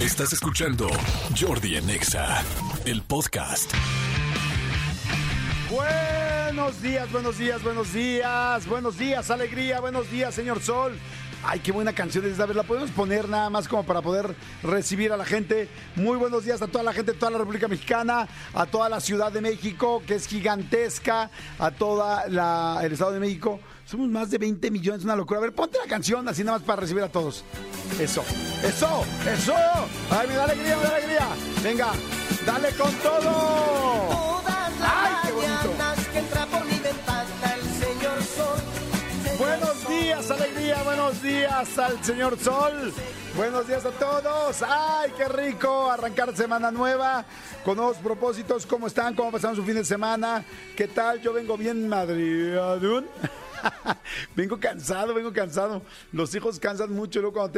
Estás escuchando Jordi en Exa, el podcast. Buenos días, buenos días, buenos días, buenos días, alegría, buenos días, señor Sol. Ay, qué buena canción es. A ver, la podemos poner nada más como para poder recibir a la gente. Muy buenos días a toda la gente de toda la República Mexicana, a toda la Ciudad de México, que es gigantesca, a toda el Estado de México. Somos más de 20 millones, una locura. A ver, ponte la canción así nada más para recibir a todos. Eso, eso, eso. Ay, me da alegría, me da alegría. Venga, dale con todo. Días, alegría, buenos días al señor Sol. Buenos días a todos. Ay, qué rico arrancar semana nueva con nuevos propósitos. ¿Cómo están? ¿Cómo pasaron su fin de semana? ¿Qué tal? Yo vengo bien madriadún. vengo cansado, vengo cansado. Los hijos cansan mucho luego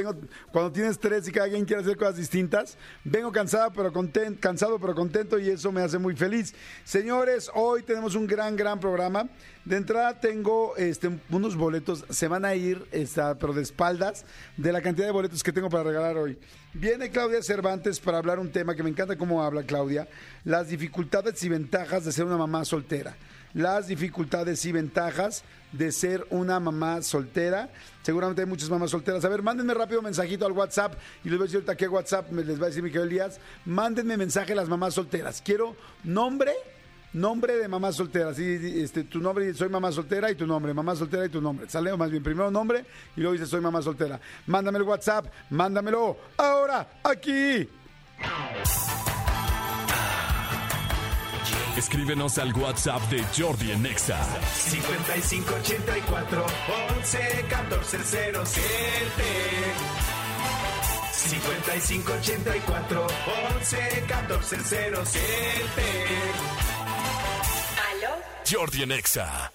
cuando tienes tres y cada quien quiere hacer cosas distintas. Vengo cansado pero contento, cansado pero contento y eso me hace muy feliz. Señores, hoy tenemos un gran, gran programa. De entrada tengo este, unos boletos, se van a ir, esta, pero de espaldas, de la cantidad de boletos que tengo para regalar hoy. Viene Claudia Cervantes para hablar un tema que me encanta cómo habla Claudia, las dificultades y ventajas de ser una mamá soltera. Las dificultades y ventajas de ser una mamá soltera. Seguramente hay muchas mamás solteras. A ver, mándenme rápido un mensajito al WhatsApp y les voy a decir ahorita qué WhatsApp me les va a decir Miguel Díaz. Mándenme mensaje a las mamás solteras. Quiero nombre Nombre de mamá soltera, sí, este, tu nombre, soy mamá soltera y tu nombre, mamá soltera y tu nombre. Sale o más bien, primero nombre y luego dice soy mamá soltera. Mándame el WhatsApp, mándamelo ahora, aquí. Escríbenos al WhatsApp de Jordi en Exa. 5584 11 14 07 5584 11 14 07 Jordi en Exa.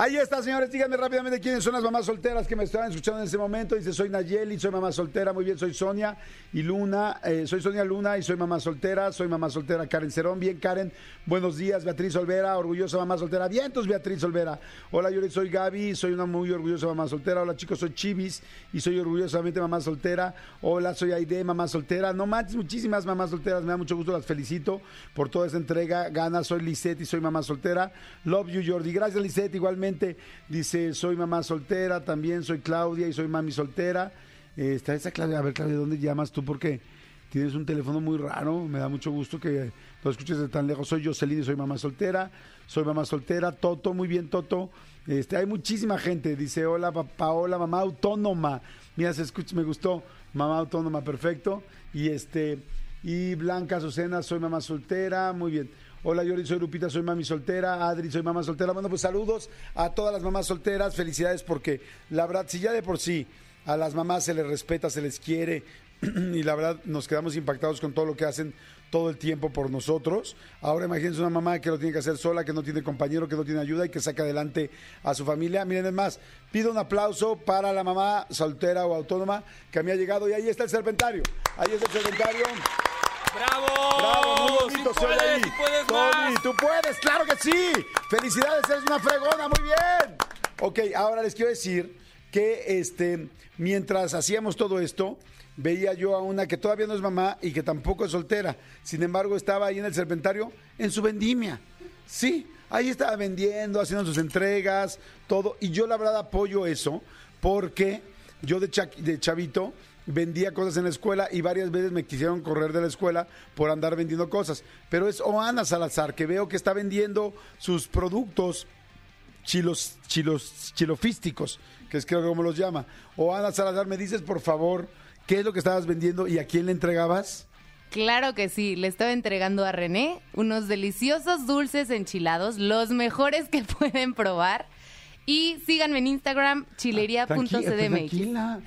Ahí está, señores. Díganme rápidamente quiénes son las mamás solteras que me están escuchando en este momento. Dice, soy Nayeli, soy mamá soltera. Muy bien, soy Sonia y Luna. eh, soy Sonia Luna y soy mamá soltera. Soy mamá soltera Karen Cerón. Bien, Karen. Buenos días, Beatriz Olvera. Orgullosa mamá soltera. Bien, entonces, Beatriz Olvera. Hola, yo soy Gaby. Soy una muy orgullosa mamá soltera. Hola, chicos, soy Chivis y soy orgullosamente mamá soltera. Hola, soy Aide, mamá soltera. No manches, muchísimas mamás solteras. Me da mucho gusto, las felicito por toda esta entrega. Gana, soy Lisette y soy mamá soltera. Love you, Jordi. Gracias, Lisette. Igualmente, dice, soy mamá soltera. También soy Claudia y soy mami soltera. Está esa Claudia. A ver, Claudia, ¿dónde llamas tú? Porque tienes un teléfono muy raro. Me da mucho gusto que lo escuches de tan lejos. Soy Jocelyn y soy mamá soltera. Soy mamá soltera. Toto, muy bien, Toto. Este, hay muchísima gente. Dice, hola, pa- Paola, mamá autónoma. Mira, se escucha, me gustó. Mamá autónoma, perfecto. Y este, y Blanca Azucena, soy mamá soltera. Muy bien. Hola, Yori, soy Lupita, soy mami soltera. Adri, soy mamá soltera. Bueno, pues saludos a todas las mamás solteras. Felicidades porque la verdad, si ya de por sí a las mamás se les respeta, se les quiere y la verdad nos quedamos impactados con todo lo que hacen todo el tiempo por nosotros. Ahora imagínense una mamá que lo tiene que hacer sola, que no tiene compañero, que no tiene ayuda y que saca adelante a su familia. Miren, es más, pido un aplauso para la mamá soltera o autónoma que a ha llegado y ahí está el serpentario. Ahí está el serpentario. ¡Bravo! Bravo, muy bonito ¡Sí puedes, ahí. sí puedes Tony, más! tú puedes, claro que sí. Felicidades, eres una fregona, muy bien. Ok, ahora les quiero decir que este, mientras hacíamos todo esto, veía yo a una que todavía no es mamá y que tampoco es soltera. Sin embargo, estaba ahí en el serpentario en su vendimia. Sí, ahí estaba vendiendo, haciendo sus entregas, todo. Y yo la verdad apoyo eso porque yo de, cha- de chavito vendía cosas en la escuela y varias veces me quisieron correr de la escuela por andar vendiendo cosas. Pero es Oana Salazar que veo que está vendiendo sus productos chilos, chilos, chilofísticos, que es creo que como los llama. Oana Salazar, ¿me dices por favor qué es lo que estabas vendiendo y a quién le entregabas? Claro que sí, le estaba entregando a René unos deliciosos dulces enchilados, los mejores que pueden probar. Y síganme en Instagram, chilería.cdmx. Tranquila.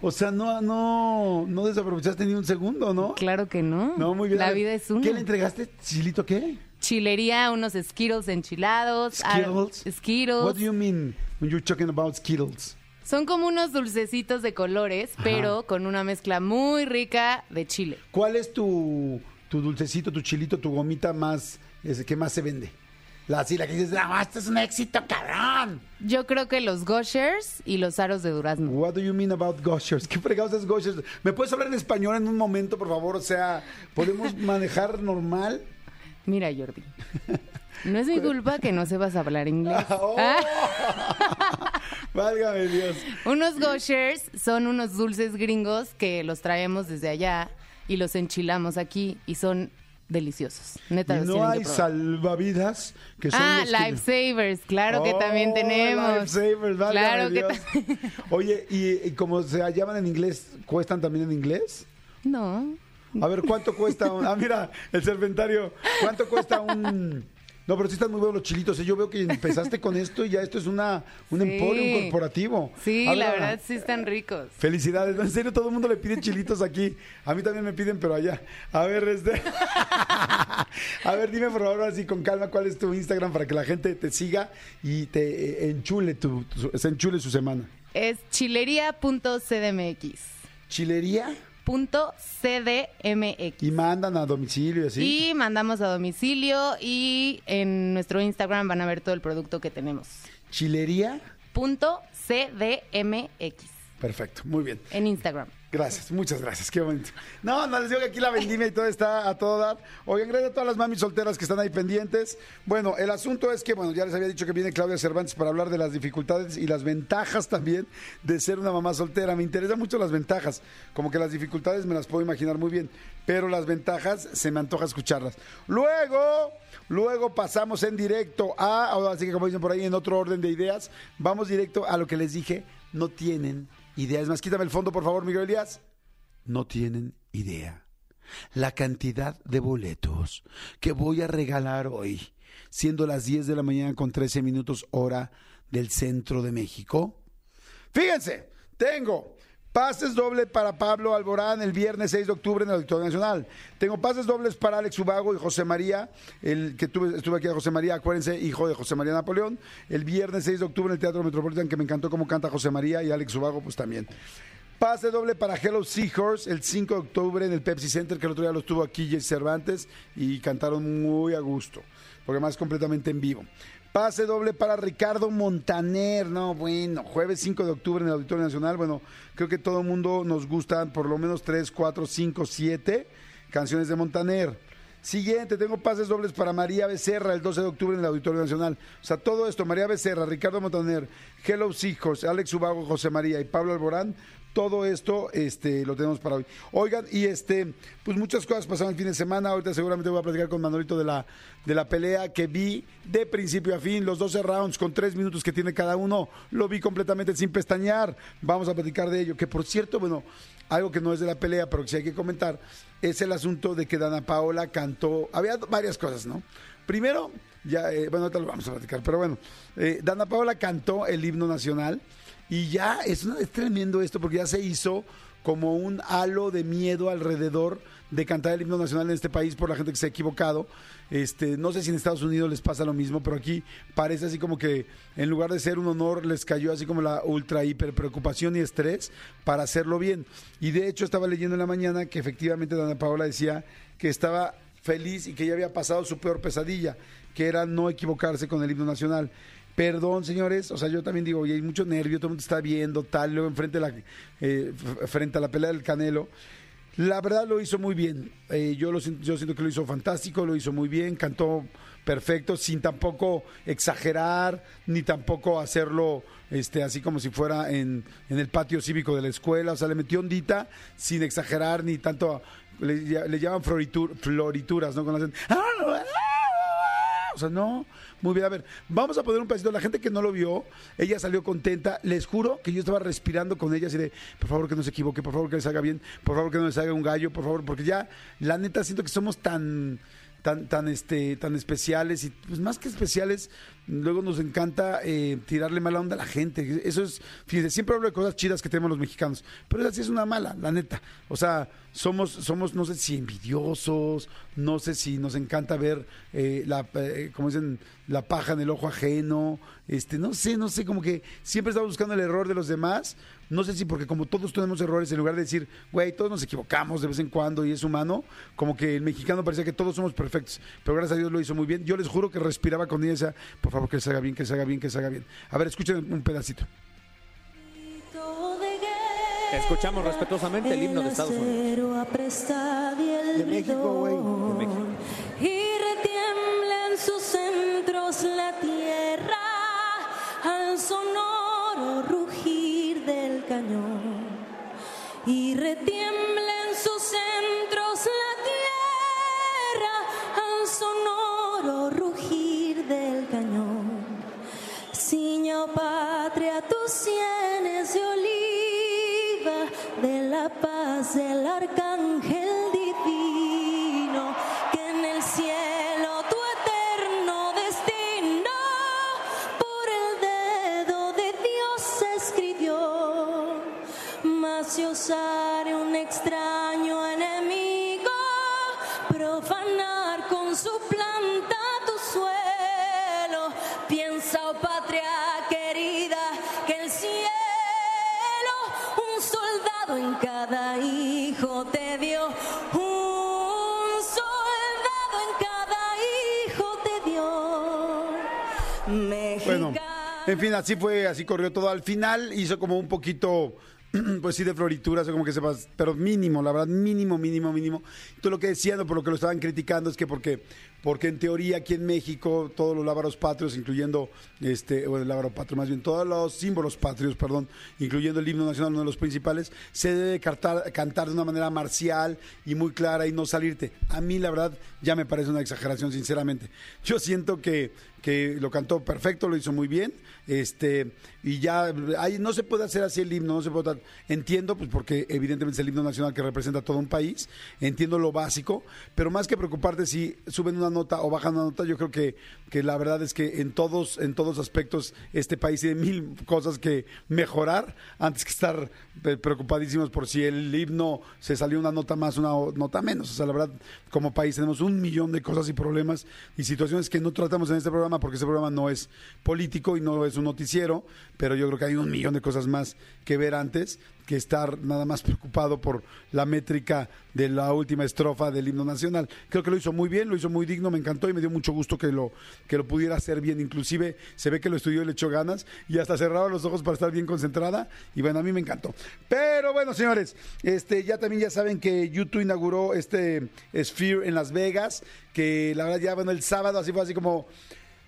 O sea, no, no, no desaprovechaste ni un segundo, ¿no? Claro que no. No, muy bien. La vida es una. ¿Qué le entregaste? ¿Chilito qué? Chilería, unos Skittles enchilados. ah, Skittles. Skittles. What do you mean when you're talking about Skittles? Son como unos dulcecitos de colores, pero con una mezcla muy rica de chile. ¿Cuál es tu, tu dulcecito, tu chilito, tu gomita más, que más se vende? La sí, la que dices, no, este es un éxito, cabrón. Yo creo que los Gushers y los aros de durazno. What do you mean about gushers? ¿Qué fregados es gushers? ¿Me puedes hablar en español en un momento, por favor? O sea, ¿podemos manejar normal? Mira, Jordi. No es mi culpa que no sepas hablar inglés. Oh. Válgame Dios. Unos Gushers son unos dulces gringos que los traemos desde allá y los enchilamos aquí y son deliciosos. Neta, Y no que hay salvavidas que son Ah, que- Lifesavers, claro que Oh, también tenemos. Lifesavers, válgame claro que Dios. también. Oye, ¿y, y como se llaman en inglés, cuestan también en inglés? No. A ver, ¿cuánto cuesta? un- Ah, mira, el serpentario. ¿Cuánto cuesta un...? No, pero sí están muy buenos los chilitos. ¿eh? Yo veo que empezaste con esto y ya esto es una, un Sí. emporio, un corporativo. Sí, la verdad sí están ricos. Felicidades. En serio, todo el mundo le pide chilitos aquí. A mí también me piden, pero allá. A ver, este... A ver, dime por favor así con calma cuál es tu Instagram para que la gente te siga y te eh, enchule tu, tu- se enchule su semana. Es chilería.cdmx. ¿Chilería? Punto CDMX. Y mandan a domicilio así. Y mandamos a domicilio y en nuestro Instagram van a ver todo el producto que tenemos. ¿Chilería? Punto CDMX Perfecto, muy bien. en Instagram. Gracias, muchas gracias, qué bonito. No, no les digo que aquí la vendimia y todo está a todo dar. Oigan, gracias a todas las mamis solteras que están ahí pendientes. Bueno, el asunto es que, bueno, ya les había dicho que viene Claudia Cervantes para hablar de las dificultades y las ventajas también de ser una mamá soltera. Me interesan mucho las ventajas, como que las dificultades me las puedo imaginar muy bien, pero las ventajas se me antoja escucharlas. Luego, luego pasamos en directo a, ahora sí que como dicen por ahí, en otro orden de ideas, vamos directo a lo que les dije, no tienen idea. Es más, quítame el fondo, por favor, Miguel Elías no tienen idea la cantidad de boletos que voy a regalar hoy, siendo las 10 de la mañana con 13 minutos hora del centro de México. Fíjense, tengo pases dobles para Pablo Alborán el viernes 6 de octubre en el Auditorio Nacional. Tengo pases dobles para Alex Ubago y José María, el que tuve, estuve aquí a José María, acuérdense, hijo de José María Napoleón, el viernes 6 de octubre en el Teatro Metropolitan, que me encantó cómo canta José María y Alex Ubago, pues también. Pase doble para Hello Seahorse el 5 de octubre en el Pepsi Center, que el otro día lo estuvo aquí Jesse Cervantes y cantaron muy a gusto, porque más completamente en vivo. Pase doble para Ricardo Montaner, no, bueno, jueves 5 de octubre en el Auditorio Nacional, bueno, creo que todo el mundo nos gustan por lo menos 3, 4, 5, 7 canciones de Montaner. Siguiente, tengo pases dobles para María Becerra el 12 de octubre en el Auditorio Nacional. O sea, todo esto, María Becerra, Ricardo Montaner, Hello Seahorse, Alex Ubago, José María y Pablo Alborán, todo esto este, lo tenemos para hoy. Oigan, y este, pues muchas cosas pasaron el fin de semana. Ahorita seguramente voy a platicar con Manolito de la, de la pelea que vi de principio a fin, los 12 rounds con 3 minutos que tiene cada uno. Lo vi completamente sin pestañear. Vamos a platicar de ello. Que por cierto, bueno, algo que no es de la pelea, pero que sí hay que comentar, es el asunto de que Dana Paola cantó. Había varias cosas, ¿no? Primero, ya, eh, bueno, ahorita lo vamos a platicar, pero bueno, eh, Dana Paola cantó el himno nacional. Y ya es, es tremendo esto porque ya se hizo como un halo de miedo alrededor de cantar el himno nacional en este país por la gente que se ha equivocado. Este, no sé si en Estados Unidos les pasa lo mismo, pero aquí parece así como que en lugar de ser un honor les cayó así como la ultra hiper preocupación y estrés para hacerlo bien. Y de hecho estaba leyendo en la mañana que efectivamente Dana Paola decía que estaba feliz y que ya había pasado su peor pesadilla, que era no equivocarse con el himno nacional. Perdón, señores, o sea, yo también digo, oye, hay mucho nervio, todo el mundo está viendo, tal, luego enfrente a la, eh, frente a la pelea del Canelo. La verdad lo hizo muy bien. Eh, yo, lo, yo siento que lo hizo fantástico, lo hizo muy bien, cantó perfecto, sin tampoco exagerar, ni tampoco hacerlo este, así como si fuera en, en el patio cívico de la escuela. O sea, le metió ondita sin exagerar, ni tanto. Le, le llaman floritur- florituras, ¿no? "Ah, o sea, no, muy bien. A ver, vamos a poner un pedacito. La gente que no lo vio, ella salió contenta. Les juro que yo estaba respirando con ella así de, por favor que no se equivoque, por favor que les haga bien, por favor que no les haga un gallo, por favor, porque ya, la neta, siento que somos tan tan tan este tan especiales y pues más que especiales luego nos encanta eh, tirarle mala onda a la gente. Eso es, fíjense, siempre hablo de cosas chidas que tenemos los mexicanos, pero esa sí es una mala, la neta. O sea, somos, somos no sé si envidiosos, no sé si nos encanta ver eh, la, eh, como dicen, la paja en el ojo ajeno, este, no sé, no sé, como que siempre estamos buscando el error de los demás. No sé si porque como todos tenemos errores, en lugar de decir, güey, todos nos equivocamos de vez en cuando y es humano, como que el mexicano parecía que todos somos perfectos. Pero gracias a Dios lo hizo muy bien. Yo les juro que respiraba con ella por favor, que se haga bien, que se haga bien, que se haga bien. A ver, escuchen un pedacito. Escuchamos respetuosamente el himno de Estados Unidos. De México, güey. De México. Y retiembla en sus centros la tierra al sonoro rugir del cañón. Y retiembla en sus centros la tierra al sonoro Patria, tus sienes de oliva, de la paz del arcángel divino, que en el cielo tu eterno destino por el dedo de Dios escribió. Mas si en fin, así fue, así corrió todo. Al final hizo como un poquito, pues sí, de florituras, como que sepas, pero mínimo, la verdad, mínimo, mínimo, mínimo. Todo lo que decían, por lo que lo estaban criticando, es que porque, porque en teoría aquí en México, todos los lábaros patrios, incluyendo, este, o el lábaro patrio más bien, todos los símbolos patrios, perdón, incluyendo el himno nacional, uno de los principales, se debe cantar, de una manera marcial y muy clara y no salirte. A mí, la verdad, ya me parece una exageración, sinceramente. Yo siento que, que lo cantó perfecto, lo hizo muy bien, este, y ya, ahí no se puede hacer así el himno, no se puede, entiendo, pues porque evidentemente es el himno nacional que representa todo un país, entiendo lo básico, pero más que preocuparte si suben una nota o bajan una nota, yo creo que, que la verdad es que en todos, en todos aspectos este país tiene mil cosas que mejorar antes que estar eh, preocupadísimos por si el himno se salió una nota más, una nota menos. O sea, la verdad, como país tenemos un millón de cosas y problemas y situaciones que no tratamos en este programa porque este programa no es político y no es un noticiero, pero yo creo que hay un millón de cosas más que ver antes que estar nada más preocupado por la métrica de la última estrofa del himno nacional. Creo que lo hizo muy bien, lo hizo muy digno, me encantó y me dio mucho gusto que lo, que lo pudiera hacer bien. Inclusive se ve que lo estudió y le echó ganas y hasta cerraba los ojos para estar bien concentrada y bueno, a mí me encantó. Pero bueno, señores, este ya también ya saben que YouTube inauguró este Sphere en Las Vegas, que la verdad ya bueno, el sábado así fue así como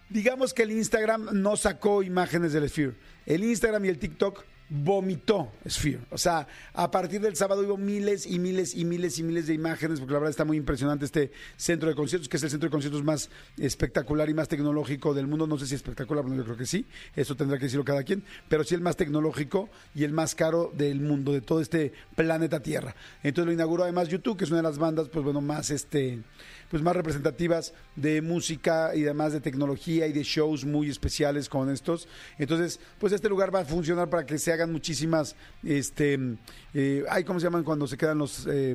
digamos que el Instagram no sacó imágenes del Sphere. El Instagram y el TikTok vomitó Sphere. O sea, a partir del sábado hubo miles y miles y miles y miles de imágenes, porque la verdad está muy impresionante este centro de conciertos, que es el centro de conciertos más espectacular y más tecnológico del mundo. No sé si espectacular, pero yo creo que sí. Eso tendrá que decirlo cada quien. Pero sí el más tecnológico y el más caro del mundo, de todo este planeta Tierra. Entonces lo inauguró además YouTube, que es una de las bandas, pues bueno, más este pues más representativas de música y además de tecnología y de shows muy especiales con estos. Entonces, pues este lugar va a funcionar para que se hagan muchísimas, este, eh, ¿cómo se llaman cuando se quedan los, eh,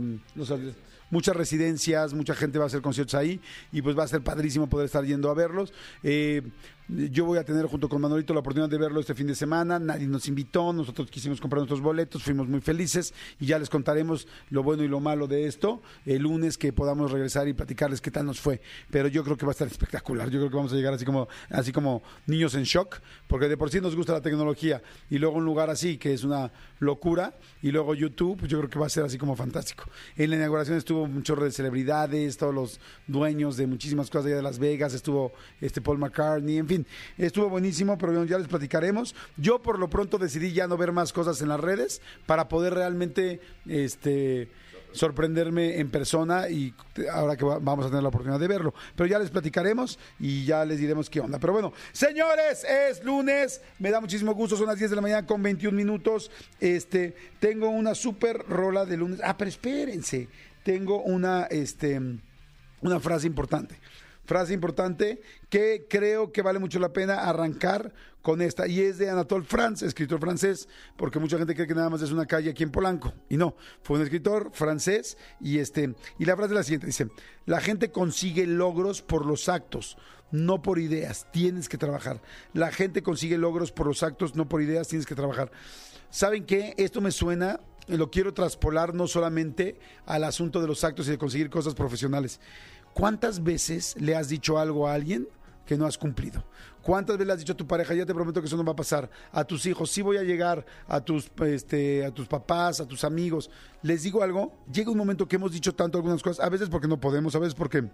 muchas residencias, mucha gente va a hacer conciertos ahí y pues va a ser padrísimo poder estar yendo a verlos. Eh, yo voy a tener junto con Manolito la oportunidad de verlo este fin de semana. Nadie nos invitó, nosotros quisimos comprar nuestros boletos, fuimos muy felices y ya les contaremos lo bueno y lo malo de esto el lunes que podamos regresar y platicarles qué tal nos fue. Pero yo creo que va a estar espectacular. Yo creo que vamos a llegar así como, así como niños en shock, porque de por sí nos gusta la tecnología y luego un lugar así que es una locura y luego YouTube, pues yo creo que va a ser así como fantástico. En la inauguración estuvo un chorro de celebridades, todos los dueños de muchísimas cosas allá de Las Vegas, estuvo este Paul McCartney, en fin, estuvo buenísimo, pero bueno, ya les platicaremos. Yo por lo pronto decidí ya no ver más cosas en las redes para poder realmente este sorprenderme en persona y ahora que va- vamos a tener la oportunidad de verlo. Pero ya les platicaremos y ya les diremos qué onda. Pero bueno, señores, es lunes, me da muchísimo gusto, son las 10 de la mañana con 21 minutos. Este, tengo una super rola de lunes. Ah, pero espérense, tengo una este una frase importante. Frase importante que creo que vale mucho la pena arrancar con esta. Y es de Anatole France, escritor francés, porque mucha gente cree que nada más es una calle aquí en Polanco. Y no, fue un escritor francés. Y, este, y la frase es la siguiente, dice, la gente consigue logros por los actos. No por ideas, tienes que trabajar. La gente consigue logros por los actos, no por ideas, tienes que trabajar. ¿Saben qué? Esto me suena, lo quiero traspolar no solamente al asunto de los actos y de conseguir cosas profesionales. ¿Cuántas veces le has dicho algo a alguien que no has cumplido? ¿Cuántas veces le has dicho a tu pareja, ya te prometo que eso no va a pasar? A tus hijos, sí voy a llegar, a tus, este, a tus papás, a tus amigos. Les digo algo, llega un momento que hemos dicho tanto algunas cosas, a veces porque no podemos, a veces porque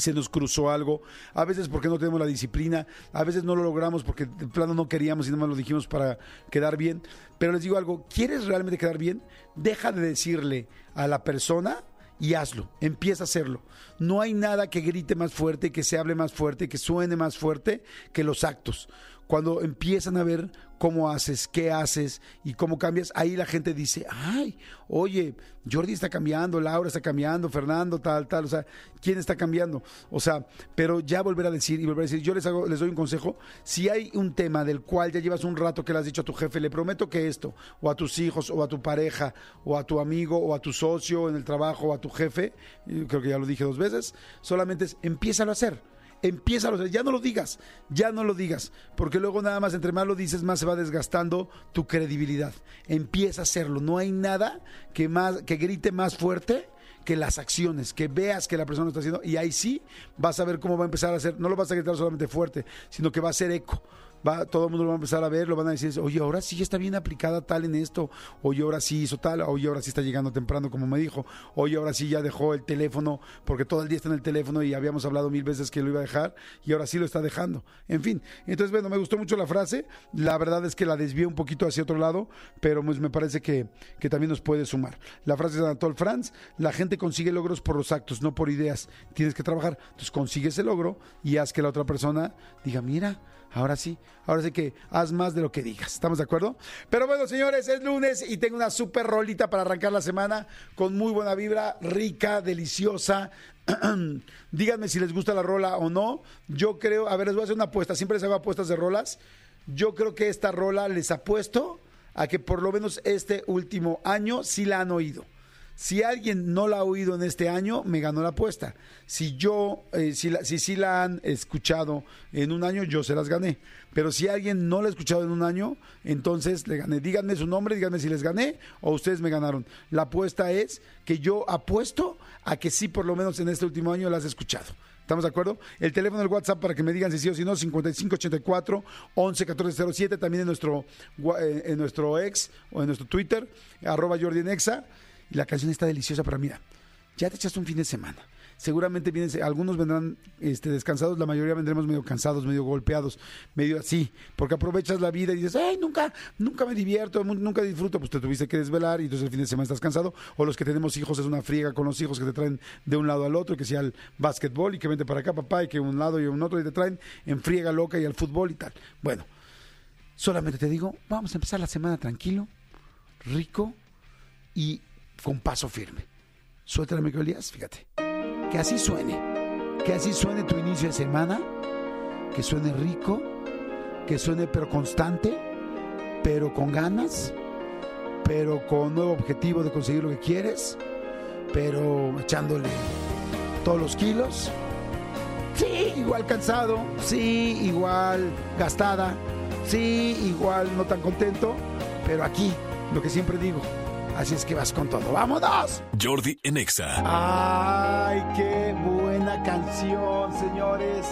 se nos cruzó algo, a veces porque no tenemos la disciplina, a veces no lo logramos porque de plano no queríamos y no más lo dijimos para quedar bien. Pero les digo algo, ¿quieres realmente quedar bien? Deja de decirle a la persona y hazlo, empieza a hacerlo. No hay nada que grite más fuerte, que se hable más fuerte, que suene más fuerte que los actos. Cuando empiezan a ver cómo haces, qué haces y cómo cambias, ahí la gente dice, ay, oye, Jordi está cambiando, Laura está cambiando, Fernando, tal, tal, o sea, ¿quién está cambiando? O sea, pero ya volver a decir y volver a decir, yo les, hago, les doy un consejo, si hay un tema del cual ya llevas un rato que le has dicho a tu jefe, le prometo que esto, o a tus hijos, o a tu pareja, o a tu amigo, o a tu socio en el trabajo, o a tu jefe, creo que ya lo dije dos veces, solamente es, empiézalo a hacer empieza a ya no lo digas, ya no lo digas, porque luego nada más entre más lo dices, más se va desgastando tu credibilidad. Empieza a hacerlo, no hay nada que más que grite más fuerte que las acciones, que veas que la persona lo está haciendo y ahí sí vas a ver cómo va a empezar a hacer, no lo vas a gritar solamente fuerte, sino que va a ser eco va, todo el mundo lo va a empezar a ver, lo van a decir, oye, ahora sí está bien aplicada tal en esto, oye, ahora sí hizo tal, oye, ahora sí está llegando temprano como me dijo, oye, ahora sí ya dejó el teléfono, porque todo el día está en el teléfono y habíamos hablado mil veces que lo iba a dejar y ahora sí lo está dejando. En fin, entonces, bueno, me gustó mucho la frase, la verdad es que la desvié un poquito hacia otro lado, pero pues me parece que, que también nos puede sumar. La frase de Anatole Franz, la gente consigue logros por los actos, no por ideas, tienes que trabajar, entonces consigue ese logro y haz que la otra persona diga, mira, Ahora sí, ahora sí que haz más de lo que digas. ¿Estamos de acuerdo? Pero bueno, señores, es lunes y tengo una super rolita para arrancar la semana con muy buena vibra, rica, deliciosa. Díganme si les gusta la rola o no. Yo creo, a ver, les voy a hacer una apuesta. Siempre les hago apuestas de rolas. Yo creo que esta rola les apuesto a que por lo menos este último año sí la han oído. Si alguien no la ha oído en este año, me ganó la apuesta. Si yo, eh, si, la, si la han escuchado en un año, yo se las gané. Pero si alguien no la ha escuchado en un año, entonces le gané. Díganme su nombre, díganme si les gané o ustedes me ganaron. La apuesta es que yo apuesto a que sí, por lo menos en este último año, la has escuchado. ¿Estamos de acuerdo? El teléfono del WhatsApp para que me digan si sí o si no, 5584 111407, también en nuestro, eh, en nuestro ex o en nuestro Twitter, arroba Jordi Nexa. Y la canción está deliciosa, pero mira, ya te echaste un fin de semana. Seguramente vienen, algunos vendrán este, descansados, la mayoría vendremos medio cansados, medio golpeados, medio así, porque aprovechas la vida y dices, ay, nunca, nunca me divierto, nunca disfruto, pues te tuviste que desvelar y entonces el fin de semana estás cansado, o los que tenemos hijos es una friega con los hijos que te traen de un lado al otro, que sea el básquetbol y que vente para acá, papá, y que un lado y un otro y te traen en friega loca y al fútbol y tal. Bueno, solamente te digo, vamos a empezar la semana tranquilo, rico y con paso firme. Suéltame, Michael Elías, fíjate. Que así suene. Que así suene tu inicio de semana. Que suene rico. Que suene pero constante. Pero con ganas. Pero con nuevo objetivo de conseguir lo que quieres. Pero echándole todos los kilos. Sí, igual cansado. Sí, igual gastada. Sí, igual no tan contento. Pero aquí, lo que siempre digo Así es que vas con todo. ¡Vámonos! Jordi Enexa. ¡Ay, qué buena canción, señores!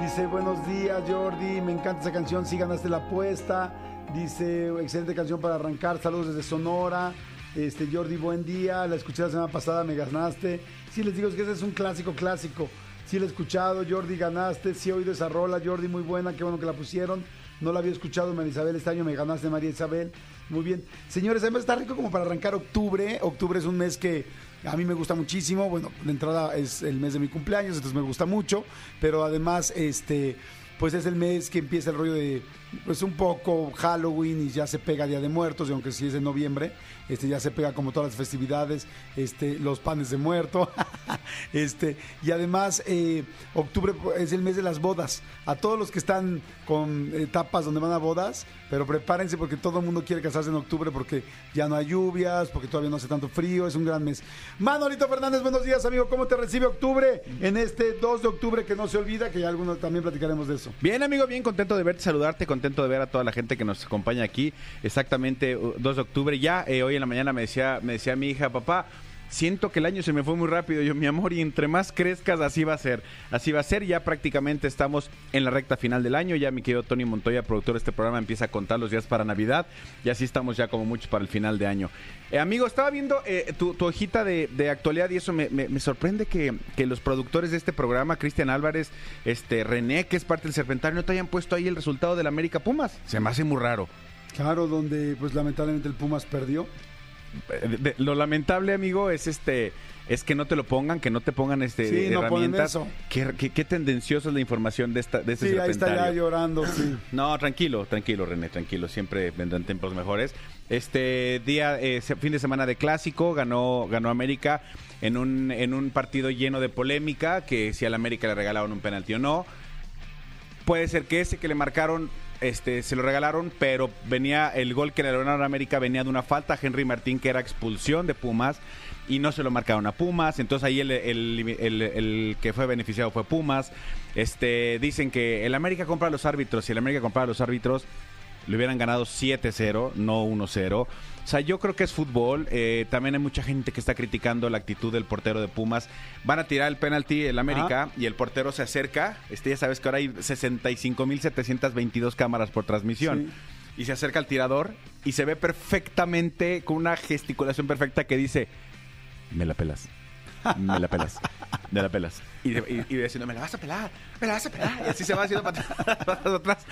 Dice, buenos días, Jordi. Me encanta esa canción. Sí ganaste la apuesta. Dice, excelente canción para arrancar. Saludos desde Sonora. Este, Jordi, buen día. La escuché la semana pasada, me ganaste. Sí, les digo que ese es un clásico, clásico. Sí, la he escuchado. Jordi, ganaste. Sí, he oído esa rola. Jordi, muy buena. Qué bueno que la pusieron. No la había escuchado, María Isabel. Este año me ganaste, María Isabel. Muy bien. Señores, además está rico como para arrancar octubre. Octubre es un mes que a mí me gusta muchísimo. Bueno, de entrada es el mes de mi cumpleaños, entonces me gusta mucho. Pero además, este pues es el mes que empieza el rollo de, pues un poco Halloween y ya se pega Día de Muertos, y aunque sí es en noviembre, este ya se pega como todas las festividades, este, los panes de muerto, este, y además, eh, octubre es el mes de las bodas. A todos los que están con etapas donde van a bodas, pero prepárense porque todo el mundo quiere casarse en octubre porque ya no hay lluvias, porque todavía no hace tanto frío, es un gran mes. Manolito Fernández, buenos días, amigo. ¿Cómo te recibe octubre en este 2 de octubre que no se olvida? Que ya algunos también platicaremos de eso. Bien, amigo, bien contento de verte, saludarte, contento de ver a toda la gente que nos acompaña aquí. Exactamente, uh, 2 de octubre. Ya eh, hoy en la mañana me decía, me decía mi hija, papá, siento que el año se me fue muy rápido. Yo, mi amor, y entre más crezcas, así va a ser. Así va a ser. Ya prácticamente estamos en la recta final del año. Ya mi querido Tony Montoya, productor de este programa, empieza a contar los días para Navidad. Y así estamos ya como muchos para el final de año. Eh, amigo, estaba viendo eh, tu, hojita de, actualidad y eso me, sorprende que, que los productores de este programa, Cristian Álvarez, este René, que es parte del Serpentario, no te hayan puesto ahí el resultado del América Pumas. Se me hace muy raro. Claro, donde pues lamentablemente el Pumas perdió. De- lo lamentable, amigo, es este es que no te lo pongan, que no te pongan este Sí, no ponen herramientas. eso. Qué, qué- qué tendenciosa es la información de esta de este Sí, ahí está ya llorando, sí. No, tranquilo, tranquilo, René, tranquilo. Siempre vendrán tiempos mejores. Este día, eh, fin de semana de clásico, ganó, ganó América en un, en un partido lleno de polémica, que si al América le regalaron un penalti o no. Puede ser que ese que le marcaron, este, se lo regalaron, pero venía, el gol que le lograron a América venía de una falta a Henry Martín, que era expulsión de Pumas, y no se lo marcaron a Pumas, entonces ahí el, que fue beneficiado fue Pumas. Este, dicen que el América compra a los árbitros, si el América compra a los árbitros, le hubieran ganado 7-0, no 1-0. O sea, yo creo que es fútbol. Eh, también hay mucha gente que está criticando la actitud del portero de Pumas. Van a tirar el penalti el América y el portero se acerca. Este, ya sabes que ahora hay 65.722 cámaras por transmisión. Y se acerca al tirador y se ve perfectamente, con una gesticulación perfecta que dice, me la pelas. Me la pelas. Me la pelas. Y, y, y diciendo, me la vas a pelar, me la vas a pelar. Y así se va haciendo para atrás, para atrás.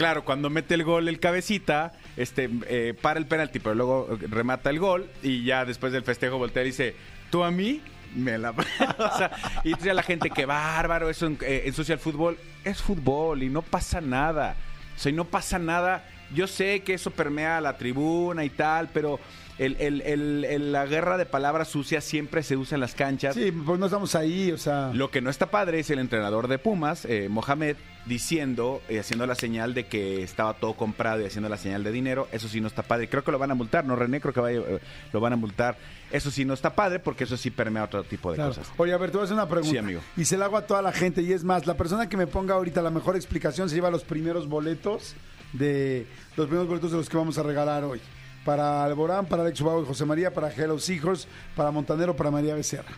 Claro, cuando mete el gol el cabecita, este, eh, para el penalti, pero luego remata el gol y ya después del festejo voltea y dice, tú a mí me la... o sea, y dice a la gente que bárbaro, eso eh, ensucia el fútbol. Es fútbol y no pasa nada. O sea, y no pasa nada. Yo sé que eso permea la tribuna y tal, pero el- el- el- el- la guerra de palabras sucias siempre se usa en las canchas. Sí, pues no estamos ahí, o sea. Lo que no está padre es el entrenador de Pumas, eh, Mohamed, diciendo, eh, haciendo la señal de que estaba todo comprado y haciendo la señal de dinero. Eso sí no está padre. Creo que lo van a multar, ¿no, René? Creo que vaya- eh, lo van a multar. Eso sí no está padre porque eso sí permea otro tipo de Claro. cosas. Oye, a ver, te voy a hacer una pregunta. Sí, amigo. Y se la hago a toda la gente. Y es más, la persona que me ponga ahorita la mejor explicación se lleva los primeros boletos de los primeros boletos de los que vamos a regalar hoy. Para Alborán, para Alex Ubago y José María, para Hello Seahorse, para Montanero, para María Becerra.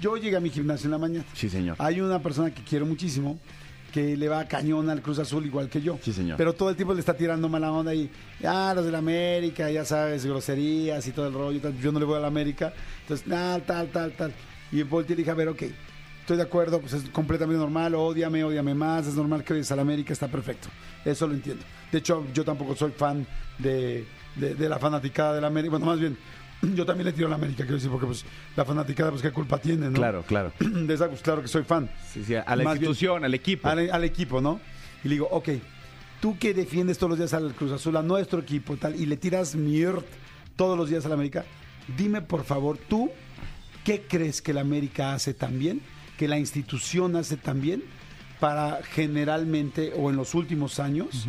Yo llegué a mi gimnasio en la mañana. Sí, señor. Hay una persona que quiero muchísimo que le va a cañón al Cruz Azul igual que yo. Sí, señor. Pero todo el tiempo le está tirando mala onda y, ah, los de la América, ya sabes, groserías y todo el rollo. tal. Yo no le voy a la América. Entonces, tal, tal, tal, tal. Y volteé y dije, a ver, ok, estoy de acuerdo, pues es completamente normal, ódiame, ódiame más, es normal que odies a la América, está perfecto. Eso lo entiendo. De hecho, yo tampoco soy fan de, de, de la fanaticada de la América. Bueno, más bien, yo también le tiro a la América, quiero decir, porque pues la fanaticada, pues qué culpa tiene, ¿no? Claro, claro. De esa, pues claro que soy fan. Sí, sí, a la Más bien, institución, al equipo. Al, al equipo, ¿no? Y le digo, ok, tú que defiendes todos los días al Cruz Azul, a nuestro equipo y tal, y le tiras mierda todos los días a la América, dime por favor, tú, ¿qué crees que la América hace tan bien? Que la institución hace tan bien para generalmente, o en los últimos años,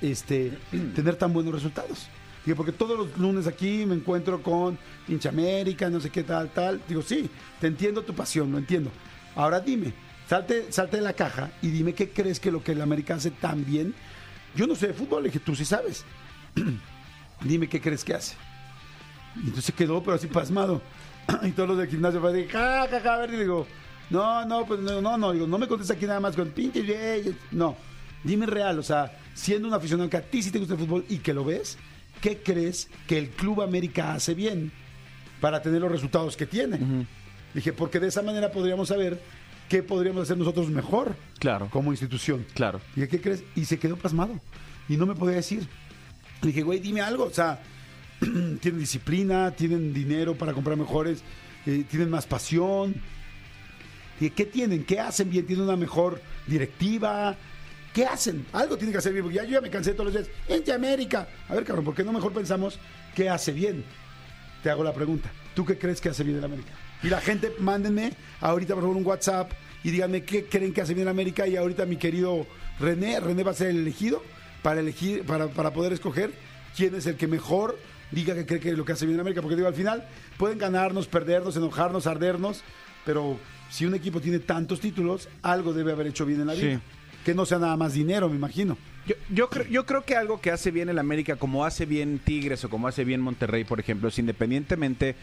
este, tener tan buenos resultados. Digo, porque todos los lunes aquí me encuentro con hincha América, no sé qué tal, tal. Digo, sí, te entiendo tu pasión, lo entiendo. Ahora dime, salte, salte de la caja y dime qué crees que lo que el América hace tan bien. Yo no sé de fútbol, le dije, tú sí sabes. dime qué crees que hace. Y entonces quedó, pero así pasmado. y todos los del gimnasio fue de, ja, ja, ja, a ver, y digo, no, no, pues no, no, no, digo, no me contesta aquí nada más con pinche, no. Dime real, o sea, siendo un aficionado que a ti sí te gusta el fútbol y que lo ves, ¿qué crees que el Club América hace bien para tener los resultados que tiene? Dije, porque de esa manera podríamos saber qué podríamos hacer nosotros mejor Claro. como institución. Claro. Dije, ¿qué crees? Y se quedó pasmado. Y no me podía decir. Dije, güey, dime algo. O sea, tienen disciplina, tienen dinero para comprar mejores, eh, tienen más pasión. Dije, ¿qué tienen? ¿Qué hacen bien? ¿Tienen una mejor directiva? ¿Qué hacen? Algo tienen que hacer bien. Porque ya yo ya me cansé todos los días. ¡Ente América! A ver, cabrón, ¿por qué no mejor pensamos qué hace bien? Te hago la pregunta. ¿tú qué crees que hace bien el América? Y la gente, mándenme ahorita por favor un WhatsApp y díganme qué creen que hace bien el América y ahorita mi querido René, René va a ser el elegido para elegir, para, para poder escoger quién es el que mejor diga que cree que lo que hace bien el América, porque digo, al final pueden ganarnos, perdernos, enojarnos, ardernos, pero si un equipo tiene tantos títulos, algo debe haber hecho bien en la vida. Que no sea nada más dinero, me imagino. Yo, yo, creo, yo creo que algo que hace bien el América, como hace bien Tigres o como hace bien Monterrey, por ejemplo, es independientemente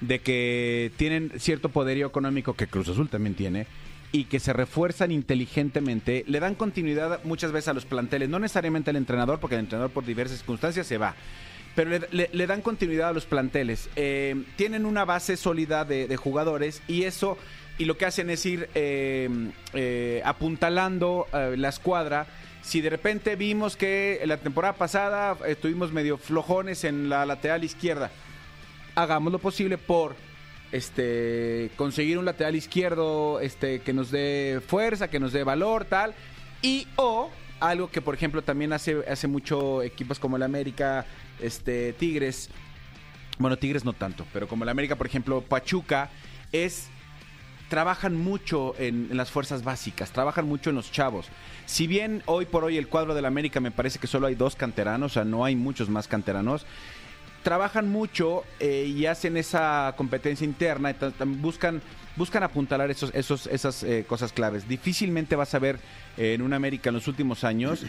de que tienen cierto poderío económico que Cruz Azul también tiene y que se refuerzan inteligentemente, le dan continuidad muchas veces a los planteles, no necesariamente al entrenador, porque el entrenador por diversas circunstancias se va. Pero le, dan continuidad a los planteles. Eh, tienen una base sólida de jugadores y eso, y lo que hacen es ir eh, eh, apuntalando eh, la escuadra. Si de repente vimos que la temporada pasada estuvimos medio flojones en la lateral izquierda, hagamos lo posible por este conseguir un lateral izquierdo este que nos dé fuerza, que nos dé valor, tal. Y o algo que por ejemplo también hace hace mucho equipos como el América, este Tigres, bueno, Tigres no tanto, pero como el América, por ejemplo, Pachuca es trabajan mucho en, las fuerzas básicas, trabajan mucho en los chavos. Si bien hoy por hoy el cuadro del América me parece que solo hay dos canteranos, o sea, no hay muchos más canteranos, trabajan mucho eh, y hacen esa competencia interna, buscan buscan apuntalar esos, esos, esas eh, cosas claves. Difícilmente vas a ver en un América en los últimos años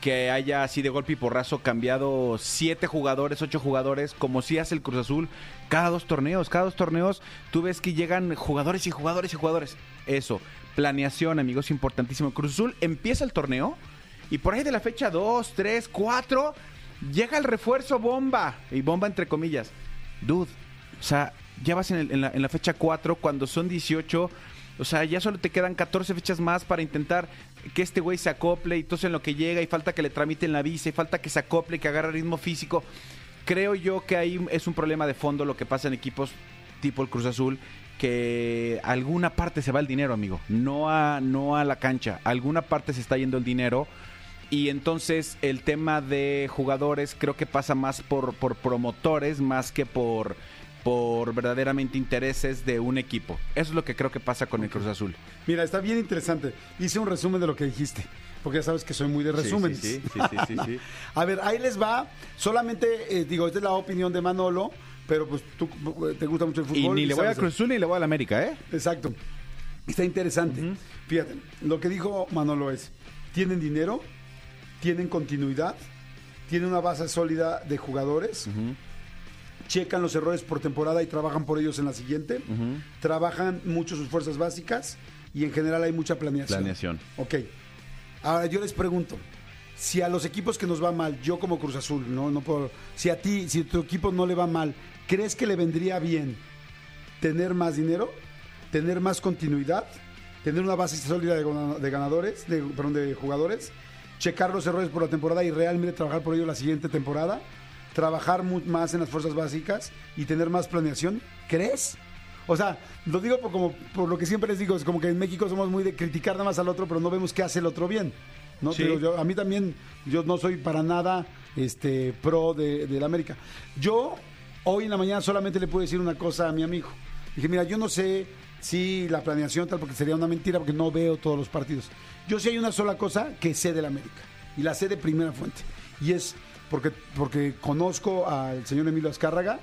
que haya así de golpe y porrazo cambiado siete jugadores, ocho jugadores, como si hace el Cruz Azul cada dos torneos. Cada dos torneos tú ves que llegan jugadores y jugadores y jugadores. Eso, planeación, amigos, importantísimo. Cruz Azul empieza el torneo y por ahí de la fecha 2, 3, 4 llega el refuerzo bomba. Y bomba entre comillas. Dude, o sea, ya vas en, el- la fecha 4 cuando son 18. O sea, ya solo te quedan 14 fechas más para intentar que este güey se acople y entonces en lo que llega y falta que le tramiten la visa y falta que se acople, que agarre ritmo físico. Creo yo que ahí es un problema de fondo lo que pasa en equipos tipo el Cruz Azul, que alguna parte se va el dinero, amigo. No a, no a la cancha. Alguna parte se está yendo el dinero. Y entonces el tema de jugadores creo que pasa más por, por promotores más que por, por verdaderamente intereses de un equipo. Eso es lo que creo que pasa con el Cruz Azul. Mira, está bien interesante. Hice un resumen de lo que dijiste, porque ya sabes que soy muy de resúmenes. Sí, sí, sí, sí, sí, sí. A ver, ahí les va. Solamente, eh, digo, esta es la opinión de Manolo, pero pues tú te gusta mucho el fútbol. Y ni le voy a Cruz Azul ni le voy a la América, ¿eh? Exacto. Está interesante. Fíjate, lo que dijo Manolo es, tienen dinero, tienen continuidad, tienen una base sólida de jugadores, checan los errores por temporada y trabajan por ellos en la siguiente, trabajan mucho sus fuerzas básicas y en general hay mucha planeación. Planeación. Ok. Ahora yo les pregunto, si a los equipos que nos va mal, yo como Cruz Azul, no, no puedo, si a ti, si a tu equipo no le va mal, ¿crees que le vendría bien tener más dinero, tener más continuidad, tener una base sólida de, gana- de ganadores, de, perdón, de jugadores, checar los errores por la temporada y realmente trabajar por ello la siguiente temporada, trabajar más en las fuerzas básicas y tener más planeación? ¿Crees? O sea, lo digo por, como, por lo que siempre les digo, es como que en México somos muy de criticar nada más al otro, pero no vemos qué hace el otro bien. ¿no? Sí. Te digo, yo- a mí también, yo no soy para nada este, pro de, del América. Yo hoy en la mañana solamente le puedo decir una cosa a mi amigo. Dije, mira, yo no sé si la planeación tal, porque sería una mentira, porque no veo todos los partidos. Yo sí hay una sola cosa que sé del América, y la sé de primera fuente. Y es porque, porque conozco al señor Emilio Azcárraga,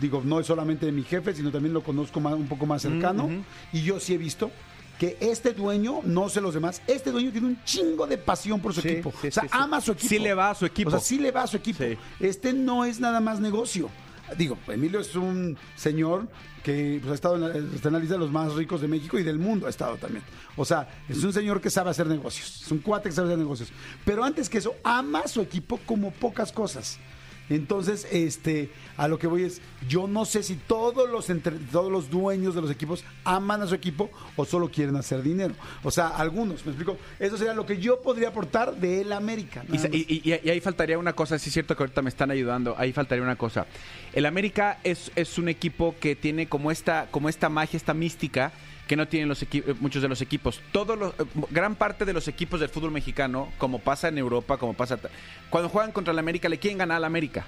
digo, no es solamente mi jefe, sino también lo conozco más- un poco más cercano. Y yo sí he visto que este dueño, no sé los demás, este dueño tiene un chingo de pasión por su Sí, equipo. sí, o sea, sí, ama a su equipo. Sí le va a su equipo. O sea, sí le va a su equipo. Este no es nada más negocio. Digo, Emilio es un señor que pues, ha estado en la, está en la lista de los más ricos de México y del mundo ha estado también. O sea, es un señor que sabe hacer negocios. Es un cuate que sabe hacer negocios. Pero antes que eso, ama a su equipo como pocas cosas. Entonces, este, a lo que voy es, yo no sé si todos los entre- todos los dueños de los equipos aman a su equipo o solo quieren hacer dinero. O sea, algunos, me explico. Eso sería lo que yo podría aportar de el América. Y, y- y ahí faltaría una cosa, sí es cierto que ahorita me están ayudando, ahí faltaría una cosa. El América es, es un equipo que tiene como esta, como esta magia, esta mística que no tienen los eh, muchos de los equipos. Eh, gran parte de los equipos del fútbol mexicano, como pasa en Europa, como pasa... Cuando juegan contra el América, le quieren ganar al América.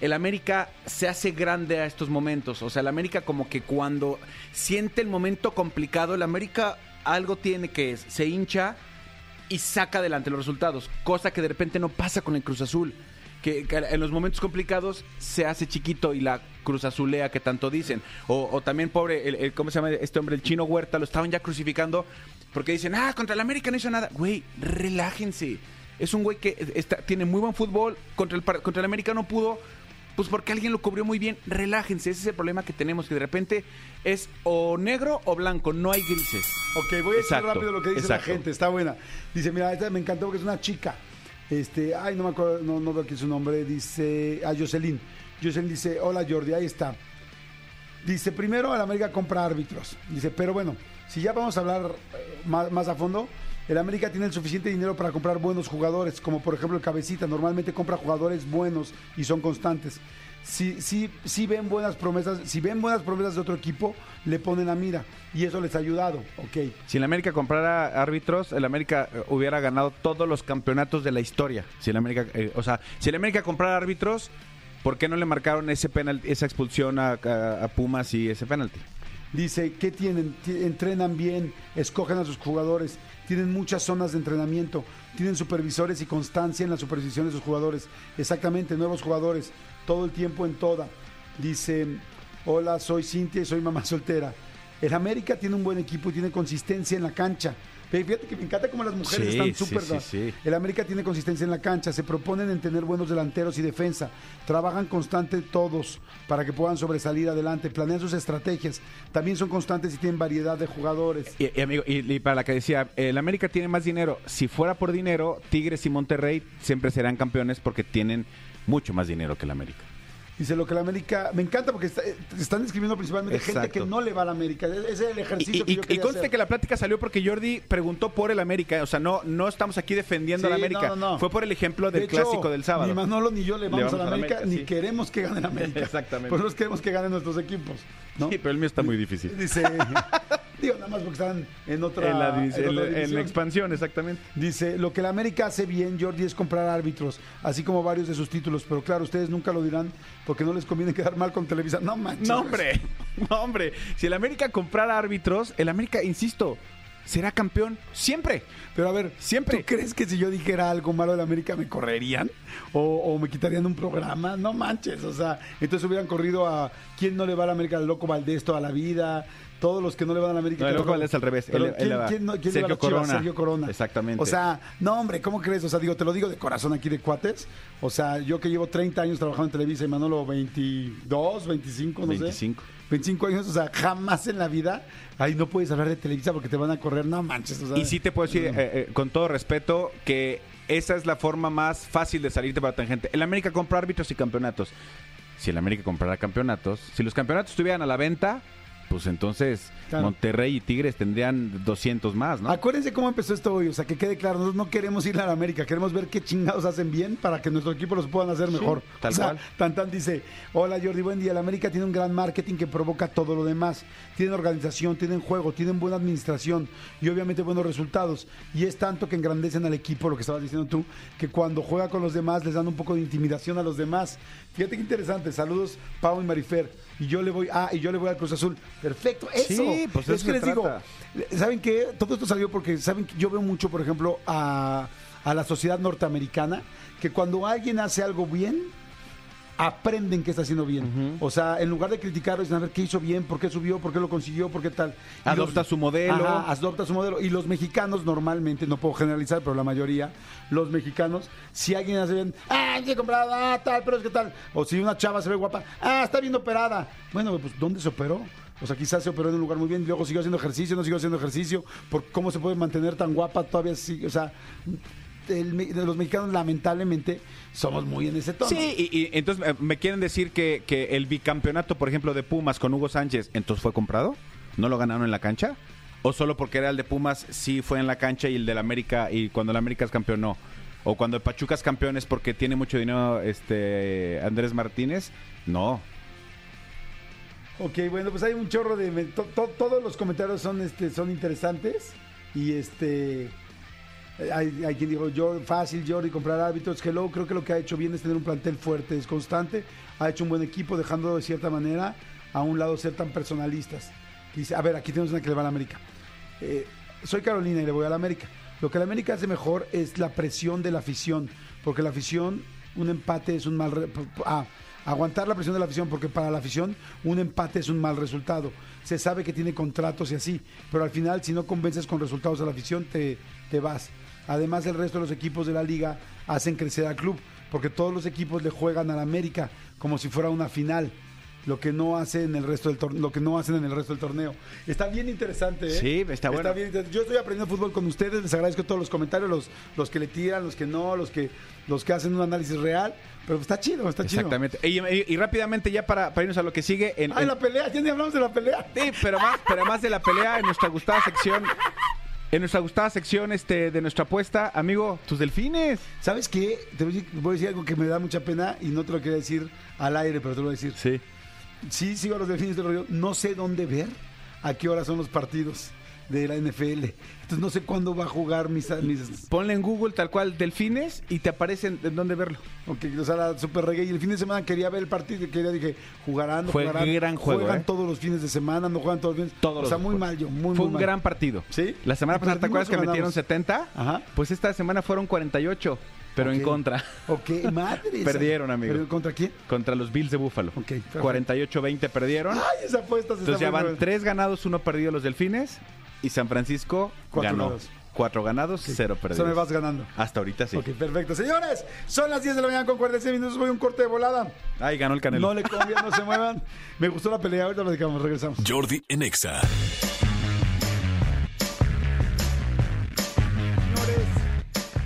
el América se hace grande a estos momentos. O sea, el América como que cuando siente el momento complicado, el América algo tiene que es, se hincha y saca adelante los resultados, cosa que de repente no pasa con el Cruz Azul. Que, que en los momentos complicados se hace chiquito y la Cruz Azulea que tanto dicen. O, o también, pobre, el, el- ¿cómo se llama este hombre? El chino Huerta, lo estaban ya crucificando porque dicen, ah, contra el América no hizo nada. Güey, relájense. Es un güey que está- tiene muy buen fútbol, contra el, contra el América no pudo, pues porque alguien lo cubrió muy bien. Relájense, ese es el problema que tenemos, que de repente es o negro o blanco, no hay grises. Ok, voy a decir Exacto, rápido lo que dice exacto. la gente, está buena. Dice, mira, esta me encantó porque es una chica. Este, ay, no me acuerdo, no, no veo aquí su nombre. Dice, ah, Jocelyn. Jocelyn dice, hola Jordi, ahí está. Dice, primero el América compra árbitros. Dice, pero bueno, si ya vamos a hablar eh, más, más a fondo, el América tiene el suficiente dinero para comprar buenos jugadores, como por ejemplo el Cabecita, normalmente compra jugadores buenos y son constantes. Si, si, si ven buenas promesas, si ven buenas promesas de otro equipo, le ponen a mira y eso les ha ayudado, ok. Si el América comprara árbitros, el América eh, hubiera ganado todos los campeonatos de la historia. Si el América, eh, o sea, si el América comprara árbitros, ¿por qué no le marcaron ese penal, esa expulsión a, a- a Pumas y ese penalti? Dice, ¿qué tienen? Ti- Entrenan bien, escogen a sus jugadores, tienen muchas zonas de entrenamiento, tienen supervisores y constancia en la supervisión de sus jugadores. Exactamente, nuevos jugadores, todo el tiempo en toda. Dice, hola, soy Cintia y soy mamá soltera. El América tiene un buen equipo y tiene consistencia en la cancha. Fíjate que me encanta cómo las mujeres Sí, están súper... sí, sí. El América tiene consistencia en la cancha, se proponen en tener buenos delanteros y defensa, trabajan constante todos para que puedan sobresalir adelante, planean sus estrategias, también son constantes y tienen variedad de jugadores. Y, y, amigo, y, y para la que decía, el América tiene más dinero. Si fuera por dinero, Tigres y Monterrey siempre serán campeones porque tienen mucho más dinero que el América. Dice lo que la América, me encanta porque está- eh, están describiendo principalmente gente que no le va a la América, ese es el ejercicio y- que yo y quería conste hacer. que la plática salió porque Jordi preguntó por el América. O sea, no, no estamos aquí defendiendo Sí, al América. no, no. Fue por el ejemplo del De hecho, clásico del sábado. Ni Manolo ni yo le vamos, a la América, ni sí. queremos que gane la América. Exactamente. Por eso queremos que ganen nuestros equipos. ¿No? Sí, pero el mío está muy difícil. Dice, digo, nada más porque están en otra, En la, divis- en en otra la- en la división. expansión, exactamente. Dice, lo que la América hace bien, Jordi, es comprar árbitros, así como varios de sus títulos, pero claro, ustedes nunca lo dirán porque no les conviene quedar mal con Televisa. No manches. No, hombre. No, hombre. Si el América comprara árbitros, el América, insisto, será campeón siempre. Pero a ver, Siempre. ¿tú crees que si yo dijera algo malo de la América me correrían? ¿O, o me quitarían un programa? No manches, o sea, entonces hubieran corrido a quién no le va a la América, al Loco Valdés toda la vida, todos los que no le van a la América. No, el Loco Valdés al revés, Pero él- él ¿quién, le va. quién no- quién le va a? Corona. Sergio Corona. Exactamente. O sea, no, hombre, ¿cómo crees? O sea, digo, te lo digo de corazón aquí de cuates. O sea, yo que llevo 30 años trabajando en Televisa y Manolo 22, 25, no 25. sé. 25 años, o sea, jamás en la vida. Ahí no puedes hablar de Televisa porque te van a correr. No manches, o sea. Y sí te puedo decir, eh, eh, con todo respeto, que esa es la forma más fácil de salirte para la tangente. El América compra árbitros y campeonatos. Si el América comprara campeonatos, si los campeonatos estuvieran a la venta, pues entonces Claro. Monterrey y Tigres tendrían 200 más, ¿no? Acuérdense cómo empezó esto hoy, o sea, que quede claro, nosotros no queremos ir a la América, queremos ver qué chingados hacen bien para que nuestro equipo los puedan hacer mejor. tal o sea, cual. Tantan dice, hola Jordi, buen día, la América tiene un gran marketing que provoca todo lo demás, tienen organización, tienen juego, tienen buena administración y obviamente buenos resultados. Y es tanto que engrandecen al equipo, lo que estabas diciendo tú, que cuando juega con los demás les dan un poco de intimidación a los demás. Fíjate qué interesante, saludos Pau y Marifer. Y yo le voy, ah, y yo le voy al Cruz Azul. Perfecto, eso. Sí, pues es eso que se les digo. ¿Saben qué? Todo esto salió porque, ¿saben? que Yo veo mucho, por ejemplo, a, a la sociedad norteamericana, que cuando alguien hace algo bien, aprenden qué está haciendo bien. O sea, en lugar de criticarlo, dicen a ver qué hizo bien, por qué subió, por qué lo consiguió, por qué tal. Y Adopta su modelo. Ajá, adopta su modelo. Y los mexicanos normalmente, no puedo generalizar, pero la mayoría, los mexicanos, si alguien hace bien, ah, que comprar, ah, tal, pero es que tal. O si una chava se ve guapa, ah, está bien operada. Bueno, pues, ¿dónde se operó? O sea, quizás se operó en un lugar muy bien, y luego siguió haciendo ejercicio, no siguió haciendo ejercicio, por cómo se puede mantener tan guapa todavía sigue, o sea, el me- de los mexicanos lamentablemente somos muy en ese tono. Sí, y, y entonces eh, me quieren decir que, que el bicampeonato, por ejemplo, de Pumas con Hugo Sánchez, entonces fue comprado, no lo ganaron en la cancha, o solo porque era el de Pumas sí fue en la cancha y el del América y cuando el América es campeón no, o cuando el Pachuca es campeón es porque tiene mucho dinero este Andrés Martínez, no. Ok, bueno, pues hay un chorro de... to- to- todos los comentarios son, este, son interesantes y este... Hay, hay quien dijo, yo, fácil, Jordi, comprar árbitros. Hello, creo que lo que ha hecho bien es tener un plantel fuerte, es constante. Ha hecho un buen equipo, dejando de cierta manera a un lado ser tan personalistas. Dice, a ver, aquí tenemos una que le va a la América. Eh, soy Carolina y le voy a la América. Lo que la América hace mejor es la presión de la afición, porque la afición, un empate es un mal... re- ah, aguantar la presión de la afición, porque para la afición un empate es un mal resultado. Se sabe que tiene contratos y así, pero al final si no convences con resultados a la afición te, te vas. Además el resto de los equipos de la liga hacen crecer al club, porque todos los equipos le juegan a la América como si fuera una final. Lo que no hacen el resto del lo que no hacen en el resto del torneo. Está bien interesante, ¿eh? Sí, está bueno. bien. Yo estoy aprendiendo fútbol con ustedes, les agradezco todos los comentarios, los, los que le tiran, los que no, los que, los que hacen un análisis real, pero está chido, está chido. Exactamente. Y, y- y rápidamente ya para, para irnos a lo que sigue. En, Ay, en- la pelea, ya ni hablamos de la pelea. Sí, pero más, pero más de la pelea en nuestra gustada sección. En nuestra gustada sección este, de nuestra apuesta, amigo, tus delfines. ¿Sabes qué? Te voy a, decir, algo que me da mucha pena y no te lo quería decir al aire, pero te lo voy a decir. Sí. Sí, sigo a los delfines del rollo. No sé dónde ver a qué hora son los partidos de la NFL. Entonces no sé cuándo va a jugar mis... mis Ponle en Google tal cual delfines y te aparecen en dónde verlo. ok, o sea, la super reggae. Y el fin de semana quería ver el partido y quería, dije, jugarán, no Fue jugarán. gran juego, Juegan ¿eh? todos los fines de semana, no juegan todos los fines. Todos o sea, los muy juegos. mal yo, muy, Fue muy un mal. gran partido. ¿Sí? La semana pasada, ¿te ¿Perdimos acuerdas que metieron ganamos? 70? Ajá. Pues esta semana fueron 48, pero en contra. Ok, madre. Perdieron, amigo. ¿Pero ¿Contra quién? Contra los Bills de Búfalo. Ok, perfecto. 48-20 perdieron. Ay, esa apuesta se Entonces ya van tres ganados, uno perdido los delfines. Y San Francisco Cuatro ganó. ganados. Cuatro ganados, cero perdidos. me vas ganando. Hasta ahorita sí. Ok, perfecto. Señores, son las 10 de la mañana con 46 minutos. Voy a un corte de volada. Ay, ganó el Canelo. No le cambian, no se muevan. Me gustó la pelea. Ahorita lo dejamos, regresamos. Jordi en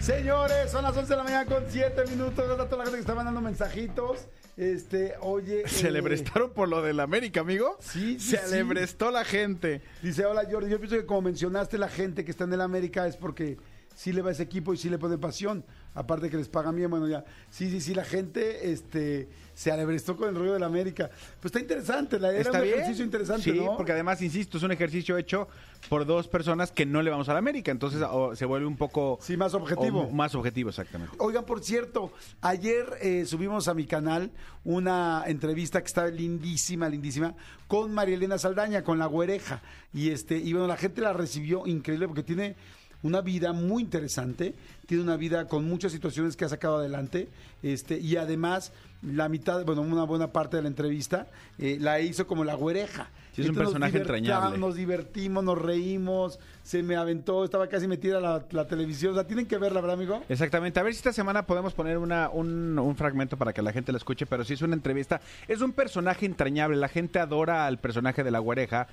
señores, son las 11 de la mañana con 7 minutos. Gracias a toda la gente que está mandando mensajitos. Este, oye. Se eh, le prestaron por lo del América, amigo. Sí, sí, Se sí. le prestó la gente. Dice, hola Jordi, yo pienso que como mencionaste la gente que está en el América es porque sí le va a ese equipo y sí le pone pasión. Aparte que les pagan bien, bueno, ya. Sí, sí, sí, la gente este, se alebrestó con el rollo del América. Pues está interesante, la, era Está un bien. ejercicio interesante, sí, ¿no? porque además, insisto, es un ejercicio hecho por dos personas que no le vamos a la América. Entonces o, se vuelve un poco... Sí, más objetivo. o más objetivo, exactamente. Oigan, por cierto, ayer eh, subimos a mi canal una entrevista que está lindísima, lindísima, con María Elena Saldaña, con la güereja. Y este, y bueno, la gente la recibió increíble porque tiene una vida muy interesante, tiene una vida con muchas situaciones que ha sacado adelante, este, y además la mitad, bueno, una buena parte de la entrevista eh, la hizo como la güereja. Sí, es un Entonces personaje entrañable. Nos divertimos, nos reímos, se me aventó, estaba casi metida la, la televisión. O sea, tienen que verla, ¿verdad, amigo? Exactamente. A ver si esta semana podemos poner una, un, un fragmento para que la gente la escuche, pero sí es una entrevista. Es un personaje entrañable. La gente adora al personaje de la güereja.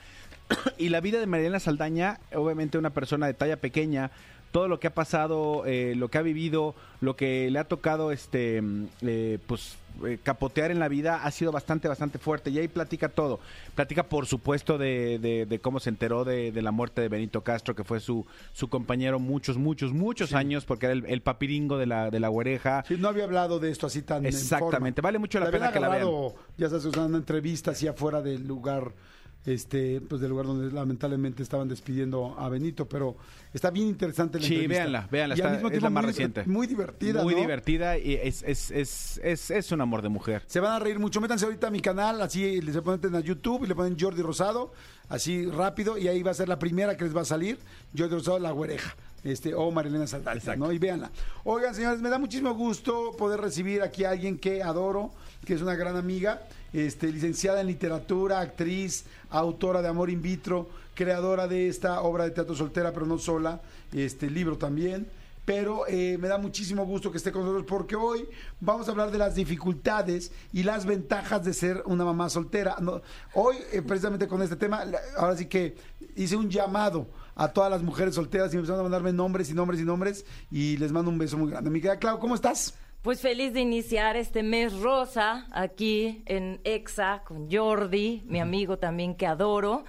y la vida de Mariana Saldaña, obviamente una persona de talla pequeña, todo lo que ha pasado, eh, lo que ha vivido, lo que le ha tocado, este, mm, eh, pues eh, capotear en la vida ha sido bastante, bastante fuerte. Y ahí platica todo. Platica, por supuesto, de, de- de cómo se enteró de, de la muerte de Benito Castro, que fue su, su compañero muchos, muchos, muchos años, porque era el, el papiringo de la, de la güereja. Sí, no había hablado de esto así tan en Exactamente. forma. Vale mucho la pena que la vean. Ya sabes, una entrevista así afuera del lugar, este, pues del lugar donde lamentablemente estaban despidiendo a Benito, pero está bien interesante la Sí, entrevista. véanla, véanla, Y al está- mismo es la más muy reciente. Muy divertida, Muy ¿no? divertida y es, es, es, es, es un amor de mujer. Se van a reír mucho. Métanse ahorita a mi canal, así les ponen a YouTube y le ponen Jordi Rosado, así rápido, y ahí va a ser la primera que les va a salir, Jordi Rosado, la güereja. Este, o Marilena Saldaña. ¿no? Y véanla. Oigan, señores, me da muchísimo gusto poder recibir aquí a alguien que adoro, que es una gran amiga, este, licenciada en literatura, actriz, autora de Amor in vitro, creadora de esta obra de teatro soltera, pero no sola, este libro también pero eh, me da muchísimo gusto que esté con nosotros porque hoy vamos a hablar de las dificultades y las ventajas de ser una mamá soltera. Hoy, eh, precisamente con este tema, ahora sí que hice un llamado a todas las mujeres solteras y me empezaron a mandarme nombres y nombres y nombres y les mando un beso muy grande. Mi querida Clau, ¿cómo estás? Pues feliz de iniciar este mes rosa aquí en EXA con Jordi, mi amigo también que adoro.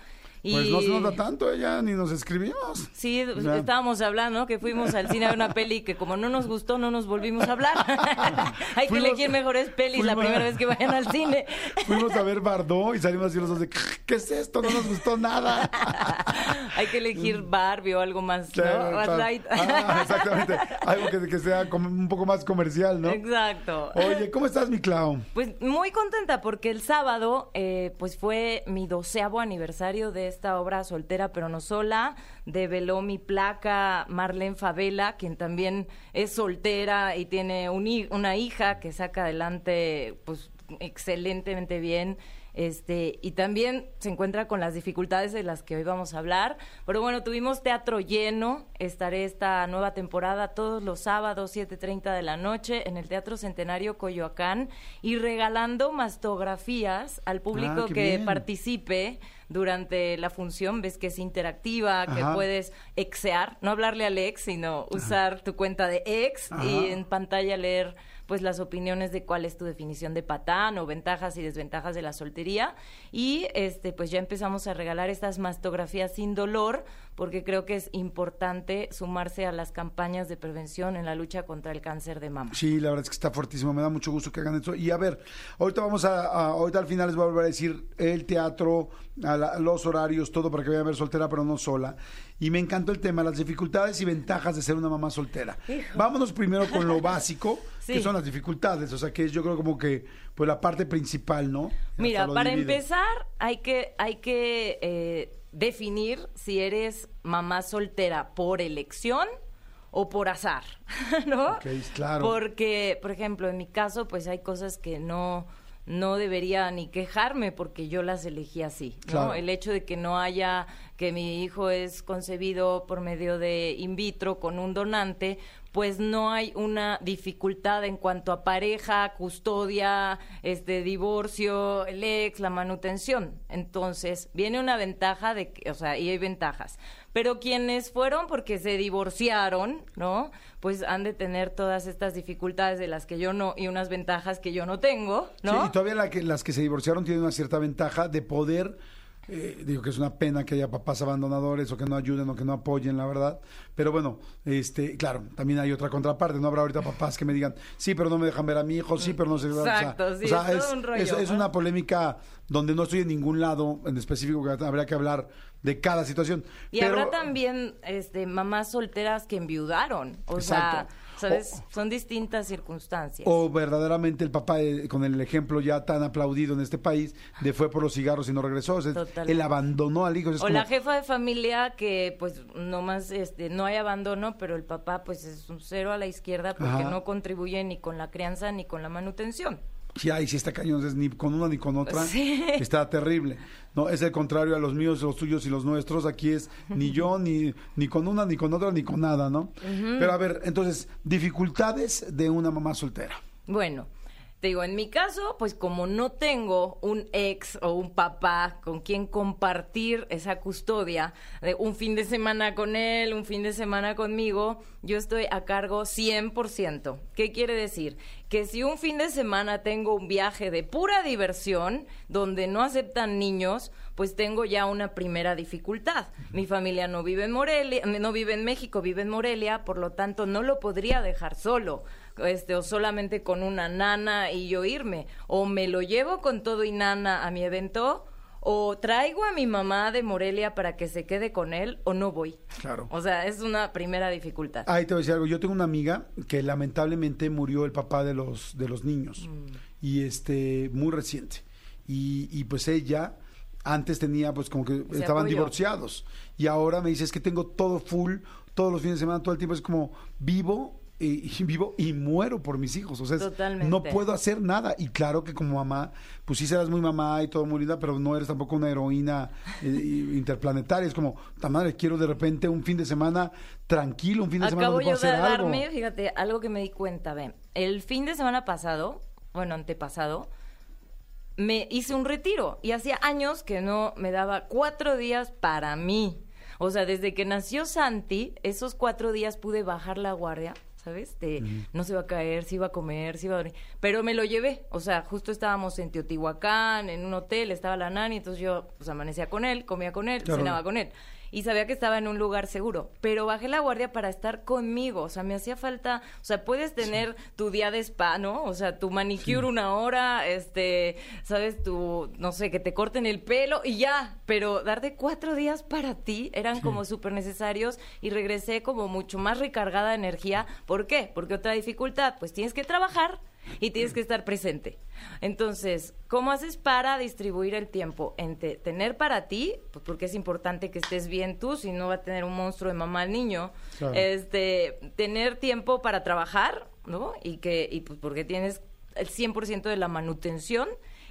Y Pues no se nota tanto, ella ni nos escribimos. Sí, estábamos hablando que fuimos al cine a ver una peli que como no nos gustó, no nos volvimos a hablar. Hay que elegir mejores pelis la primera vez que vayan al cine. Fuimos a ver Bardot y salimos así los dos de, ¿qué es esto? No nos gustó nada. Hay que elegir Barbie o algo más. Claro, light. Ah, exactamente. Algo que, que sea como un poco más comercial, ¿no? Exacto. Oye, ¿cómo estás, mi Clau? Pues muy contenta porque el sábado eh, pues fue mi doceavo aniversario de esta obra Soltera pero no sola. Develó mi placa Marlene Favela, quien también es soltera y tiene un una hija que saca adelante pues excelentemente bien. Este, y también se encuentra con las dificultades de las que hoy vamos a hablar. Pero bueno, tuvimos teatro lleno. Estaré esta nueva temporada todos los sábados, 7.30 de la noche, en el Teatro Centenario Coyoacán y regalando mastografías al público Ah, que bien. participe durante la función. Ves que es interactiva, que puedes exear, no hablarle al ex, sino usar tu cuenta de ex Ajá. y en pantalla leer pues las opiniones de cuál es tu definición de patán o ventajas y desventajas de la soltería y este pues ya empezamos a regalar estas mastografías sin dolor porque creo que es importante sumarse a las campañas de prevención en la lucha contra el cáncer de mama. Sí, la verdad es que está fuertísimo. Me da mucho gusto que hagan eso. Y a ver, ahorita vamos a, a- ahorita al final les voy a volver a decir el teatro, a la- los horarios, todo para que vayan a ver soltera, pero no sola. Y me encantó el tema, las dificultades y ventajas de ser una mamá soltera. Vámonos primero con lo básico, que Sí. son las dificultades. O sea, que es yo creo como que pues la parte principal, ¿no? Mira, para empezar hay que, hay que eh, definir si eres mamá soltera por elección o por azar, ¿no? Ok, claro. Porque, por ejemplo, en mi caso, pues hay cosas que no no debería ni quejarme porque yo las elegí así, ¿no? Claro. El hecho de que no haya que mi hijo es concebido por medio de in vitro con un donante, pues no hay una dificultad en cuanto a pareja, custodia, este divorcio, el ex, la manutención. Entonces, viene una ventaja de o sea, y hay ventajas. Pero quienes fueron porque se divorciaron, ¿no? Pues han de tener todas estas dificultades de las que yo no y unas ventajas que yo no tengo, ¿no? Sí, y todavía la que, las que se divorciaron tienen una cierta ventaja de poder, eh, digo que es una pena que haya papás abandonadores o que no ayuden o que no apoyen, la verdad. Pero bueno, este, claro, también hay otra contraparte. No habrá ahorita papás que me digan, sí, pero no me dejan ver a mi hijo, sí, pero no sé. o sea, Exacto, sí, o sea, es todo un rollo, es- una polémica donde no estoy en ningún lado en específico que habría que hablar de cada situación. Y Pero- habrá también este, mamás solteras que enviudaron. O Exacto. sea, ¿sabes? Son distintas circunstancias. O verdaderamente el papá, eh, con el ejemplo ya tan aplaudido en este país, de fue por los cigarros y no regresó. O sea, él abandonó al hijo. es o como- la jefa de familia que pues nomás este, no hay abandono, pero el papá pues es un cero a la izquierda porque Ajá. no contribuye ni con la crianza ni con la manutención. Sí, ahí sí está cañón, es ni con una ni con otra. Sí. Está terrible. No, es el contrario a los míos, los tuyos y los nuestros. Aquí es ni yo, ni, ni con una, ni con otra, ni con nada, ¿no? Pero a ver, entonces, dificultades de una mamá soltera. Bueno, te digo, en mi caso, pues como no tengo un ex o un papá con quien compartir esa custodia, de un fin de semana con él, un fin de semana conmigo, yo estoy a cargo 100%. ¿Qué quiere decir? Que si un fin de semana tengo un viaje de pura diversión, donde no aceptan niños, pues tengo ya una primera dificultad. Mi familia no vive en Morelia, no vive en México, vive en Morelia, por lo tanto no lo podría dejar solo este, o solamente con una nana y yo irme, o me lo llevo con todo y nana a mi evento, o traigo a mi mamá de Morelia para que se quede con él, o no voy. Claro. O sea, es una primera dificultad. Ahí te voy a decir algo. Yo tengo una amiga que lamentablemente murió el papá de los, de los niños. Y este, muy reciente. Y, y pues ella antes tenía, pues como que Se estaban apoyó. divorciados. Y ahora me dice, es que tengo todo full, todos los fines de semana, todo el tiempo. Es como vivo y, y vivo y muero por mis hijos. O sea, Totalmente. no puedo hacer nada. Y claro que como mamá, pues sí serás muy mamá y todo muy linda, pero no eres tampoco una heroína eh, interplanetaria. Es como, ta madre, quiero de repente un fin de semana tranquilo, un fin de semana yo de hacer algo. darme, fíjate, algo que me di cuenta, ven. El fin de semana pasado, bueno, antepasado, me hice un retiro y hacía años que no me daba cuatro días para mí. O sea, desde que nació Santi, esos cuatro días pude bajar la guardia, ¿sabes? De no se va a caer, si va a comer, si va a dormir. Pero me lo llevé, o sea, justo estábamos en Teotihuacán, en un hotel, estaba la nani, entonces yo pues amanecía con él, comía con él, Claro. cenaba con él. Y sabía que estaba en un lugar seguro, pero bajé la guardia para estar conmigo, o sea, me hacía falta, o sea, puedes tener tu día de spa, ¿no? O sea, tu manicure una hora, este, sabes, tu, no sé, que te corten el pelo y ya, pero darte cuatro días para ti eran como súper necesarios y regresé como mucho más recargada de energía. ¿Por qué? Porque otra dificultad, pues tienes que trabajar y tienes que estar presente. Entonces, ¿cómo haces para distribuir el tiempo entre tener para ti, pues porque es importante que estés bien tú, si no va a tener un monstruo de mamá al niño, Claro. este, tener tiempo para trabajar, ¿no? Y que y pues porque tienes el 100% de la manutención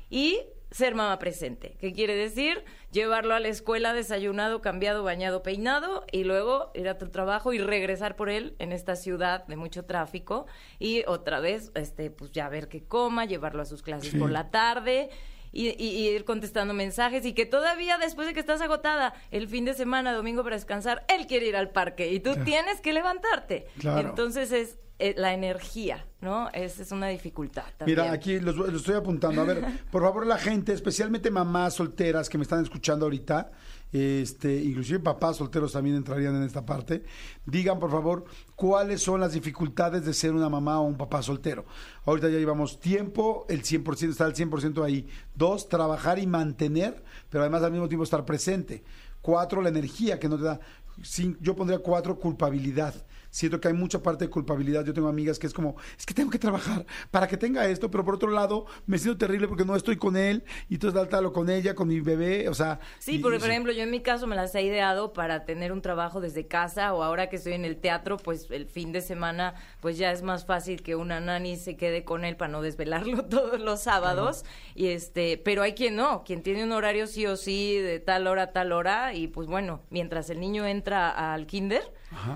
y ser mamá presente. ¿Qué quiere decir? Llevarlo a la escuela desayunado, cambiado, bañado, peinado y luego ir a tu trabajo y regresar por él en esta ciudad de mucho tráfico y otra vez, este, pues ya ver que coma, llevarlo a sus clases Sí. por la tarde. Y, y- y ir contestando mensajes y que todavía después de que estás agotada el fin de semana, domingo para descansar, él quiere ir al parque y tú tienes que levantarte. Claro. Entonces es la energía, ¿no? Es, es una dificultad también. Mira, aquí los, los estoy apuntando. A ver, por favor, la gente, especialmente mamás solteras que me están escuchando ahorita, este, inclusive papás solteros también entrarían en esta parte, digan, por favor, cuáles son las dificultades de ser una mamá o un papá soltero. Ahorita ya llevamos tiempo, el 100% está el 100% ahí. Dos, trabajar y mantener, pero además al mismo tiempo estar presente. Cuatro, la energía que no te da. Cin- yo pondría cuatro, culpabilidad. Siento que hay mucha parte de culpabilidad. Yo tengo amigas que es como, es que tengo que trabajar para que tenga esto, pero por otro lado me siento terrible porque no estoy con él y entonces tal, tal, o con ella, con mi bebé, o sea. Sí, y- porque por ejemplo, yo en mi caso me las he ideado para tener un trabajo desde casa o ahora que estoy en el teatro, pues el fin de semana, pues ya es más fácil que una nani se quede con él para no desvelarlo todos los sábados. Y este, pero hay quien no, quien tiene un horario sí o sí de tal hora a tal hora y pues bueno, mientras el niño entra al kinder,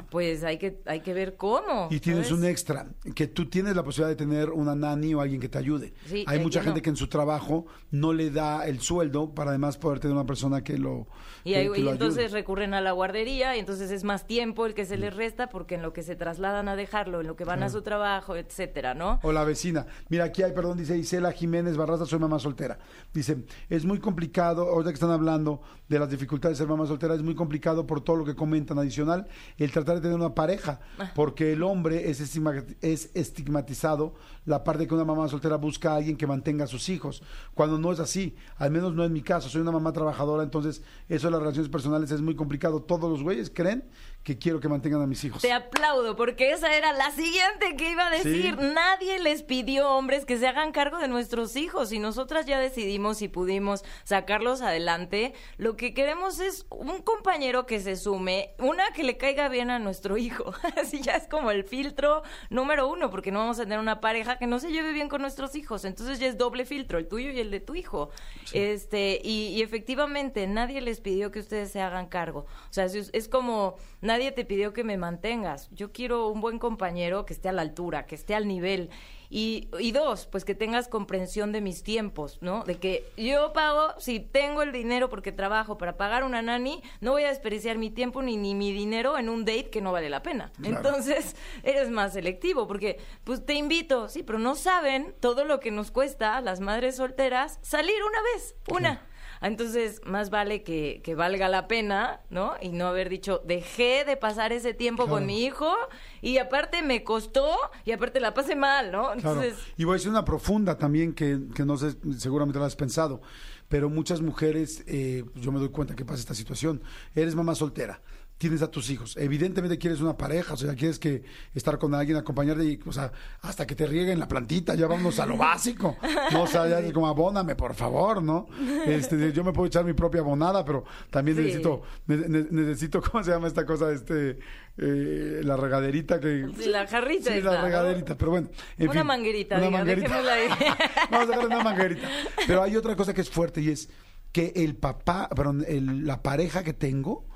pues hay que hay que ver cómo. Y tienes ¿sabes? un extra, que tú tienes la posibilidad de tener una nani o alguien que te ayude. Sí, Hay eh, mucha gente no. que en su trabajo no le da el sueldo para además poder tener una persona que lo Y, que- ahí- que y lo entonces ayude. recurren a la guardería y entonces es más tiempo el que se les resta porque en lo que se trasladan a dejarlo, en lo que van a su trabajo, etcétera, ¿no? O la vecina. Mira, aquí hay, perdón, dice Isela Jiménez Barraza, soy mamá soltera. Dice, es muy complicado, ahorita que están hablando de las dificultades de ser mamá soltera, es muy complicado por todo lo que comentan adicional, el tratar de tener una pareja, porque el hombre es, estigma- es estigmatizado la parte de que una mamá soltera busca a alguien que mantenga a sus hijos, cuando no es así, al menos no en mi caso, soy una mamá trabajadora, entonces eso de las relaciones personales es muy complicado. Todos los güeyes creen que quiero que mantengan a mis hijos. Te aplaudo porque esa era la siguiente que iba a decir. Sí. Nadie les pidió, hombres, que se hagan cargo de nuestros hijos y nosotras ya decidimos y pudimos sacarlos adelante. Lo que queremos es un compañero que se sume, una que le caiga bien a nuestro hijo. Así ya es como el filtro número uno, porque no vamos a tener una pareja que no se lleve bien con nuestros hijos. Entonces ya es doble filtro, el tuyo y el de tu hijo. Este, y, y efectivamente, nadie les pidió que ustedes se hagan cargo. O sea, es como nadie te pidió que me mantengas. Yo quiero un buen compañero que esté a la altura, que esté al nivel. Y, y dos, pues que tengas comprensión de mis tiempos, ¿no? De que yo pago, si tengo el dinero porque trabajo para pagar una nani, no voy a desperdiciar mi tiempo ni, ni mi dinero en un date que no vale la pena. Entonces, eres más selectivo porque, pues te invito, sí, pero no saben todo lo que nos cuesta a las madres solteras salir una vez, una. Entonces, más vale que, que valga la pena, ¿no? Y no haber dicho, dejé de pasar ese tiempo Claro. con mi hijo y aparte me costó y aparte la pasé mal, ¿no? Claro. Entonces, Y voy a decir una profunda también que, que no sé, seguramente la has pensado, pero muchas mujeres, eh, yo me doy cuenta que pasa esta situación. Eres mamá soltera, tienes a tus hijos, evidentemente quieres una pareja, o sea, quieres que estar con alguien, acompañarte, y, o sea, hasta que te rieguen la plantita, ya vamos a lo básico. No, o sea, ya es como abóname, por favor, ¿no? Este, yo me puedo echar mi propia abonada, pero también Sí. necesito, ne- ne- necesito, ¿cómo se llama esta cosa? Este, eh, la regaderita que... La jarrita Sí, la regaderita, pero bueno. en Una fin, manguerita, una diga, manguerita. Vamos a dejarle una manguerita. Pero hay otra cosa que es fuerte y es que el papá, perdón, el- la pareja que tengo,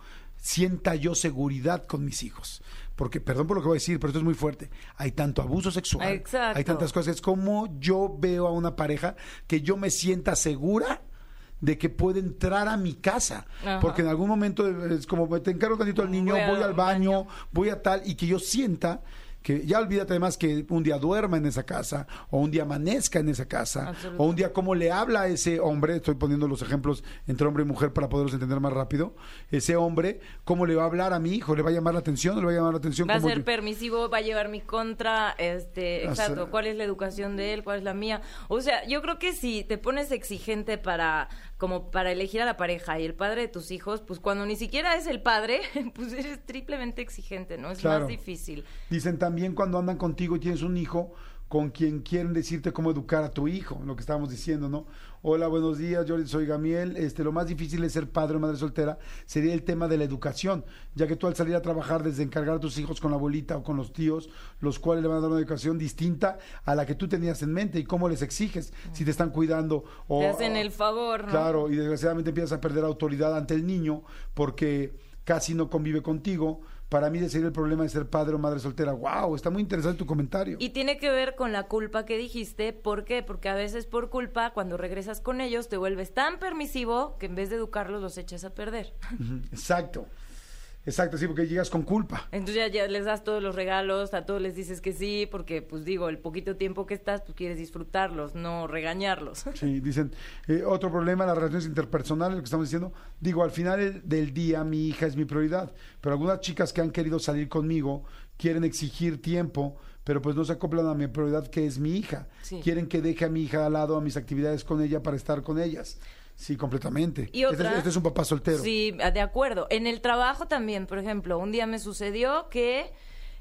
sienta yo seguridad con mis hijos. Porque, perdón por lo que voy a decir, pero esto es muy fuerte. Hay tanto abuso sexual. Exacto. Hay tantas cosas. Es como yo veo a una pareja que yo me sienta segura de que puede entrar a mi casa. Ajá. Porque en algún momento es como te encargo tantito al niño, Voy voy, al al baño, voy a tal, y que yo sienta que ya olvídate además que un día duerma en esa casa, o un día amanezca en esa casa, o un día cómo le habla a ese hombre, estoy poniendo los ejemplos entre hombre y mujer para poderlos entender más rápido, ese hombre, cómo le va a hablar a mi hijo, le va a llamar la atención, le va a llamar la atención. Va a ser yo- permisivo, va a llevar mi contra, este, exacto, cuál es la educación de él, cuál es la mía. O sea, yo creo que si te pones exigente para como para elegir a la pareja y el padre de tus hijos, pues cuando ni siquiera es el padre, pues eres triplemente exigente, ¿no? Es Claro. más difícil. Dicen también cuando andan contigo y tienes un hijo con quien quieren decirte cómo educar a tu hijo, lo que estábamos diciendo, ¿no? Hola, buenos días, yo soy Gamiel. Este, lo más difícil de ser padre o madre soltera sería el tema de la educación, ya que tú al salir a trabajar desde encargar a tus hijos con la abuelita o con los tíos, los cuales le van a dar una educación distinta a la que tú tenías en mente y cómo les exiges, si te están cuidando o Te hacen el favor, ¿no? Claro, y desgraciadamente empiezas a perder autoridad ante el niño porque casi no convive contigo. Para mí sería el problema de ser padre o madre soltera. Wow, está muy interesante tu comentario. Y tiene que ver con la culpa que dijiste. ¿Por qué? Porque a veces por culpa, cuando regresas con ellos, te vuelves tan permisivo que en vez de educarlos los echas a perder. Exacto. Exacto, sí, porque llegas con culpa. Entonces ya, ya les das todos los regalos, a todos les dices que sí, porque pues digo, el poquito tiempo que estás, pues quieres disfrutarlos, no regañarlos. Sí, dicen, eh, otro problema, las relaciones interpersonales, lo que estamos diciendo. Digo, al final el- del día mi hija es mi prioridad, pero algunas chicas que han querido salir conmigo quieren exigir tiempo, pero pues no se acoplan a mi prioridad que es mi hija. Sí. Quieren que deje a mi hija al lado a mis actividades con ella para estar con ellas. Sí, completamente. Y Este otra, este es un papá soltero. Sí, de acuerdo. En el trabajo también, por ejemplo, un día me sucedió que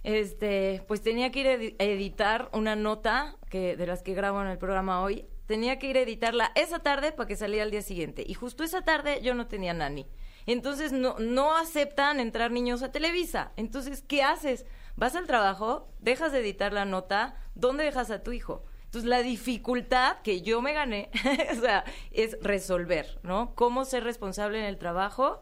este, pues tenía que ir a editar una nota que de las que grabo en el programa hoy. Tenía que ir a editarla esa tarde para que saliera al día siguiente. Y justo esa tarde yo no tenía nani. Entonces no, no aceptan entrar niños a Televisa. Entonces, ¿qué haces? Vas al trabajo, dejas de editar la nota, ¿dónde dejas a tu hijo? Entonces, la dificultad que yo me gané, o sea, es resolver, ¿no? Cómo ser responsable en el trabajo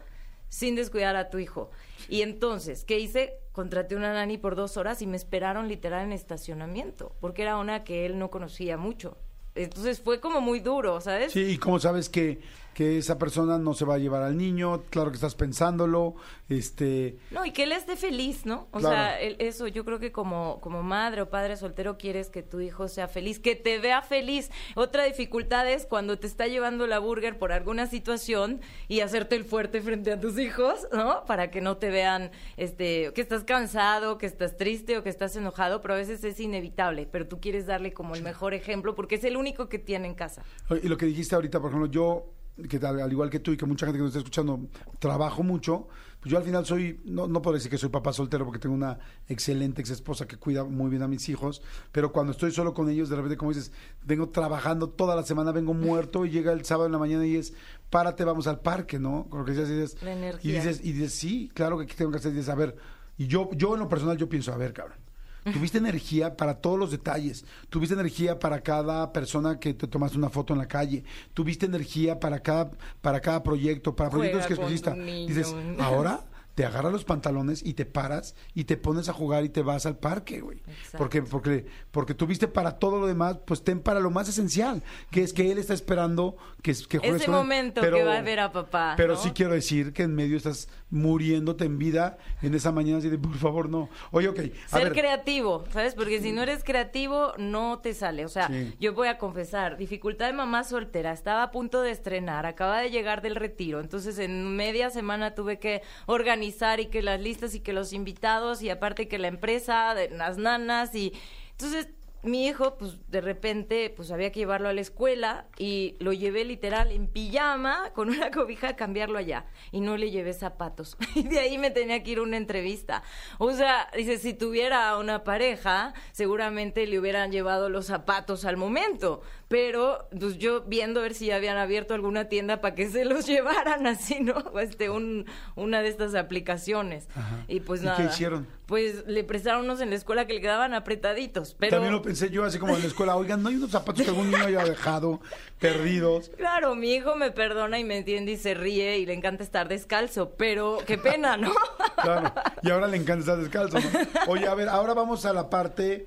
sin descuidar a tu hijo. Y entonces, ¿qué hice? Contraté una nani por dos horas y me esperaron literal en estacionamiento, porque era una que él no conocía mucho. Entonces fue como muy duro, ¿sabes? Sí, y cómo sabes que, que esa persona no se va a llevar al niño, claro que estás pensándolo, este, No, y que él esté feliz, ¿no? O Claro. sea, el- eso yo creo que como, como madre o padre soltero quieres que tu hijo sea feliz, que te vea feliz. Otra dificultad es cuando te está llevando la burger por alguna situación y hacerte el fuerte frente a tus hijos, ¿no? Para que no te vean este, que estás cansado, que estás triste o que estás enojado, pero a veces es inevitable, pero tú quieres darle como el mejor ejemplo porque es el único que tiene en casa. Y lo que dijiste ahorita, por ejemplo, yo, que al, al igual que tú y que mucha gente que nos está escuchando, trabajo mucho, pues yo al final soy, no, no puedo decir que soy papá soltero porque tengo una excelente ex esposa que cuida muy bien a mis hijos, pero cuando estoy solo con ellos, de repente, como dices, vengo trabajando toda la semana, vengo muerto y llega el sábado en la mañana y es, párate, vamos al parque, ¿no? Con lo que decías, y dices, La y dices, y dices, sí, claro que tengo que hacer, y dices, a ver, y yo, yo en lo personal, yo pienso, a ver, cabrón. Tuviste energía para todos los detalles. Tuviste energía para cada persona que te tomaste una foto en la calle. Tuviste energía para cada, para cada proyecto, para Juega proyectos que escogiste. Dices, ahora te agarras los pantalones y te paras y te pones a jugar y te vas al parque, güey. Porque, porque, porque tuviste para todo lo demás, pues ten para lo más esencial, que es que él está esperando que, que juegues Ese con él. momento que va a ver a papá, Pero ¿no? sí quiero decir que en medio estás muriéndote en vida en esa mañana así de, por favor, no. Oye, ok. A Ser ver, creativo, ¿sabes? Porque si no eres creativo, no te sale. O sea, Sí. yo voy a confesar, dificultad de mamá soltera, estaba a punto de estrenar, acaba de llegar del retiro, entonces en media semana tuve que organizar y que las listas y que los invitados y aparte que la empresa, de las nanas y... Entonces mi hijo, pues de repente, pues había que llevarlo a la escuela y lo llevé literal en pijama con una cobija a cambiarlo allá y no le llevé zapatos. Y de ahí me tenía que ir a una entrevista. O sea, dice, si tuviera una pareja, seguramente le hubieran llevado los zapatos al momento. Pero, pues yo viendo a ver si ya habían abierto alguna tienda para que se los llevaran así, ¿no? Este, un, una de estas aplicaciones. Ajá. Y pues ¿Y nada. qué hicieron? Pues le prestaron unos en la escuela que le quedaban apretaditos. Pero También lo pensé yo, así como en la escuela. Oigan, ¿no hay unos zapatos que algún niño haya dejado perdidos? Claro, mi hijo me perdona y me entiende y se ríe y le encanta estar descalzo, pero qué pena, ¿no? Claro. Y ahora le encanta estar descalzo. ¿no? Oye, a ver, ahora vamos a la parte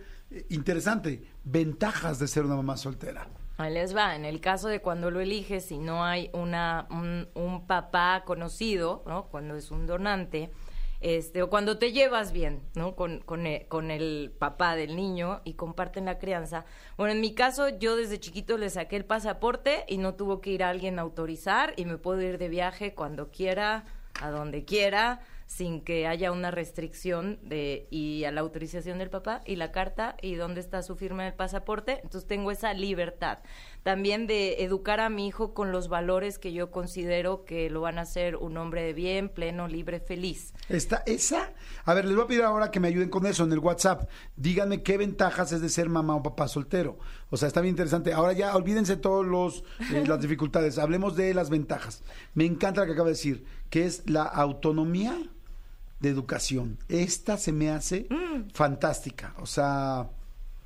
interesante. Ventajas de ser una mamá soltera. Ahí les va, en el caso de cuando lo eliges, si no hay una, un, un papá conocido, ¿no? Cuando es un donante, este, o cuando te llevas bien, ¿no? Con, con, e- con el papá del niño y comparten la crianza. Bueno, en mi caso, yo desde chiquito le saqué el pasaporte y no tuvo que ir a alguien a autorizar y me puedo ir de viaje cuando quiera, a donde quiera, sin que haya una restricción de y a la autorización del papá y la carta y dónde está su firma del pasaporte. Entonces tengo esa libertad. También de educar a mi hijo con los valores que yo considero que lo van a hacer un hombre de bien, pleno, libre, feliz. Esta, esa. A ver, les voy a pedir ahora que me ayuden con eso en el WhatsApp. Díganme qué ventajas es de ser mamá o papá soltero. O sea, está bien interesante. Ahora ya olvídense todos los eh, las dificultades. Hablemos de las ventajas. Me encanta lo que acaba de decir, que es la autonomía de educación. Esta se me hace fantástica. O sea,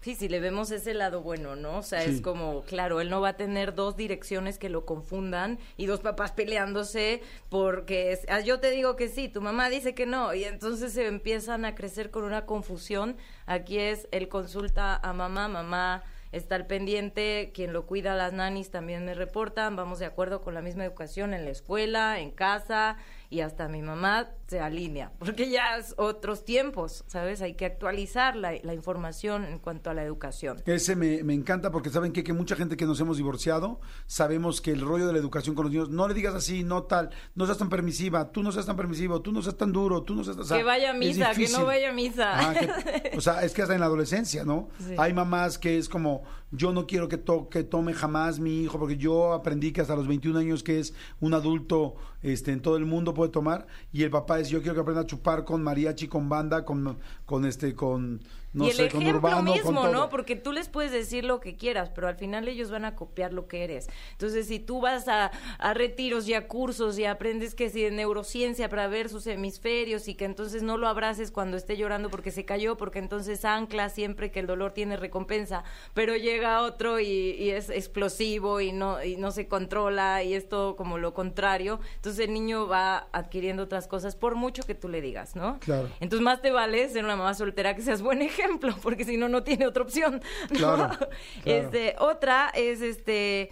Sí, si le vemos ese lado bueno, ¿no? O sea, Sí. es como, claro, él no va a tener dos direcciones que lo confundan y dos papás peleándose porque es- ah, yo te digo que sí, tu mamá dice que no y entonces se empiezan a crecer con una confusión. Aquí es, él consulta a mamá, mamá está al pendiente, quien lo cuida, las nanis también me reportan, vamos de acuerdo con la misma educación en la escuela, en casa y hasta mi mamá se alinea, porque ya es otros tiempos, ¿sabes? Hay que actualizar la, la información en cuanto a la educación. Ese me, me encanta porque saben qué? que mucha gente que nos hemos divorciado sabemos que el rollo de la educación con los niños, no le digas así, no tal, no seas tan permisiva, tú no seas tan permisivo, tú no seas tan duro, tú no seas... o sea, que vaya a misa, que no vaya a misa. Ah, que- o sea, es que hasta en la adolescencia, ¿no? Sí. Hay mamás que es como, yo no quiero que, to- que tome jamás mi hijo, porque yo aprendí que hasta los 21 años que es un adulto este, en todo el mundo puede tomar, y el papá yo quiero que aprenda a chupar con mariachi, con banda, con este, con, no y el sé, con ejemplo urbano, mismo. ¿no? Porque tú les puedes decir lo que quieras, pero al final ellos van a copiar lo que eres. Entonces, si tú vas a, a retiros y a cursos y aprendes que si de neurociencia para ver sus hemisferios y que entonces no lo abraces cuando esté llorando porque se cayó, porque entonces ancla siempre que el dolor tiene recompensa, pero llega otro y, y es explosivo y no, y no se controla y es todo como lo contrario. Entonces el niño va adquiriendo otras cosas por mucho que tú le digas, ¿no? Claro. Entonces más te vale ser una mamá soltera que seas buen ejemplo, porque si no, no tiene otra opción. ¿no? Claro, claro. Este, otra es este.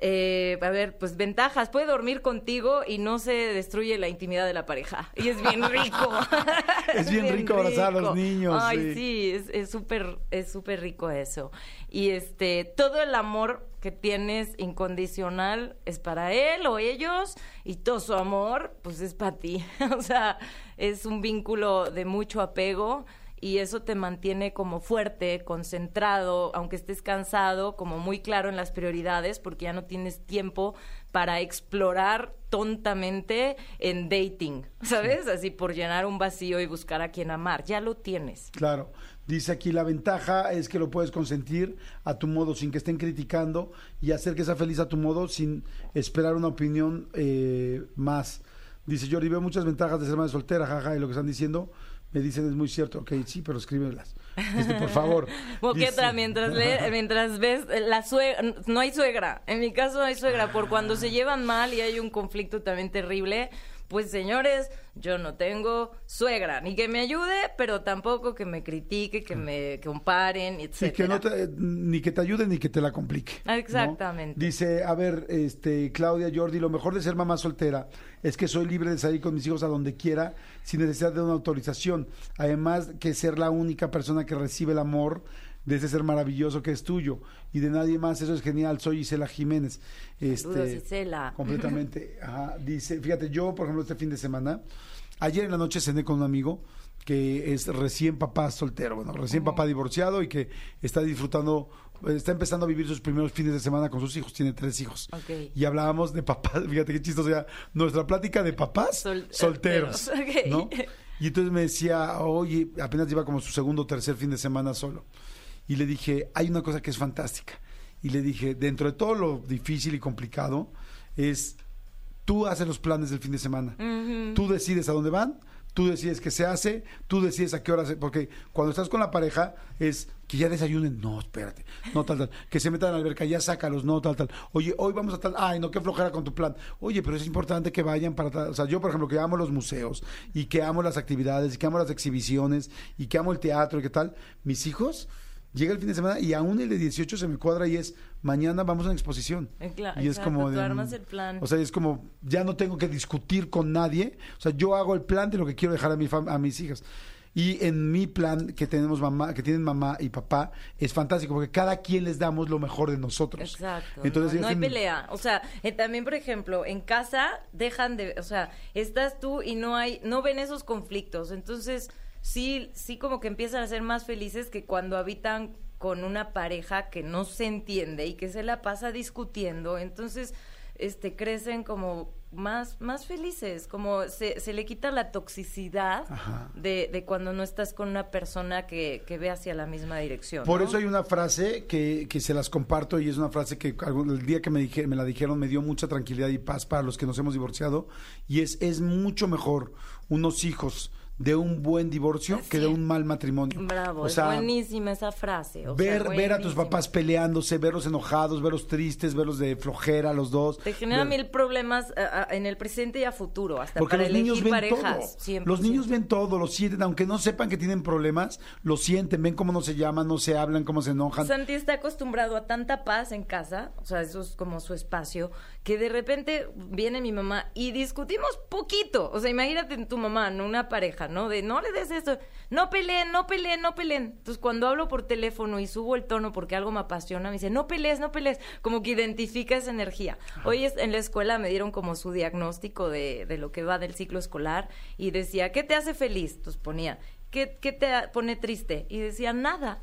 eh, a ver, pues ventajas. Puede dormir contigo y no se destruye la intimidad de la pareja. Y es bien rico. Es bien rico abrazar a los niños, Ay, sí. sí, es- es súper es súper rico eso. Y este, todo el amor que tienes incondicional es para él o ellos y todo su amor pues es para ti. o sea, es un vínculo de mucho apego y eso te mantiene como fuerte, concentrado, aunque estés cansado, como muy claro en las prioridades porque ya no tienes tiempo para explorar tontamente en dating, ¿sabes? Así por llenar un vacío y buscar a quien amar, ya lo tienes. Claro. Dice aquí, la ventaja es que lo puedes consentir a tu modo sin que estén criticando y hacer que sea feliz a tu modo sin esperar una opinión eh, más. Dice Jordi, veo muchas ventajas de ser madre soltera, jaja, y lo que están diciendo me dicen es muy cierto. Ok, sí, pero escríbelas. Este, por favor. ¿O qué Dice- otra? Mientras, le- mientras ves eh, la suegra, no hay suegra. En mi caso no hay suegra. Por cuando se llevan mal y hay un conflicto también terrible, pues señores, yo no tengo suegra. Ni que me ayude, pero tampoco que me critique, que me comparen, etc. Sí, que no te- ni que te ayude ni que te la complique. ¿no? Exactamente. Dice, a ver, este, Claudia Jordi, lo mejor de ser mamá soltera es que soy libre de salir con mis hijos a donde quiera sin necesidad de una autorización. Además que ser la única persona que recibe el amor de ese ser maravilloso que es tuyo y de nadie más, eso es genial. Soy Isela Jiménez. Este, Isela. Completamente. Ajá. Dice, fíjate, yo, por ejemplo, este fin de semana, ayer en la noche cené con un amigo que es recién papá soltero, bueno, recién papá divorciado y que está disfrutando, está empezando a vivir sus primeros fines de semana con sus hijos, tiene tres hijos. Ok. Y hablábamos de papás, fíjate qué chistoso, ya, nuestra plática de papás Sol- solteros. ¿no? Y entonces me decía, oye, apenas lleva como su segundo o tercer fin de semana solo. Y le dije, hay una cosa que es fantástica. Y le dije, dentro de todo lo difícil y complicado, es tú haces los planes del fin de semana. Tú decides a dónde van, tú decides qué se hace, tú decides a qué hora se... Porque cuando estás con la pareja es que ya desayunen, no, espérate, no, tal, tal. Que se metan a la alberca, ya sácalos, no, tal, tal. Oye, hoy vamos a tal, ay, no, qué flojera con tu plan. Oye, pero es importante que vayan para tal. O sea, yo, por ejemplo, que amo los museos y que amo las actividades y que amo las exhibiciones y que amo el teatro y qué tal, mis hijos llega el fin de semana y aún el de 18 se me cuadra y es mañana vamos a una exposición. Eh, cla- y es exacto, como tú de- armas el plan. O sea, es como ya no tengo que discutir con nadie, o sea, yo hago el plan de lo que quiero dejar a mi fam- a mis hijas. Y en mi plan que tenemos mamá, que tienen mamá y papá, es fantástico porque cada quien les damos lo mejor de nosotros. Exacto. Entonces, no, no hay tienen- pelea. O sea, eh, también, por ejemplo, en casa dejan de, o sea, estás tú y no hay, no ven esos conflictos. Entonces, sí, sí como que empiezan a ser más felices que cuando habitan con una pareja que no se entiende y que se la pasa discutiendo. Entonces, este, crecen como más, más felices, como se, se le quita la toxicidad de, de cuando no estás con una persona que, que ve hacia la misma dirección. Por ¿no? eso hay una frase que, que se las comparto y es una frase que el día que me, dije, me la dijeron me dio mucha tranquilidad y paz para los que nos hemos divorciado y es es mucho mejor unos hijos de un buen divorcio que de un mal matrimonio. Bravo, O es sea, buenísima esa frase. o sea, ver, ver a tus papás peleándose, verlos enojados, verlos tristes, verlos de flojera los dos. Te genera ver- mil problemas a- a- en el presente y a futuro, hasta Porque para los niños ven parejas. todo. 100%. Los niños ven todo, lo sienten, aunque no sepan que tienen problemas, lo sienten, ven cómo no se llaman, no se hablan, cómo se enojan. Santi está acostumbrado a tanta paz en casa, o sea, eso es como su espacio, que de repente viene mi mamá y discutimos poquito. O sea, imagínate en tu mamá, ¿no? Una pareja, ¿no? De no le des esto, no peleen, no peleen, no peleen. Entonces, cuando hablo por teléfono y subo el tono porque algo me apasiona, me dice, no pelees, no pelees. Como que identifica esa energía. Hoy es- en la escuela me dieron como su diagnóstico de, de lo que va del ciclo escolar y decía, ¿qué te hace feliz? Entonces ponía, ¿qué, qué te pone triste? Y decía, nada.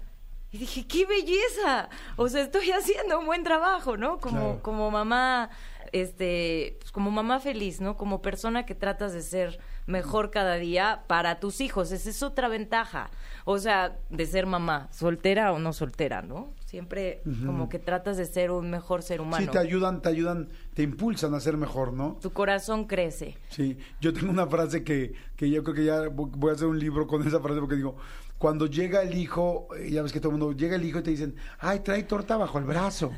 Y dije, qué belleza. O sea, estoy haciendo un buen trabajo, ¿no? Como, Claro. como mamá, este, pues, como mamá feliz, ¿no? Como persona que tratas de ser mejor cada día para tus hijos. Esa es otra ventaja. O sea, de ser mamá, soltera o no soltera, ¿no? Siempre como que tratas de ser un mejor ser humano. Sí, te ayudan, te ayudan, te impulsan a ser mejor, ¿no? Tu corazón crece. Sí, yo tengo una frase que, que yo creo que ya vo- voy a hacer un libro con esa frase porque digo, cuando llega el hijo, eh, ya ves que todo el mundo llega el hijo y te dicen, ay, trae torta bajo el brazo,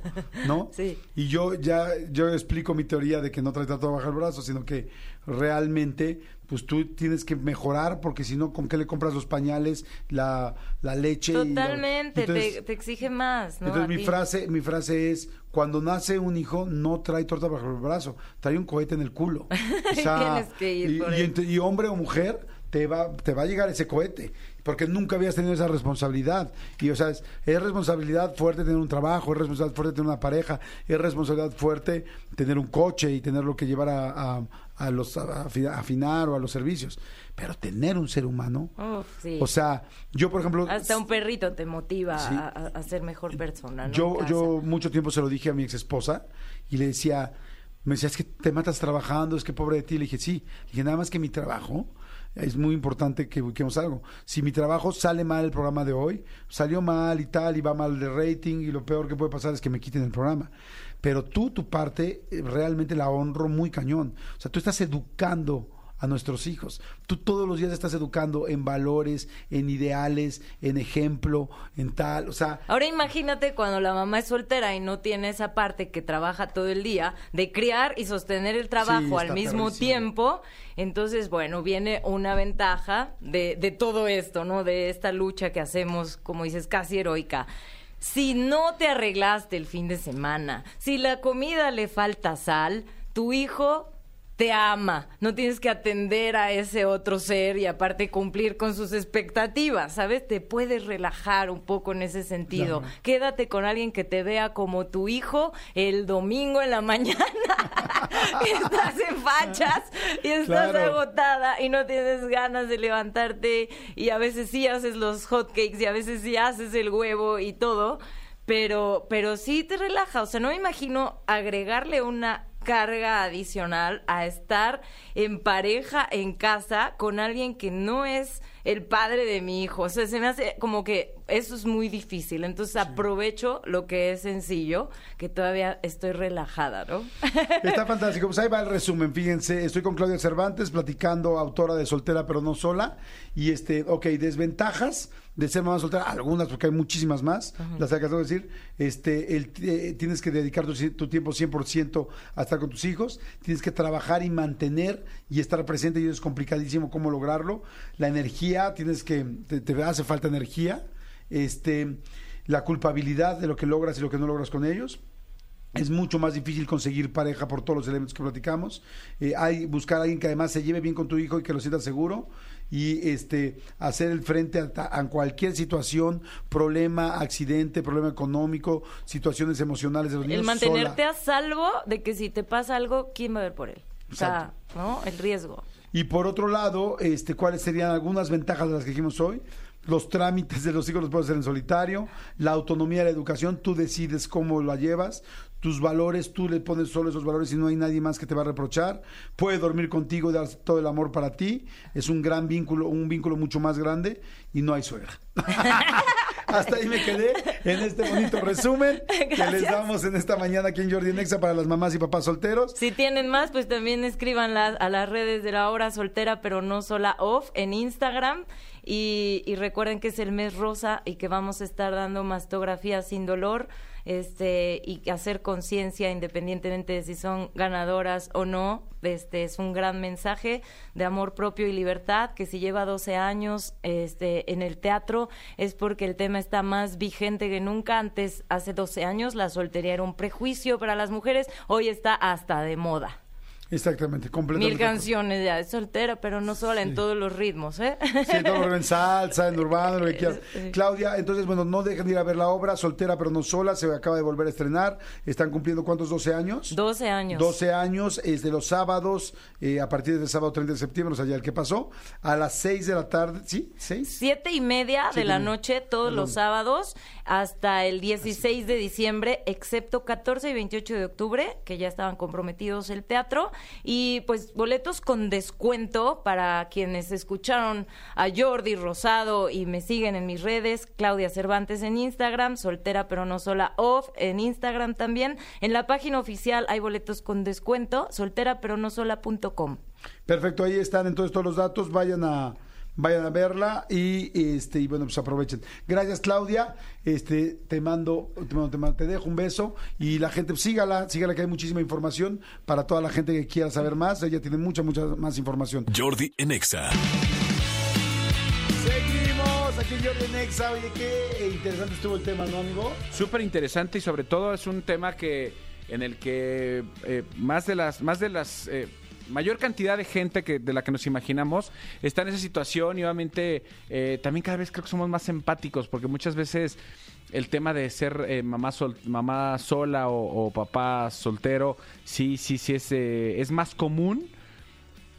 ¿no? Sí. Y yo ya, yo explico mi teoría de que no trae torta bajo el brazo, sino que realmente, pues tú tienes que mejorar porque si no, ¿con qué le compras los pañales, la, la leche? y la- Totalmente, Entonces- te, te exige más, ¿no? entonces mi ti. frase, mi frase es cuando nace un hijo no trae torta bajo el brazo, trae un cohete en el culo. O sea, Tienes que ir y, por y él. y hombre o mujer te va te va a llegar ese cohete porque nunca habías tenido esa responsabilidad y o sea es, es responsabilidad fuerte tener un trabajo es responsabilidad fuerte tener una pareja es responsabilidad fuerte tener un coche y tenerlo que llevar a, a- a los a, afinar o a los servicios pero tener un ser humano Uf, sí. o sea yo por ejemplo Hasta un perrito te motiva Sí. a, ser mejor persona, ¿no? yo, yo mucho tiempo se lo dije a mi ex esposa y le decía, me decía, es que te matas trabajando, es que pobre de ti. Le dije, sí. Le dije, nada más que mi trabajo es muy importante que busquemos algo. Si mi trabajo sale mal el programa de hoy, salió mal y tal, y va mal de rating, y lo peor que puede pasar es que me quiten el programa. Pero tú, tu parte, eh, realmente la honro muy cañón. O sea, tú estás educando a nuestros hijos. Tú todos los días estás educando en valores, en ideales, en ejemplo, en tal. O sea, Ahora imagínate cuando la mamá es soltera y no tiene esa parte que trabaja todo el día de criar y sostener el trabajo al mismo tiempo. Entonces, bueno, viene una ventaja de, de todo esto, ¿no? De esta lucha que hacemos, como dices, casi heroica. Si no te arreglaste el fin de semana, si la comida le falta sal, tu hijo te ama, no tienes que atender a ese otro ser y aparte cumplir con sus expectativas, ¿sabes? Te puedes relajar un poco en ese sentido. Claro. Quédate con alguien que te vea como tu hijo el domingo en la mañana. estás en fachas y estás Claro. agotada y no tienes ganas de levantarte y a veces sí haces los hotcakes y a veces sí haces el huevo y todo, pero pero sí te relaja, o sea, no me imagino agregarle una carga adicional a estar en pareja en casa con alguien que no es el padre de mi hijo. O sea, se me hace como que eso es muy difícil. Entonces aprovecho lo que es sencillo, que todavía estoy relajada, ¿no? Está fantástico. Pues ahí va el resumen. Fíjense, estoy con Claudia Cervantes platicando, autora de Soltera pero no sola. Y este, ok, desventajas de ser mamá soltera, algunas, porque hay muchísimas más, las acabo de decir. Este, el, eh, tienes que dedicar tu, tu tiempo 100% a estar con tus hijos. Tienes que trabajar y mantener y estar presente. Y es complicadísimo cómo lograrlo. La energía, tienes que, te, te hace falta energía. Este la culpabilidad de lo que logras y lo que no logras con ellos. Es mucho más difícil conseguir pareja por todos los elementos que platicamos. Eh, hay buscar a alguien que además se lleve bien con tu hijo y que lo sienta seguro y este hacer el frente a, cualquier situación, problema, accidente, problema económico, situaciones emocionales de los niños. El mantenerte sola. a salvo de que si te pasa algo, ¿quién va a ver por él? O sea, ¿no? El riesgo. Y por otro lado, este, ¿cuáles serían algunas ventajas de las que dijimos hoy? Los trámites de los hijos los puedes hacer en solitario, la autonomía de la educación, tú decides cómo la llevas, tus valores, tú le pones solo esos valores y no hay nadie más que te va a reprochar, puede dormir contigo, dar todo el amor para ti, es un gran vínculo, un vínculo mucho más grande y no hay suegra. Hasta ahí me quedé en este bonito resumen que les damos en esta mañana aquí en Jordi Nexa para las mamás y papás solteros. Si tienen más, pues también escriban a las redes de la hora soltera, pero no sola off en Instagram. Y, y recuerden que es el mes rosa y que vamos a estar dando mastografía sin dolor este y hacer conciencia independientemente de si son ganadoras o no. Este es un gran mensaje de amor propio y libertad que si lleva 12 años este en el teatro es porque el tema está más vigente que nunca. Antes, hace 12 años, la soltería era un prejuicio para las mujeres, hoy está hasta de moda. Exactamente, completamente. Mil canciones ya, es soltera, pero no sola en todos los ritmos, ¿eh? Sí, todo en salsa, en urbano, lo que quieras. Claudia, entonces, bueno, no dejen de ir a ver la obra, soltera pero no sola, se acaba de volver a estrenar. ¿Están cumpliendo cuántos? ¿12 años? 12 años. 12 años, es de los sábados, eh, a partir del sábado 30 de septiembre, o sea, ya el que pasó, a las 6 de la tarde, ¿sí? ¿6? Siete y media Siete de la noche todos los sábados hasta el 16 de diciembre, excepto 14 y 28 de octubre, que ya estaban comprometidos el teatro. Y pues boletos con descuento para quienes escucharon a Jordi Rosado y me siguen en mis redes, Claudia Cervantes en Instagram, soltera pero no sola off en Instagram también. En la página oficial hay boletos con descuento, soltera pero no sola.com. Perfecto, ahí están entonces todos los datos, vayan a vayan a verla y este y bueno pues aprovechen. Gracias Claudia, este te mando te, mando- te, mando- te dejo un beso y la gente pues, sígala, sígala que hay muchísima información para toda la gente que quiera saber más, ella tiene mucha mucha más información. Jordi en Exa. Seguimos aquí en Jordi Nexa, oye qué interesante estuvo el tema, ¿no amigo? Súper interesante y sobre todo es un tema que en el que eh, más de las más de las eh, mayor cantidad de gente que de la que nos imaginamos está en esa situación y obviamente eh, también cada vez creo que somos más empáticos porque muchas veces el tema de ser eh, mamá sol- mamá sola o, o papá soltero sí sí sí es eh, es más común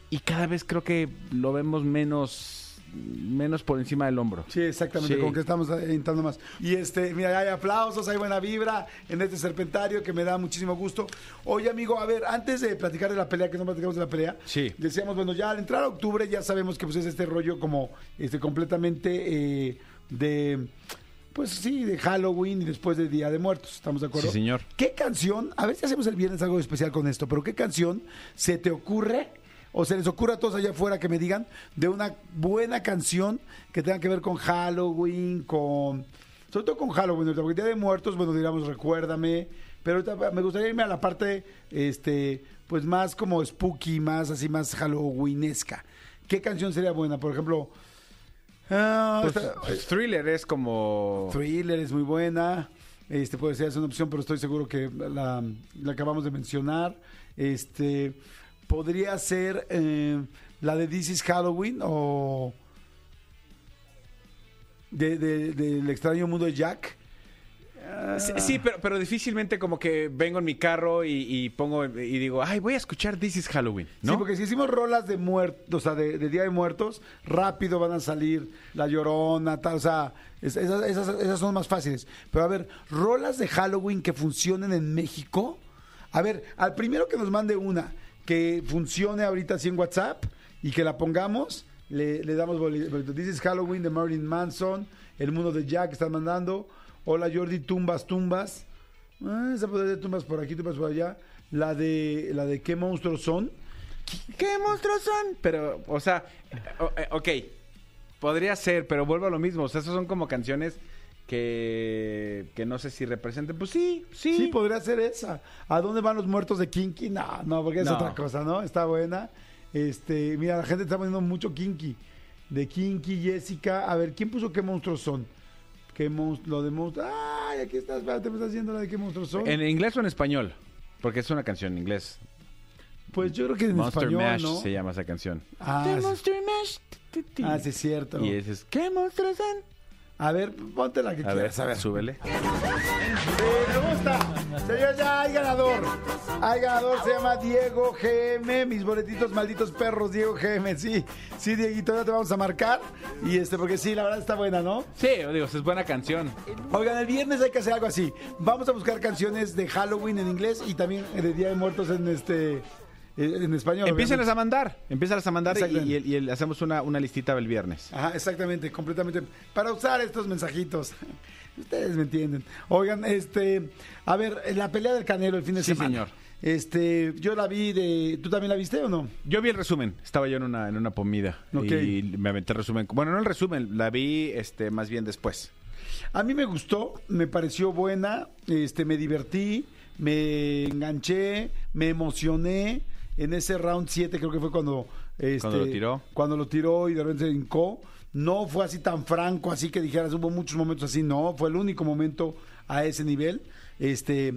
y cada vez creo que lo vemos menos menos por encima del hombro. Sí, exactamente, Sí. con que estamos entrando más. Y este, mira, hay aplausos, hay buena vibra en este serpentario que me da muchísimo gusto. Oye, amigo, a ver, antes de platicar de la pelea, que no platicamos de la pelea, Sí. decíamos, bueno, ya al entrar a octubre ya sabemos que pues es este rollo como este completamente eh, de pues sí, de Halloween y después de Día de Muertos, ¿estamos de acuerdo? Sí, señor. ¿Qué canción, a ver si hacemos el viernes algo especial con esto, pero qué canción se te ocurre o se les ocurre a todos allá afuera que me digan de una buena canción que tenga que ver con Halloween, con... Sobre todo con Halloween, porque Día de Muertos, bueno, diríamos, recuérdame, pero ahorita me gustaría irme a la parte, este, pues más como spooky, más así, más Halloweenesca. ¿Qué canción sería buena? Por ejemplo... ah, Pues, esta- pues, thriller es como Thriller es muy buena. Este puede ser es una opción, pero estoy seguro que la, la acabamos de mencionar. Este podría ser eh, la de This is Halloween o de, de- del extraño mundo de Jack. Sí, sí, pero, pero difícilmente como que vengo en mi carro y, y pongo y digo, ay, voy a escuchar This is Halloween, ¿no? Sí, porque si hicimos rolas de muertos, o sea, de, de Día de Muertos, rápido van a salir La Llorona, tal, o sea, es- esas, esas- esas son más fáciles. Pero a ver, rolas de Halloween que funcionen en México. A ver, al primero que nos mande una que funcione ahorita así en WhatsApp y que la pongamos, le, le damos boli- boleto. This is Halloween de Marilyn Manson, El Mundo de Jack están mandando. Hola Jordi, tumbas, tumbas. Ah, esa podría ser tumbas por aquí, tumbas por allá. La de, la de qué monstruos son. ¿Qué monstruos son? Pero, o sea, o- eh, ok, podría ser, pero vuelvo a lo mismo. O sea, esas son como canciones que, que no sé si representen. Pues sí, sí. Sí, podría ser esa. ¿A dónde van los muertos de Kinky? No, no, porque es No. otra cosa, ¿no? Está buena. Este, mira, la gente está poniendo mucho Kinky. De Kinky, Jessica. A ver, ¿quién puso qué monstruos son? ¿Qué monstruos? Lo de monstruos. Ah, Ay, aquí estás, espérate, me estás haciendo la de qué monstruos son. ¿En inglés o en español? Porque es una canción en inglés. Pues yo creo que en Monster español, Mash ¿no? se llama esa canción. Ah, sí. Ah, sí, es cierto. Y ese es ¿Qué monstruos son? A ver, ponte la que A ver. A ver. súbele. Sí, me gusta. Señor, ya hay ganador. Hay ganador, se llama Diego GM. Mis boletitos, malditos perros, Diego GM. Sí, sí, Dieguito, ya te vamos a marcar. Y este, porque sí, la verdad está buena, ¿no? Sí, digo, es buena canción. Oigan, el viernes hay que hacer algo así. Vamos a buscar canciones de Halloween en inglés y también de Día de Muertos en este en español. Obviamente. a mandar, empiézalas a mandar y, hacemos una, una listita el viernes. Ajá, exactamente, completamente. Para usar estos mensajitos. Ustedes me entienden. Oigan, este, a ver, la pelea del Canelo el fin de Sí, semana. señor. Este, yo la vi de, ¿tú también la viste o no? Yo vi el resumen, estaba yo en una, en una comida Ok. y me aventé el resumen. Bueno, no el resumen, la vi este más bien después. A mí me gustó, me pareció buena, este, me divertí, me enganché, me emocioné. En ese round 7 creo que fue cuando... Este, Cuando lo tiró. Cuando lo tiró y de repente se hincó. No fue así tan franco, así que dijeras, hubo muchos momentos así, no, fue el único momento a ese nivel. Este...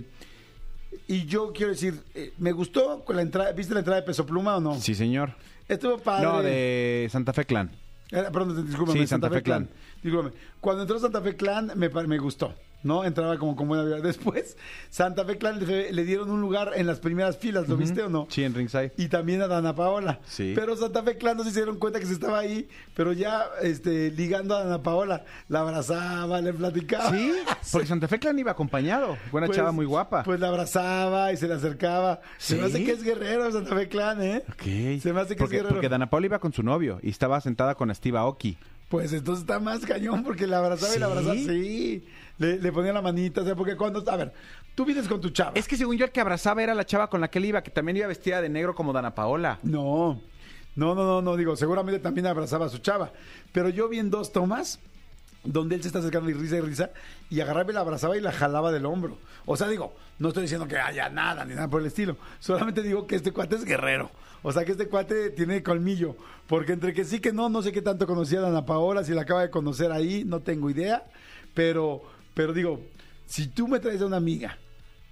Y yo quiero decir, eh, me gustó con la entrada, ¿viste la entrada de Peso Pluma o no? Sí, señor. Estuvo padre. No, de Santa Fe Clan. Eh, perdón, discúlpame, Sí, Santa, Santa Fe, Fe Clan. Clan. Discúlpame. Cuando entró Santa Fe Clan me, me gustó, ¿no? Entraba como con buena vida. Después, Santa Fe Clan le, le dieron un lugar en las primeras filas, ¿lo viste o no? Sí, en Ringside. Y también a Dana Paola. Sí. Pero Santa Fe Clan no se dieron cuenta que se estaba ahí, pero ya este, ligando a Dana Paola, la abrazaba, le platicaba. Sí, porque Santa Fe Clan iba acompañado. Buena Pues- chava muy guapa. Pues la abrazaba y se le acercaba. Se me hace que es guerrero Santa Fe Clan, ¿eh? Ok. Se me hace que porque, es guerrero. porque Dana Paula iba con su novio y estaba sentada con Steve Aoki. Pues entonces está más cañón porque la abrazaba y la abrazaba. Sí. Le, le ponía la manita, o sea, porque cuando. A ver, tú vienes con tu chava. Es que según yo el que abrazaba era la chava con la que él iba, que también iba vestida de negro como Dana Paola. No. No, no, no, no, digo, seguramente también abrazaba a su chava. Pero yo vi en dos tomas donde él se está acercando y risa y risa, y agarraba y la abrazaba y la jalaba del hombro. O sea, digo, no estoy diciendo que haya nada ni nada por el estilo. Solamente digo que este cuate es guerrero. O sea, que este cuate tiene colmillo. Porque entre que sí que no, no sé qué tanto conocía a Ana Paola, si la acaba de conocer ahí, no tengo idea. Pero, pero digo, si tú me traes a una amiga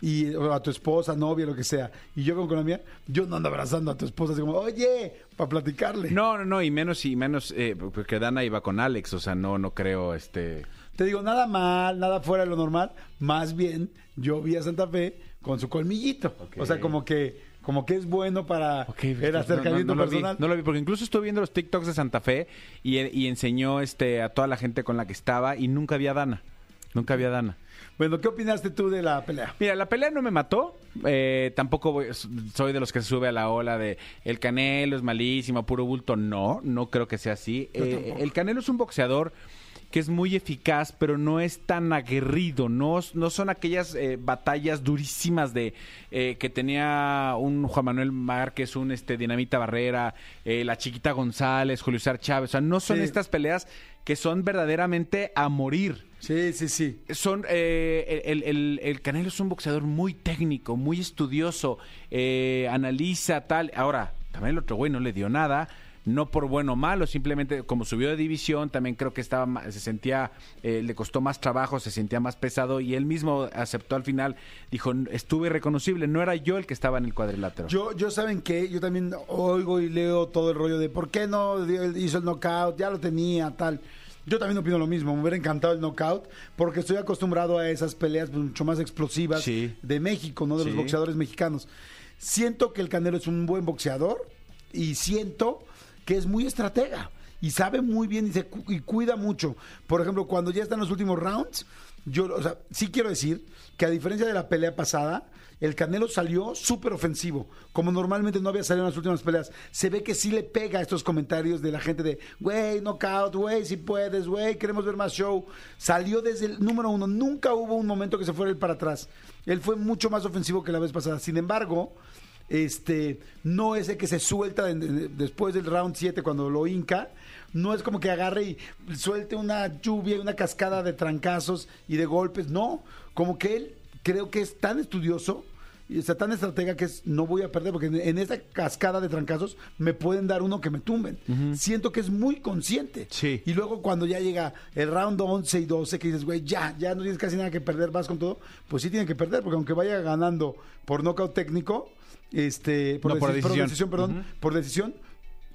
y o a tu esposa, novia, lo que sea, y yo con, con la mía, yo no ando abrazando a tu esposa así como, oye, para platicarle. No, no, no, y menos y menos eh, porque Dana iba con Alex, o sea, no, no creo, este... Te digo, nada mal, nada fuera de lo normal. Más bien, yo vi a Santa Fe con su colmillito. Ok. O sea, como que, como que es bueno para Ok, el pues, acercamiento no, no, no lo vi, personal. no lo vi, porque incluso estuve viendo los TikToks de Santa Fe y, y enseñó este a toda la gente con la que estaba y nunca había Dana. Nunca había Dana. Bueno, ¿qué opinaste tú de la pelea? Mira, la pelea no me mató. eh, tampoco voy- soy de los que se sube a la ola de el Canelo es malísimo, puro bulto. No, no creo que sea así. Eh, el Canelo es un boxeador que es muy eficaz, pero no es tan aguerrido. No, no son aquellas eh, batallas durísimas de eh, que tenía un Juan Manuel Márquez, un este Dinamita Barrera, eh, la Chiquita González, Julio César Chávez. O sea, no son Sí. estas peleas que son verdaderamente a morir Sí, sí, sí. son eh, el, el- el Canelo es un boxeador muy técnico, muy estudioso, eh, analiza tal. Ahora, también el otro güey no le dio nada, no por bueno o malo, simplemente como subió de división, también creo que estaba se sentía, eh, le costó más trabajo, se sentía más pesado y él mismo aceptó al final, dijo, estuve reconocible, no era yo el que estaba en el cuadrilátero. Yo, yo saben que yo también oigo y leo todo el rollo de por qué no hizo el knockout, ya lo tenía, tal. Yo también opino lo mismo, me hubiera encantado el knockout, porque estoy acostumbrado a esas peleas mucho más explosivas Sí. de México, ¿no? De los boxeadores mexicanos. Siento que el Canelo es un buen boxeador y siento que es muy estratega y sabe muy bien y, se y cuida mucho. Por ejemplo, cuando ya están los últimos rounds, yo, o sea, sí quiero decir que a diferencia de la pelea pasada, el Canelo salió súper ofensivo, como normalmente no había salido en las últimas peleas. Se ve que sí le pega a estos comentarios de la gente de, güey, knockout, güey, si puedes, güey, queremos ver más show. Salió desde el número uno, nunca hubo un momento que se fuera él para atrás. Él fue mucho más ofensivo que la vez pasada. Sin embargo, este no es el que se suelta de- de- después del round 7 cuando lo hinca. No es como que agarre y suelte una lluvia y una cascada de trancazos y de golpes. No, como que él creo que es tan estudioso y está tan estratega que es no voy a perder, porque en, en esta cascada de trancazos me pueden dar uno que me tumben. Siento que es muy consciente. Sí. Y luego cuando ya llega el round 11 y 12, que dices, güey, ya, ya no tienes casi nada que perder, vas con todo, pues sí tiene que perder, porque aunque vaya ganando por nocaut técnico, este, por, No, por deci- decisión. perdón, por decisión,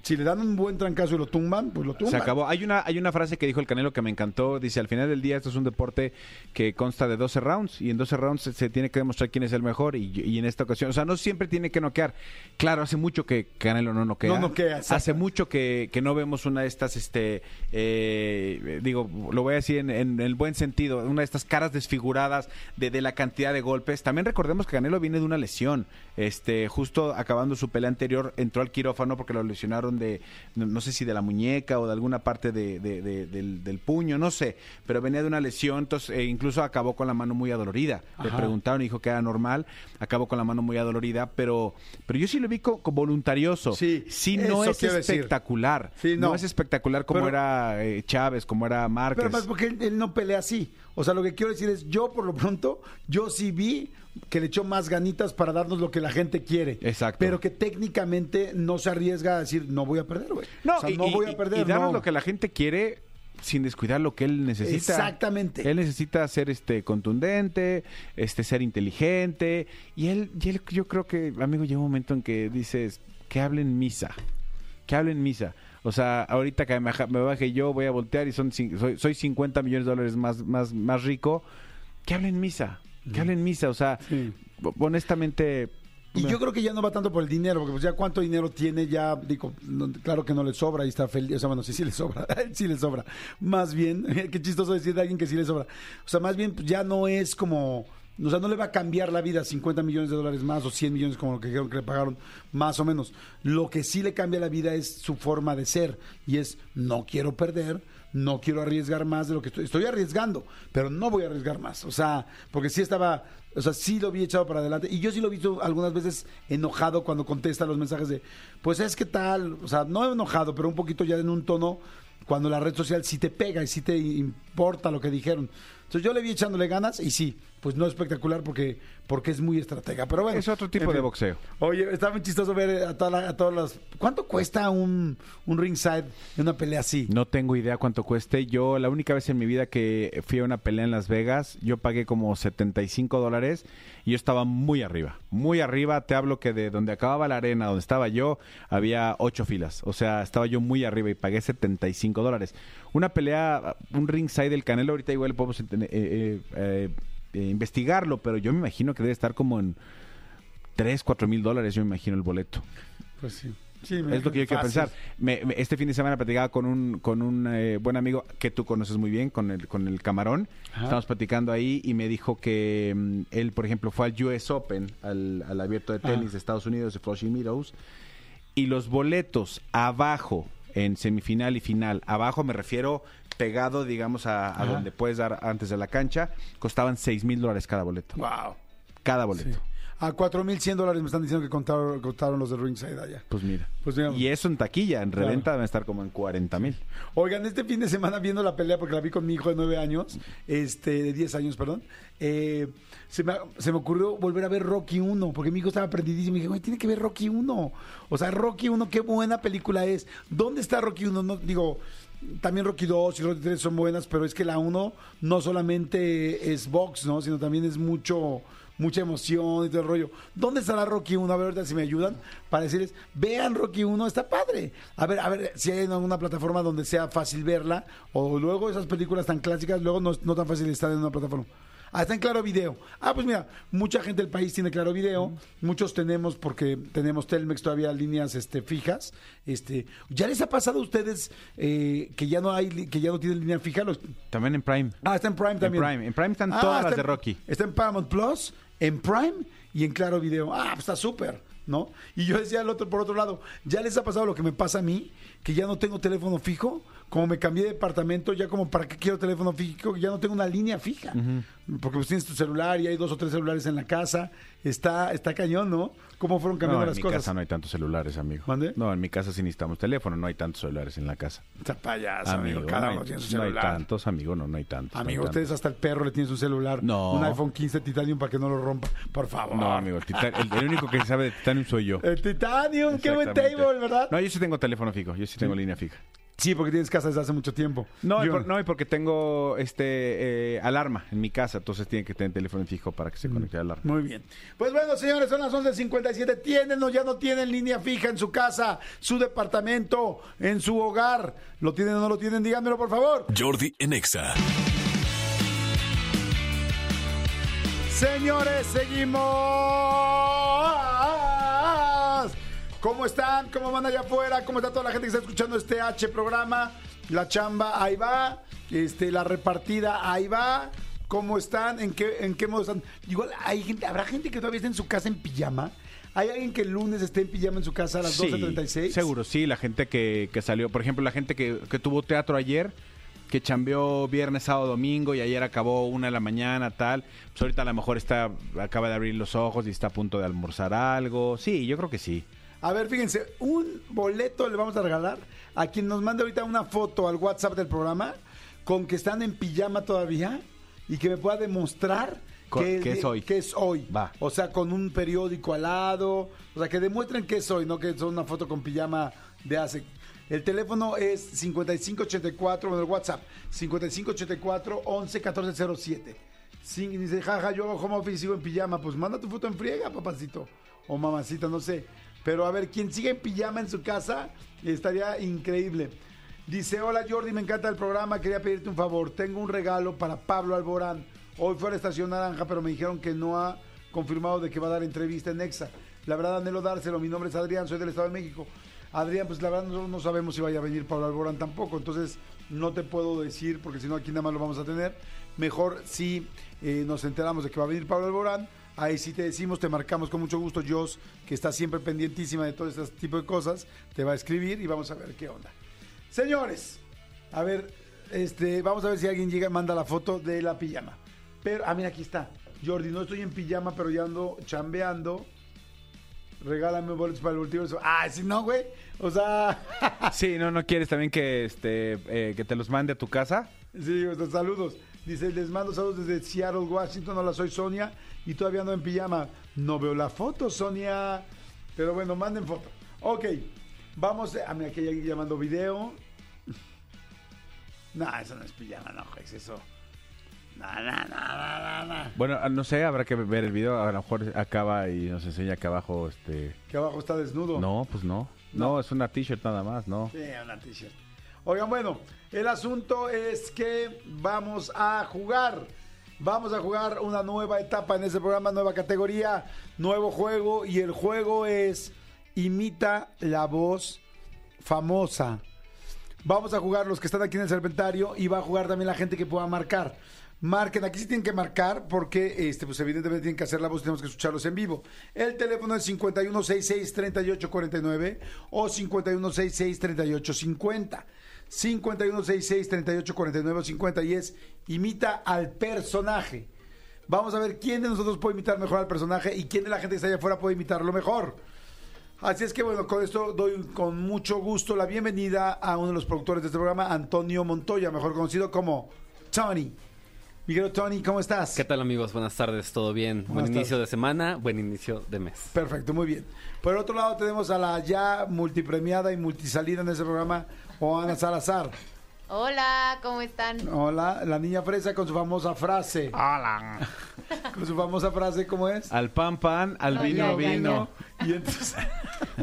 si le dan un buen trancazo y lo tumban, pues lo tumban. Se acabó. Hay una, hay una frase que dijo el Canelo que me encantó. Dice, al final del día esto es un deporte que consta de 12 rounds y en 12 rounds se, se tiene que demostrar quién es el mejor y, y en esta ocasión, o sea, no siempre tiene que noquear. Claro, hace mucho que Canelo no noquea. No noquea. Hace mucho que, que no vemos una de estas, este, eh, digo, lo voy a decir en, en el buen sentido, una de estas caras desfiguradas de, de la cantidad de golpes. También recordemos que Canelo viene de una lesión. Este, justo acabando su pelea anterior, entró al quirófano porque lo lesionaron de, no, no sé si de la muñeca o de alguna parte de, de- de- del, del puño, no sé, pero venía de una lesión, entonces eh, incluso acabó con la mano muy adolorida. Le preguntaron y dijo que era normal, acabó con la mano muy adolorida, pero, pero yo sí lo vi co- como voluntarioso. Sí, no eso es espectacular. Sí, no. no. es espectacular como Pero- era eh, Chávez, como era Márquez. Pero más porque él, él no pelea así. O sea, lo que quiero decir es, yo por lo pronto, yo sí vi que le echó más ganitas para darnos lo que la gente quiere. Exacto. Pero que técnicamente no se arriesga a decir, no voy a perder, güey. No, o sea, y, no voy a perder. y darnos no. lo que la gente quiere sin descuidar lo que él necesita. Exactamente. Él necesita ser este contundente, este ser inteligente y él, y él yo creo que amigo llega un momento en que dices que hablen misa. Que hablen misa. O sea, ahorita que me, baje yo voy a voltear y son soy, soy 50 millones de dólares más más más rico. Que hablen misa. Que hablen misa, o sea, Sí. honestamente Y yo creo que ya no va tanto por el dinero, porque pues ya cuánto dinero tiene, ya digo, no- claro que no le sobra y está feliz, o sea, bueno, sí, sí le sobra, sí le sobra. Más bien, qué chistoso decir de alguien que sí le sobra. O sea, más bien pues, ya no es como, o sea, no le va a cambiar la vida 50 millones de dólares más o 100 millones como lo que dijeron que le pagaron, más o menos. Lo que sí le cambia la vida es su forma de ser y es, no quiero perder, no quiero arriesgar más de lo que estoy. Estoy arriesgando, pero no voy a arriesgar más. O sea, porque sí estaba, o sea, sí lo vi echado para adelante. Y yo sí lo he visto algunas veces enojado cuando contesta los mensajes de, pues es que tal, o sea, no enojado, pero un poquito ya en un tono cuando la red social sí te pega y sí te importa lo que dijeron. Entonces yo le vi echándole ganas y sí, pues no espectacular porque, porque es muy estratega. Pero bueno. es otro tipo en de boxeo. Oye, está muy chistoso ver a, toda la- a todas las... ¿Cuánto cuesta un, un ringside en una pelea así? No tengo idea cuánto cueste. Yo, la única vez en mi vida que fui a una pelea en Las Vegas, yo pagué como 75 dólares y yo estaba muy arriba. Muy arriba, te hablo que de donde acababa la arena, donde estaba yo, había ocho filas. O sea, estaba yo muy arriba y pagué 75 dólares. Una pelea, un ringside del Canelo, ahorita igual podemos eh, eh, eh, investigarlo, pero yo me imagino que debe estar como en 3, 4 mil dólares, yo me imagino el boleto. Pues sí. Sí, Es lo que yo quiero fácil. pensar. Me- me- este fin de semana platicaba con un, con un eh, buen amigo que tú conoces muy bien, con el, con el camarón. Ajá. Estamos platicando ahí y me dijo que mm, él, por ejemplo, fue al US Open, al, al abierto de tenis Ah. de Estados Unidos, de Flushing Meadows, y los boletos abajo, en semifinal y final, abajo me refiero pegado, digamos, a, donde puedes dar antes de la cancha, costaban 6 mil dólares cada boleto. Wow. Cada boleto. Sí. A 4.100 dólares me están diciendo que contaron, contaron los de ringside allá. Pues mira. Pues mira. y eso en taquilla, en Claro. reventa deben estar como en 40 mil. Oigan, este fin de semana viendo la pelea, porque la vi con mi hijo de 9 años, este, de 10 años, perdón, eh, se, me, se me ocurrió volver a ver Rocky 1, porque mi hijo estaba prendidísimo y dije, güey, tiene que ver Rocky 1. O sea, Rocky 1, qué buena película es. ¿Dónde está Rocky 1? No, digo, también Rocky 2 y Rocky 3 son buenas, pero es que la 1 no solamente es box, ¿no? Sino también es mucho mucha emoción y todo el rollo. ¿Dónde estará Rocky 1? A ver, ahorita si me ayudan para decirles, vean Rocky 1, está padre. A ver, a ver si hay en alguna plataforma donde sea fácil verla, o luego esas películas tan clásicas, luego no, no tan fácil estar en una plataforma. Ah, está en Claro Video. Ah, pues mira, mucha gente del país tiene Claro Video, muchos tenemos porque tenemos Telmex todavía líneas este, fijas. Este, ¿ya les ha pasado a ustedes eh, que ya no hay que ya no tienen línea fija? Los- También en Prime. Ah, está en Prime también. Prime. En Prime están Ah, todas está las de Rocky. Está en Paramount Plus, en Prime y en Claro Video. Ah, pues está súper, ¿no? Y yo decía al otro, por otro lado, ¿ya les ha pasado lo que me pasa a mí? Que ya no tengo teléfono fijo. Como me cambié de departamento, ya como para qué quiero teléfono fijo, ya no tengo una línea fija. Porque pues tienes tu celular y hay dos o tres celulares en la casa. Está, está cañón, ¿no? ¿Cómo fueron cambiando No, en las mi cosas? casa no hay tantos celulares, amigo. ¿Mande? No, en mi casa sí necesitamos teléfono, no hay tantos celulares en la casa. Está payaso, amigo. Amigo, Cada no uno hay, tiene su no hay celular. tantos, amigo, no, no hay tantos. no hay Amigo, tantos. ustedes hasta el perro le tienen su celular. No. Un iPhone 15 Titanium para que no lo rompa. Por favor. No, amigo, el, Titan- el- el único que sabe de Titanium soy yo. El Titanium, qué buen table, ¿verdad? No, yo sí tengo teléfono fijo, yo sí tengo línea fija. Sí, porque tienes casa desde hace mucho tiempo. No, y Yo- por- no, y porque tengo este eh, alarma en mi casa, entonces tiene que tener teléfono fijo para que se conecte a la alarma. Muy bien. Pues bueno, señores, son las 11.57. ¿Tienen o ya no tienen línea fija en su casa, su departamento, en su hogar? ¿Lo tienen o no lo tienen? Díganmelo, por favor. Jordi en Exa. Señores, seguimos. ¿Cómo están? ¿Cómo van allá afuera? ¿Cómo está toda la gente que está escuchando este H programa? La chamba, ahí va. Este, la repartida, ahí va. ¿Cómo están? ¿En qué, en qué modo están? Igual, hay gente, ¿habrá gente que todavía está en su casa en pijama? ¿Hay alguien que el lunes esté en pijama en su casa a las Sí, 12.36? Seguro, sí, la gente que, que salió, por ejemplo, la gente que, que tuvo teatro ayer, que chambeó viernes, sábado, domingo y ayer acabó una de la mañana, tal. Pues ahorita a lo mejor está, acaba de abrir los ojos y está a punto de almorzar algo. Sí, yo creo que sí. A ver, fíjense, un boleto le vamos a regalar a quien nos mande ahorita una foto al WhatsApp del programa con que están en pijama todavía y que me pueda demostrar Co- que, que es hoy. que es hoy. Va. O sea, con un periódico al lado. O sea, que demuestren que es hoy, no que son una foto con pijama de hace. El teléfono es 5584, bueno, el WhatsApp, 5584 11 1407. Sí, y dice, jaja, yo hago home office sigo en pijama. Pues manda tu foto en friega, papacito. O mamacita, no sé. Pero a ver, quien sigue en pijama en su casa, estaría increíble. Dice, hola Jordi, me encanta el programa, quería pedirte un favor. Tengo un regalo para Pablo Alborán. Hoy fue a la Estación Naranja, pero me dijeron que no ha confirmado de que va a dar entrevista en Nexa. La verdad, anhelo dárselo. Mi nombre es Adrián, soy del Estado de México. Adrián, pues la verdad nosotros no sabemos si vaya a venir Pablo Alborán tampoco. Entonces, no te puedo decir, porque si no aquí nada más lo vamos a tener. Mejor si eh, nos enteramos de que va a venir Pablo Alborán. Ahí sí te decimos, te marcamos con mucho gusto. Jos, que está siempre pendientísima de todo este tipo de cosas, te va a escribir y vamos a ver qué onda. Señores, a ver, este, vamos a ver si alguien llega y manda la foto de la pijama. Pero, ah, mira, aquí está. Jordi, no estoy en pijama, pero ya ando chambeando. Regálame boletos para el multiverso. Ah, si no, güey. O sea, Sí, no, no quieres también que este eh, que te los mande a tu casa. sí, o sea, saludos. Dice, les mando saludos desde Seattle, Washington. Hola, soy Sonia y todavía ando en pijama. No veo la foto, Sonia. Pero bueno, manden foto. Ok, vamos. A mí aquí hay alguien llamando video. No, eso no es pijama, no, es eso. No, no, no, no, no, no. Bueno, ah, no sé, habrá que ver el video. A lo mejor acaba y nos enseña acá abajo. este Que abajo está desnudo. No, pues no. No, es una t-shirt nada más, ¿no? Sí, una t-shirt. Oigan, bueno, el asunto es que vamos a jugar. Vamos a jugar una nueva etapa en este programa, nueva categoría, nuevo juego. Y el juego es imita la voz famosa. Vamos a jugar los que están aquí en el Serpentario y va a jugar también la gente que pueda marcar. Marquen, aquí sí tienen que marcar porque este, pues evidentemente tienen que hacer la voz, tenemos que escucharlos en vivo. El teléfono es 5166-3849 o 5166-3850. 5166-3849 o 50 y es imita al personaje. Vamos a ver quién de nosotros puede imitar mejor al personaje y quién de la gente que está allá afuera puede imitarlo mejor. Así es que bueno, con esto doy con mucho gusto la bienvenida a uno de los productores de este programa, Antonio Montoya, mejor conocido como Tony. Miguel Tony, ¿cómo estás? ¿Qué tal amigos? Buenas tardes, ¿todo bien? Buenas buen inicio de semana, buen inicio de mes. Perfecto, muy bien. Por el otro lado tenemos a la ya multipremiada y multisalida en ese programa, Oana Salazar. Hola, ¿cómo están? Hola, la niña fresa con su famosa frase. Hola. Con su famosa frase, ¿cómo es? Al pan, pan, al No, vino, ya, ya, vino. Y entonces,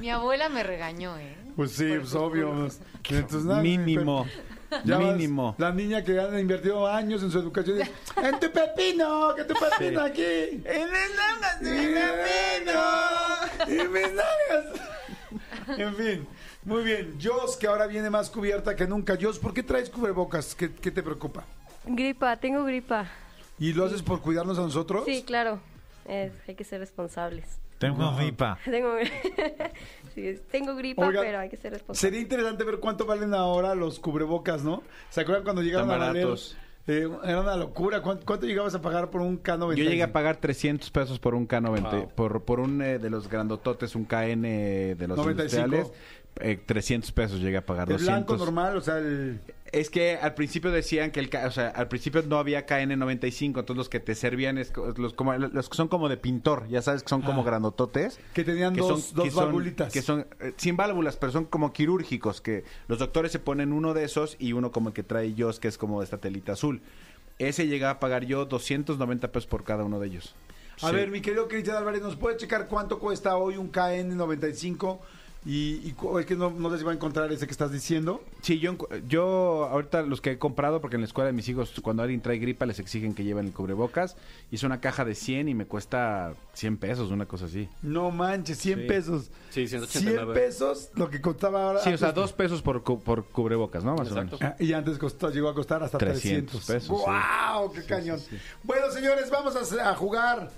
Mi abuela me regañó, ¿eh? pues sí, pues obvio. culpas. pues. Entonces, nada, Mínimo. Ya vas, Mínimo. La niña que ha invertido años en su educación. dice, En tu pepino, que tu pepino aquí. En mis nalgas de mi pepino. En mis nalgas. En fin, muy bien. Jos, que ahora viene más cubierta que nunca. Jos, ¿por qué traes cubrebocas? ¿Qué, qué te preocupa? Gripa, tengo gripa. ¿Y lo haces por cuidarnos a nosotros? Sí, claro. Eh, hay que ser responsables. Tengo gripa. Tengo, sí, tengo gripa, pero hay que ser responsable. Sería interesante ver cuánto valen ahora los cubrebocas, ¿no? ¿Se acuerdan cuando llegaron Tan a valer? baratos. Eh, era una locura. ¿Cuánto, cuánto llegabas a pagar por un K90? Yo llegué a pagar 300 pesos por un K90, Wow. por, por un eh, de los grandototes, un KN de los 95. industriales. Eh, 300 pesos llegué a pagar. El 200. blanco normal, o sea, el... Es que al principio decían que el, o sea, al principio no había KN95, entonces los que te servían es los, como, los que son como de pintor, ya sabes que son como Ah. grandototes. Que tenían dos- dos valvulitas. Que son eh, sin válvulas, pero son como quirúrgicos, que los doctores se ponen uno de esos y uno como el que trae yo, que es como de esta telita azul. Ese llegaba a pagar yo 290 pesos por cada uno de ellos. A Sí. ver, mi querido Cristian Álvarez, ¿nos puede checar cuánto cuesta hoy un KN95? Y, y cu- es que no, no sé si va a encontrar ese que estás diciendo. Sí, yo, encu- yo ahorita los que he comprado, porque en la escuela de mis hijos, cuando alguien trae gripa, les exigen que lleven el cubrebocas. Y es una caja de 100 y me cuesta 100 pesos, una cosa así. No manches, 100 Sí. pesos. Sí, 100 189. pesos, lo que costaba ahora. Sí, o sea, antes- dos pesos por, cu- por cubrebocas, ¿no? Más Exacto. o menos. Ah, Y antes costó, llegó a costar hasta 300, 300 pesos, sí. ¡Wow! ¡Qué cañón! Bueno, señores, vamos a jugar.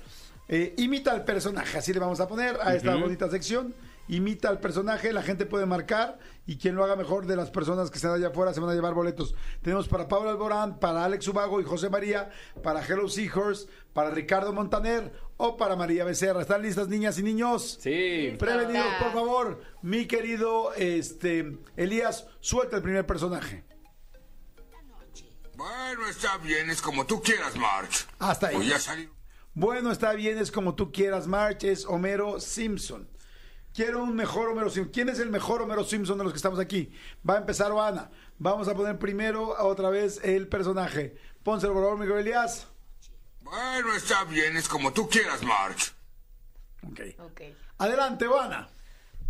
eh, imita al personaje, así le vamos a poner a esta bonita sección. Imita al personaje, la gente puede marcar y quien lo haga mejor de las personas que están allá afuera se van a llevar boletos. Tenemos para Pablo Alborán, para Alex Ubago y José María, para Hello Seahorse, para Ricardo Montaner o para María Becerra. ¿Están listas, niñas y niños? Sí. Prevenidos, por favor. Mi querido este, Elías, suelta el primer personaje. Bueno, está bien, es como tú quieras, March. Hasta ahí. Voy a salir. Bueno, está bien, es como tú quieras, March, es Homero Simpson. Quiero un mejor Homero Simpson. ¿Quién es el mejor Homero Simpson de los que estamos aquí? Va a empezar Oana. Vamos a poner primero otra vez el personaje. Pónselo, por favor, Miguel Elías. Bueno, está bien, es como tú quieras, March. Ok. Ok. Adelante, Oana.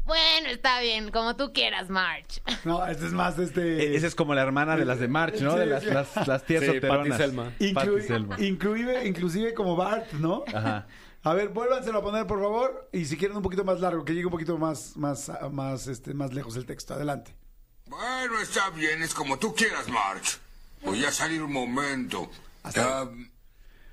Bueno, está bien, como tú quieras, March. No, este es más este. E- Esa es como la hermana de las de March, ¿no? Sí, de las, sí. las, las tías Sí, Selma. Patty Inclui- Selma. inclusive, inclusive como Bart, ¿no? Ajá. A ver, vuélvanselo a poner, por favor. Y si quieren un poquito más largo, que llegue un poquito más, más, más, este, más lejos el texto. Adelante. Bueno, está bien, es como tú quieras, March. Voy a salir un momento. Ah,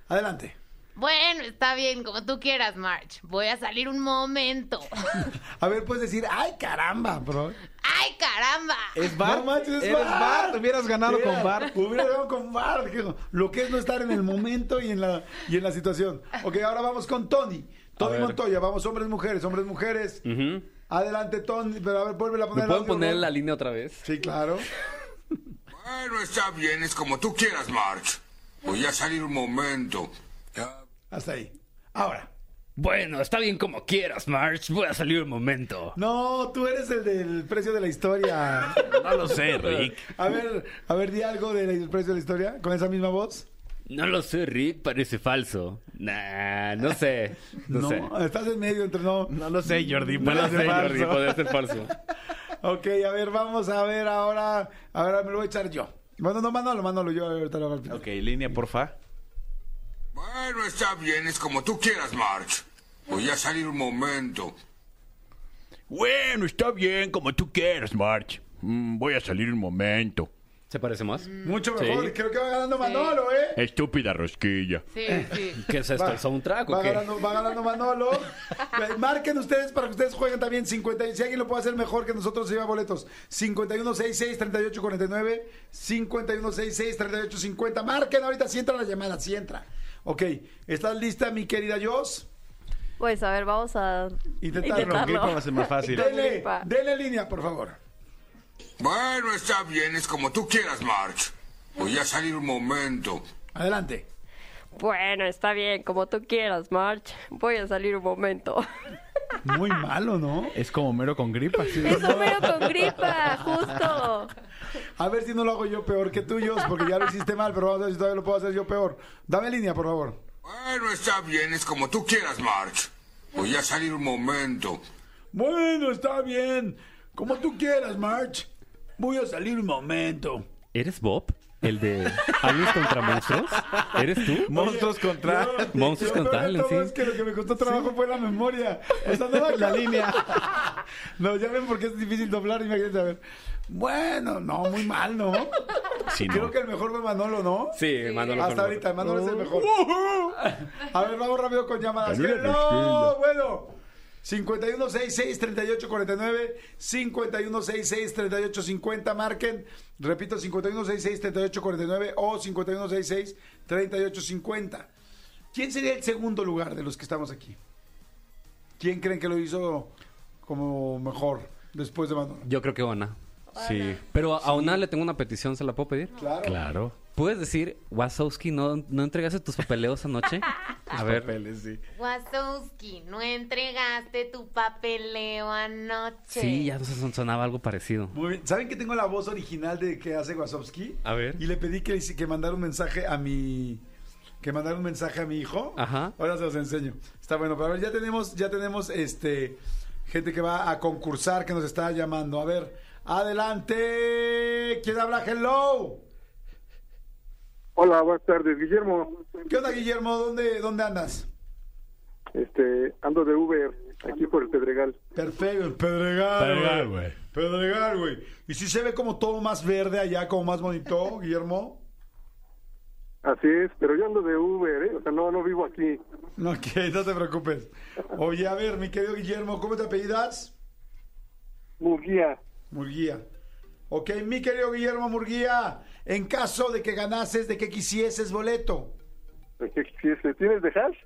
Adelante. Bueno, está bien, como tú quieras, March. Voy a salir un momento. A ver, puedes decir, ay, caramba, bro. ¡Ay, caramba! Es Bart. No manches, es Bart. Bart. Hubieras ganado con Bart. Hubiera ganado con Bart. Lo que es no estar en el momento y en la, y en la situación. Ok, ahora vamos con Tony. Tony. Montoya, vamos, hombres, mujeres, hombres, mujeres. Adelante, Tony, pero a ver, vuelve a poner ¿Me el pueden audio, poner la línea otra vez? Sí, claro. bueno, está bien, es como tú quieras, March. Voy a salir un momento. Hasta ahí. Ahora. Bueno, está bien como quieras, March. Voy a salir un momento. No, tú eres el del precio de la historia. No lo sé, Rick. A ver, a ver, di algo del precio de la historia con esa misma voz. No lo sé, Rick. Parece falso. Nah, no sé. No, No, sé. estás en medio entre no. No lo sé, Jordi. No lo sé, falso. Jordi. Podría ser falso. Ok, a ver, vamos a ver ahora. Ahora me lo voy a echar yo. Bueno, no, Manolo, Manolo, yo ahorita lo hago al final. Ok, línea, porfa. Bueno, está bien, es como tú quieras, March. Voy a salir un momento. Bueno, está bien, como tú quieras, March. Mm, voy a salir un momento. ¿Se parece más? Mucho mejor, Sí. creo que va ganando Manolo, ¿eh? Estúpida rosquilla. Sí, sí. ¿Qué es esto? Va- ¿El soundtrack o va qué? Ganando, va ganando Manolo. Marquen ustedes para que ustedes jueguen también 50. y Si alguien lo puede hacer mejor que nosotros, se lleva boletos. 5166-3849. 5166-3850. Marquen ahorita si entra la llamada, si entra. Ok, ¿estás lista, mi querida Jos? Pues a ver, vamos a Intentarlo. Con gripa va a ser más fácil. Dele, dele línea, por favor. Bueno, está bien, es como tú quieras, March. Voy a salir un momento. Adelante. Bueno, está bien, como tú quieras, March. Voy a salir un momento. Muy malo, ¿no? Es como mero con gripa. Es Homero con gripa, justo. A ver si no lo hago yo peor que tuyos, porque ya lo hiciste mal, pero vamos a ver si todavía lo puedo hacer yo peor. Dame línea, por favor. Bueno, está bien, es como tú quieras, March. Voy a salir un momento. Bueno, está bien. Como tú quieras, March. Voy a salir un momento. ¿Eres Bob? ¿El de Aliens contra monstruos? ¿Eres tú? Monstruos contra... Yo- Monstruos yo contra aliens, sí. es que lo que me costó trabajo fue la memoria. O sea, no la, línea. No, ya ven por qué es difícil doblar, imagínate, a ver. Bueno, no, muy mal, ¿no? Sí, no. Creo que el mejor fue Manolo, ¿no? Sí, Manolo. Hasta ahorita, Manolo es el mejor. A ver, vamos rápido con llamadas. Rosquilla. bueno. 5166-3849, 5166-3850, marquen, repito, 5166-3849 o 5166-3850. ¿Quién sería el segundo lugar de los que estamos aquí? ¿Quién creen que lo hizo como mejor después de Madonna? Yo creo que Ona. Sí. Pero a Ona le tengo una petición, ¿se la puedo pedir? Claro. Claro. ¿Puedes decir, Wazowski, no, no entregaste tus papeleos anoche? A ver. sí. Wazowski, no entregaste tu papeleo anoche. Sí, ya son- sonaba algo parecido. Muy bien. ¿Saben que tengo la voz original de que hace Wasowski? A ver. Y le pedí que, que mandara un mensaje a mi que mandara un mensaje a mi hijo. Ajá. Ahora se los enseño. Está bueno, pero a ver, ya tenemos ya tenemos este gente que va a concursar que nos está llamando. A ver, adelante. ¿Quién habla? Hello. Hola, buenas tardes, Guillermo. ¿Qué onda, Guillermo? ¿Dónde dónde andas? Este, ando de Uber aquí por el Pedregal. Perfecto, el Pedregal. Pedregal, güey. Pedregal, güey. ¿Y si se ve como todo más verde allá, como más bonito, Guillermo? Así es, pero yo ando de Uber, ¿eh? O sea, no, no vivo aquí. No, ok, no te preocupes. Oye, a ver, mi querido Guillermo, ¿cómo te apellidas? Murguía. Murguía. Ok, mi querido Guillermo Murguía, en caso de que ganases, ¿de qué quisieses boleto? ¿De qué quisiese? ¿Tienes de hash?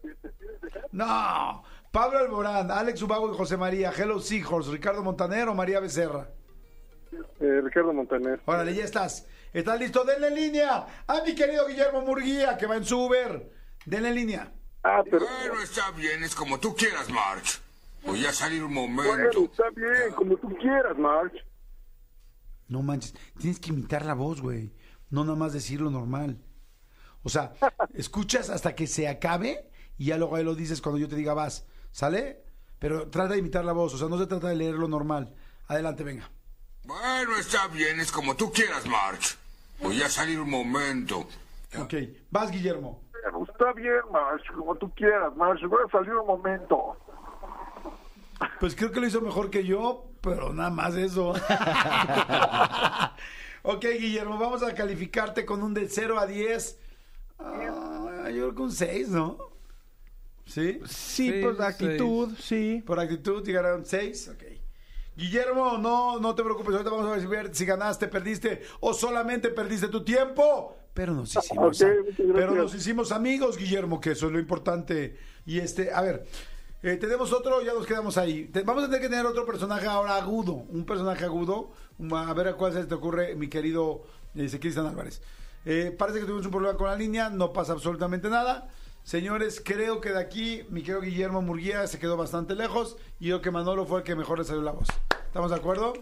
No. Pablo Alborán, Alex Ubago y José María, Hello Seahorse, Ricardo Montanero, María Becerra. Eh, Ricardo Montaner. Órale, ya estás. ¿Estás listo? Denle línea a mi querido Guillermo Murguía, que va en su Uber. Denle línea. Ah, pero... Bueno, está bien, es como tú quieras, March. Voy a salir un momento. Bueno, está bien, como tú quieras, March. No manches, tienes que imitar la voz, güey. No nada más decirlo normal. O sea, escuchas hasta que se acabe y ya luego ahí lo dices cuando yo te diga vas. ¿Sale? Pero trata de imitar la voz, o sea, no se trata de leerlo normal. Adelante, venga. Bueno, está bien, es como tú quieras, March. Voy a salir un momento. Ok, vas, Guillermo. Bueno, está bien, March, como tú quieras, March. Voy a salir un momento. Pues creo que lo hizo mejor que yo, pero nada más eso. ok, Guillermo, vamos a calificarte con un de 0 a 10. Ah, yo creo que un 6, ¿no? ¿Sí? Sí, por actitud, sí. Por actitud, llegaron 6. Ok. Guillermo, no, no te preocupes, ahorita vamos a ver si ganaste, perdiste o solamente perdiste tu tiempo. Pero nos hicimos, Ok, muchas gracias. pero nos hicimos amigos, Guillermo, que eso es lo importante. Y este, a ver, eh, tenemos otro, ya nos quedamos ahí. Te- vamos a tener que tener otro personaje ahora agudo, un personaje agudo. A ver a cuál se te ocurre, mi querido eh, Cristian Álvarez. Eh, parece que tuvimos un problema con la línea, no pasa absolutamente nada. Señores, creo que de aquí mi querido Guillermo Murguía se quedó bastante lejos y yo que Manolo fue el que mejor le salió la voz. ¿Estamos de acuerdo?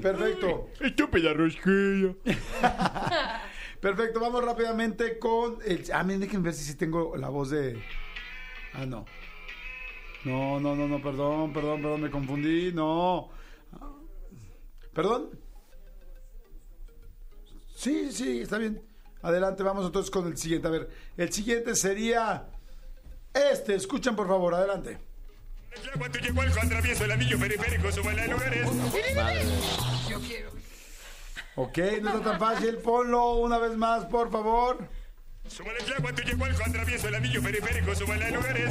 Perfecto. Estúpida rosquilla. Perfecto, vamos rápidamente con el... Ah, miren, déjenme ver si sí tengo la voz de... Ah, no. No, no, no, no, perdón, perdón, perdón, me confundí, no. ¿Perdón? Sí, sí, está bien. Adelante, vamos entonces con el siguiente. A ver, el siguiente sería este. Escuchen, por favor, adelante. Cuando llegó el atravieso el anillo periférico, suba de lugares. Ok, no está tan fácil. Ponlo una vez más, por favor. Súbale ya cuando llegó el atravieso el anillo periférico, suba de lugares.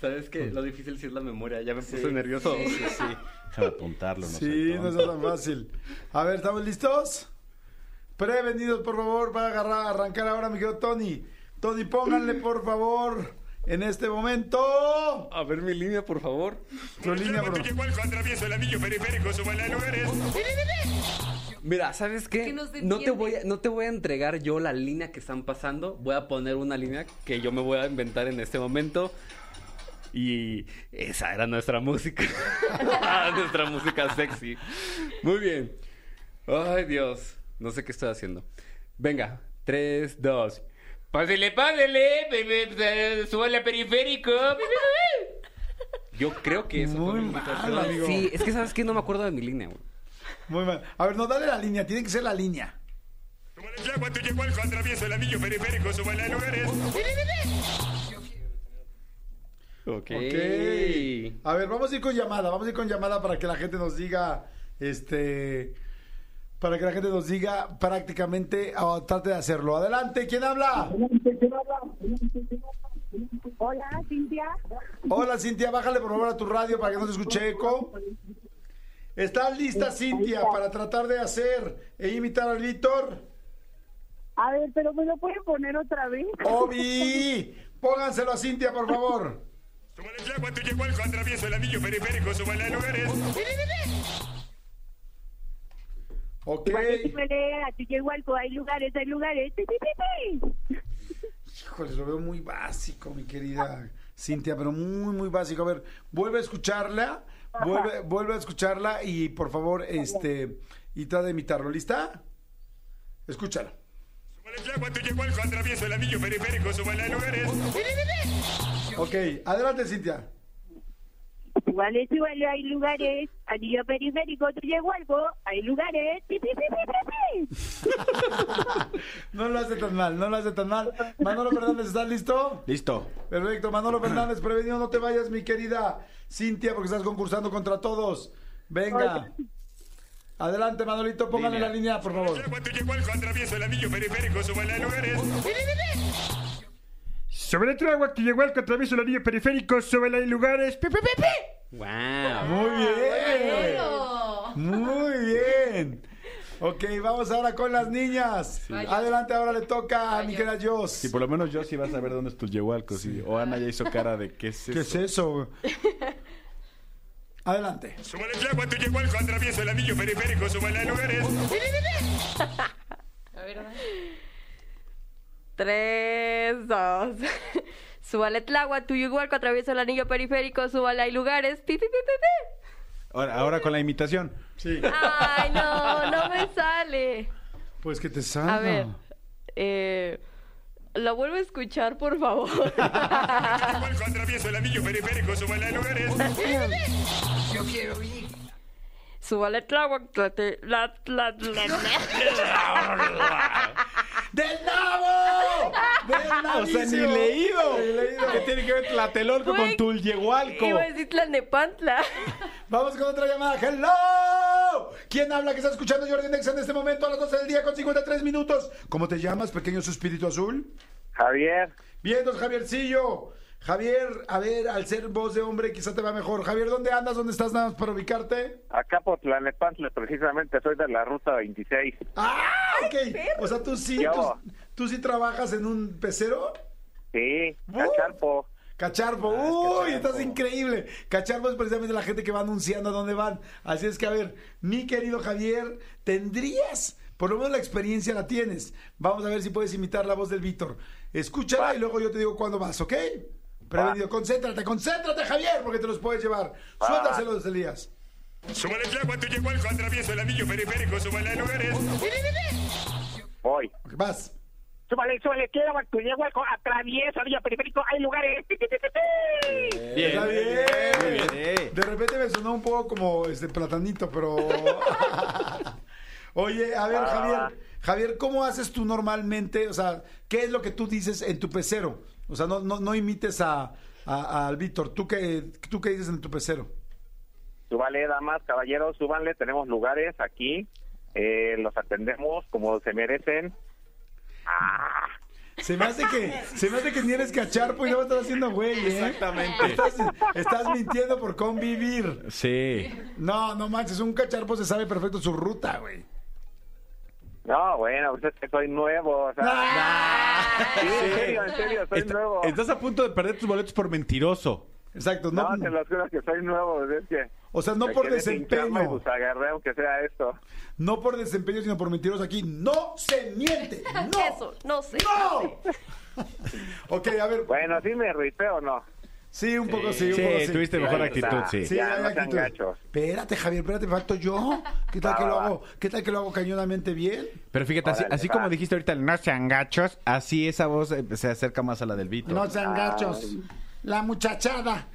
¿Sabes qué? Lo difícil sí es la memoria. Ya me puse nervioso. Sí, sí, sí. Déjame apuntarlo, no Sí, sé. no está tan fácil. A ver, ¿estamos listos? Prevenidos, por favor, para agarrar, arrancar ahora, mi querido Tony. Tony, pónganle, por favor, en este momento. A ver mi línea, por favor. Tu línea, bro. Cuando llegó el atravieso el anillo periférico, suba de lugares. Mira, ¿sabes qué? Que no te voy a, no te voy a entregar yo la línea que están pasando. Voy a poner una línea que yo me voy a inventar en este momento. Y esa era nuestra música. nuestra música sexy. Muy bien. Ay, Dios. No sé qué estoy haciendo. Venga, 3, 2. Pásele, pásele. Súbale al periférico. Yo creo que eso Muy fue mi mal, imitación. amigo. Sí, es que sabes que no me acuerdo de mi línea, güey. Muy mal. A ver, no, dale la línea, tiene que ser la línea. Súbale ya cuando llegó el atravieso el anillo periférico, suba de lugares. Ok. Ok. A ver, vamos a ir con llamada, vamos a ir con llamada para que la gente nos diga, este, para que la gente nos diga prácticamente, o trate de hacerlo. Adelante, ¿quién habla? Hola, Cintia. Hola, Cintia, bájale por favor a tu radio para que no te escuche eco. ¿Estás lista, Cintia, para tratar de hacer e imitar al Víctor? A ver, pero ¿me lo pueden poner otra vez? Obi, pónganselo a Cintia, por favor. Súbale el agua, tú llegó al atravieso el anillo periférico, súbale a lugares. Ok. Igual, hay lugares, hay lugares. Híjole, lo veo muy básico, mi querida Cintia, pero muy, muy básico. A ver, vuelve a escucharla, vuelve, vuelve a escucharla y por favor, este, y trata de imitarlo. ¿Lista? Escúchala. Lugares. Ok, adelante, Cintia. Súbale, súbale, hay lugares. Anillo periférico, tú llego algo, hay lugares. Pi, pi, pi, pi, pi, pi. No lo hace tan mal, no lo hace tan mal. Manolo Fernández, ¿estás listo? Listo. Perfecto, Manolo Fernández, prevenido, no te vayas, mi querida Cintia, porque estás concursando contra todos. Venga. Adelante, Manolito, póngale la línea, por favor. El tú llegó atravieso el anillo periférico, a lugares. Sobre otro agua que llegó al que atravesó el anillo periférico, sobre hay lugares. ¡Pi, pi, pi, pi! wow Muy bien. Muy bien. Ok, vamos ahora con las niñas. Adelante, ahora le toca a mi querida Joss. Sí, por lo menos yo sí vas a ver dónde es tu yehualco. sí. O Ana ya hizo cara de qué es eso. ¿Qué es eso? Adelante. Súbale el agua, tu yehualco atraviesa el anillo periférico, súbale a lugares. A ver, a ver. 3, 2. Súbale Tlagua, atraviesa el anillo periférico, súbale, hay lugares. Pi, pi, pi, pi, Ahora, ahora con la imitación. Sí. Ay, no, no me sale. Pues que te salga. A ver, eh, lo vuelvo a escuchar, por favor. El. Yo quiero ir. La, la. ¡Del nabo! ¡Del nabo! O sea, ni leído. Ni leído. ¿Qué tiene que ver Tlatelolco Güey, con Tulyehualco? Iba a decir Tlalnepantla. Vamos con otra llamada. ¡Hello! ¿Quién habla que está escuchando Jordi Nexa en este momento a las 12 del día con 53 minutos? ¿Cómo te llamas, pequeño suspirito azul? Javier, Bien, don Javiercillo. Javier, a ver, al ser voz de hombre quizá te va mejor. Javier, ¿dónde andas? ¿Dónde estás nada más para ubicarte? acá por Tlalnepantla, precisamente soy de la ruta 26. ¡Ah! Ok. O sea, tú sí, ¿Qué tú, sí trabajas en un pecero. Sí, Uh. Cacharpo. Cacharpo, uy, estás increíble. Cacharpo es precisamente la gente que va anunciando a dónde van. Así es que, a ver, mi querido Javier, tendrías, por lo menos la experiencia la tienes. Vamos a ver si puedes imitar la voz del Víctor. Escúchala y luego yo te digo cuándo vas, ¿ok? Prevenido, concéntrate, concéntrate, Javier, porque te los puedes llevar. Suéltaselos, Elías. Súbale agua, tú llegó al atravieso el anillo periférico, súbale a lugares. Voy. Vas. Súbale, súbale, quiero tu llego al atravieso, anillo periférico, hay lugares. Pi, pi. Está bien. Bien. De repente me sonó un poco como este platanito, pero. Oye, a ver, Ah. Javier, Javier, ¿cómo haces tú normalmente? O sea, ¿qué es lo que tú dices en tu pecero? O sea, no, no, no imites a, a- al Víctor. ¿Tú qué, ¿Tú qué dices en tu pecero? Súbale, damas, caballeros, súbanle, tenemos lugares aquí. Eh, los atendemos como se merecen. Se me hace que, se me hace que ni eres cacharpo y no me estás haciendo güey, ¿eh? Exactamente. Estás, estás mintiendo por convivir. Sí. No, no manches, un cacharpo se sabe perfecto su ruta, güey. No, bueno, pues es que soy nuevo. O sea, sí, en serio, en serio, soy Está- nuevo. estás a punto de perder tus boletos por mentiroso. Exacto, no, No, te lo juro que soy nuevo. Es que o sea, no me por quedé sin chamba y desempeño. pues agarré aunque sea esto. No por desempeño, sino por mentiroso aquí. ¡No se miente! ¡No! Eso, no sé. ¡No! ok, a ver. Bueno, ¿sí me rifé o no? Sí, un poco sí, un Sí, poco sí. tuviste mejor Ahí actitud, sí. Sí, Ya, hay no sean actitud. gachos. Espérate, Javier, espérate, me falto yo. ¿Qué tal Va, que lo va, hago? ¿Qué tal que lo hago cañonamente bien? Pero fíjate, así, Órale, así va. como dijiste ahorita, el no sean gachos, así esa voz eh, se acerca más a la del Vito. No sean gachos. La muchachada.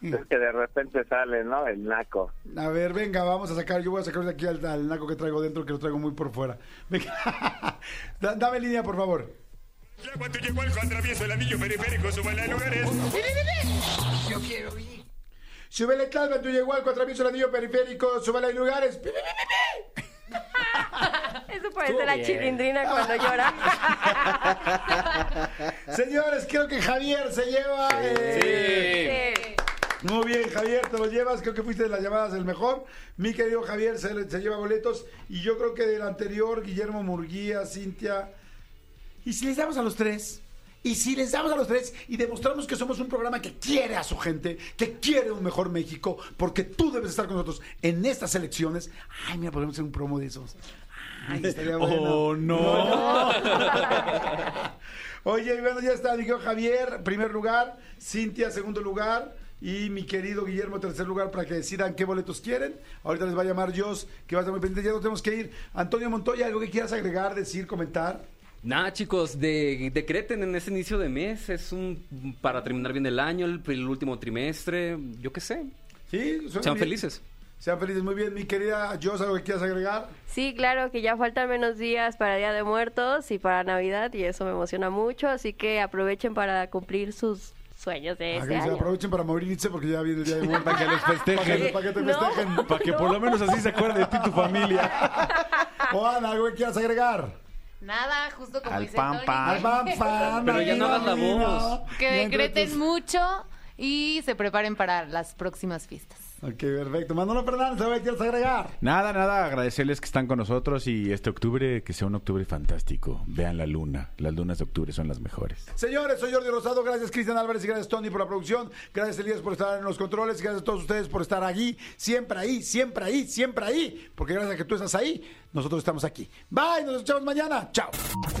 Es que de repente sale, ¿no? El naco. A ver, venga, vamos a sacar. Yo voy a sacar de aquí al, al naco que traigo dentro, que lo traigo muy por fuera. Venga. Da- dame línea, por favor. Agua, tú llegó al atravieso el anillo periférico, súbale a lugares. Yo quiero ir. Súbele calma, tú llegó al atravieso el anillo periférico, súbele a lugares. Eso parece la bien. chilindrina cuando llora. Señores, creo que Javier se lleva. eh, Sí. Muy bien, Javier, te lo llevas. Creo que fuiste de las llamadas el mejor. Mi querido Javier se, se lleva boletos. Y yo creo que del anterior, Guillermo Murguía, Cintia. ¿Y si les damos a los tres? Y si les damos a los tres y demostramos que somos un programa que quiere a su gente, que quiere un mejor México, porque tú debes estar con nosotros en estas elecciones. Ay, mira, podemos hacer un promo de esos. Ay, estaría bueno. Oh, no. Oye, y bueno, ya está, mi querido Javier, primer lugar, Cintia, segundo lugar, y mi querido Guillermo, tercer lugar, para que decidan qué boletos quieren. Ahorita les va a llamar Jos, que va a estar muy pendiente, ya nos tenemos que ir. Antonio Montoya, ¿algo que quieras agregar, decir, comentar? Nada, chicos, de, decreten en este inicio de mes. Es un para terminar bien el año, el, el último trimestre. Yo qué sé. Sí, Sean bien. felices. Sean felices, muy bien. Mi querida Jos, ¿algo que quieras agregar? Sí, claro, que ya faltan menos días para Día de Muertos y para Navidad y eso me emociona mucho, así que aprovechen para cumplir sus sueños de Ah, este año. aprovechen para morirse porque ya viene el día de muerte. Para que les festejen. Para que, para que te No. festejen. Para que por lo menos así se acuerde de ti tu familia. Ana, ¿algo que quieras agregar? Nada, justo como Al dice pan, Tony. pan. Al pan, pan, Pero ya no hagas la voz. Que decreten mucho y se preparen para las próximas fiestas. Ok, perfecto. Manolo Fernández, ¿algo que quieras agregar? Nada, nada, agradecerles que están con nosotros y este octubre que sea un octubre fantástico. Vean la luna, las lunas de octubre son las mejores. Señores, soy Jordi Rosado, gracias Cristian Álvarez y gracias Tony por la producción, gracias Elías por estar en los controles, gracias a todos ustedes por estar allí, siempre ahí, siempre ahí, siempre ahí, porque gracias a que tú estás ahí, nosotros estamos aquí. Bye, nos escuchamos mañana, chao.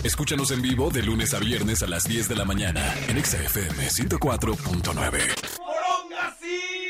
Escúchanos en vivo de lunes a viernes a las 10 de la mañana en Exa FM 104.9.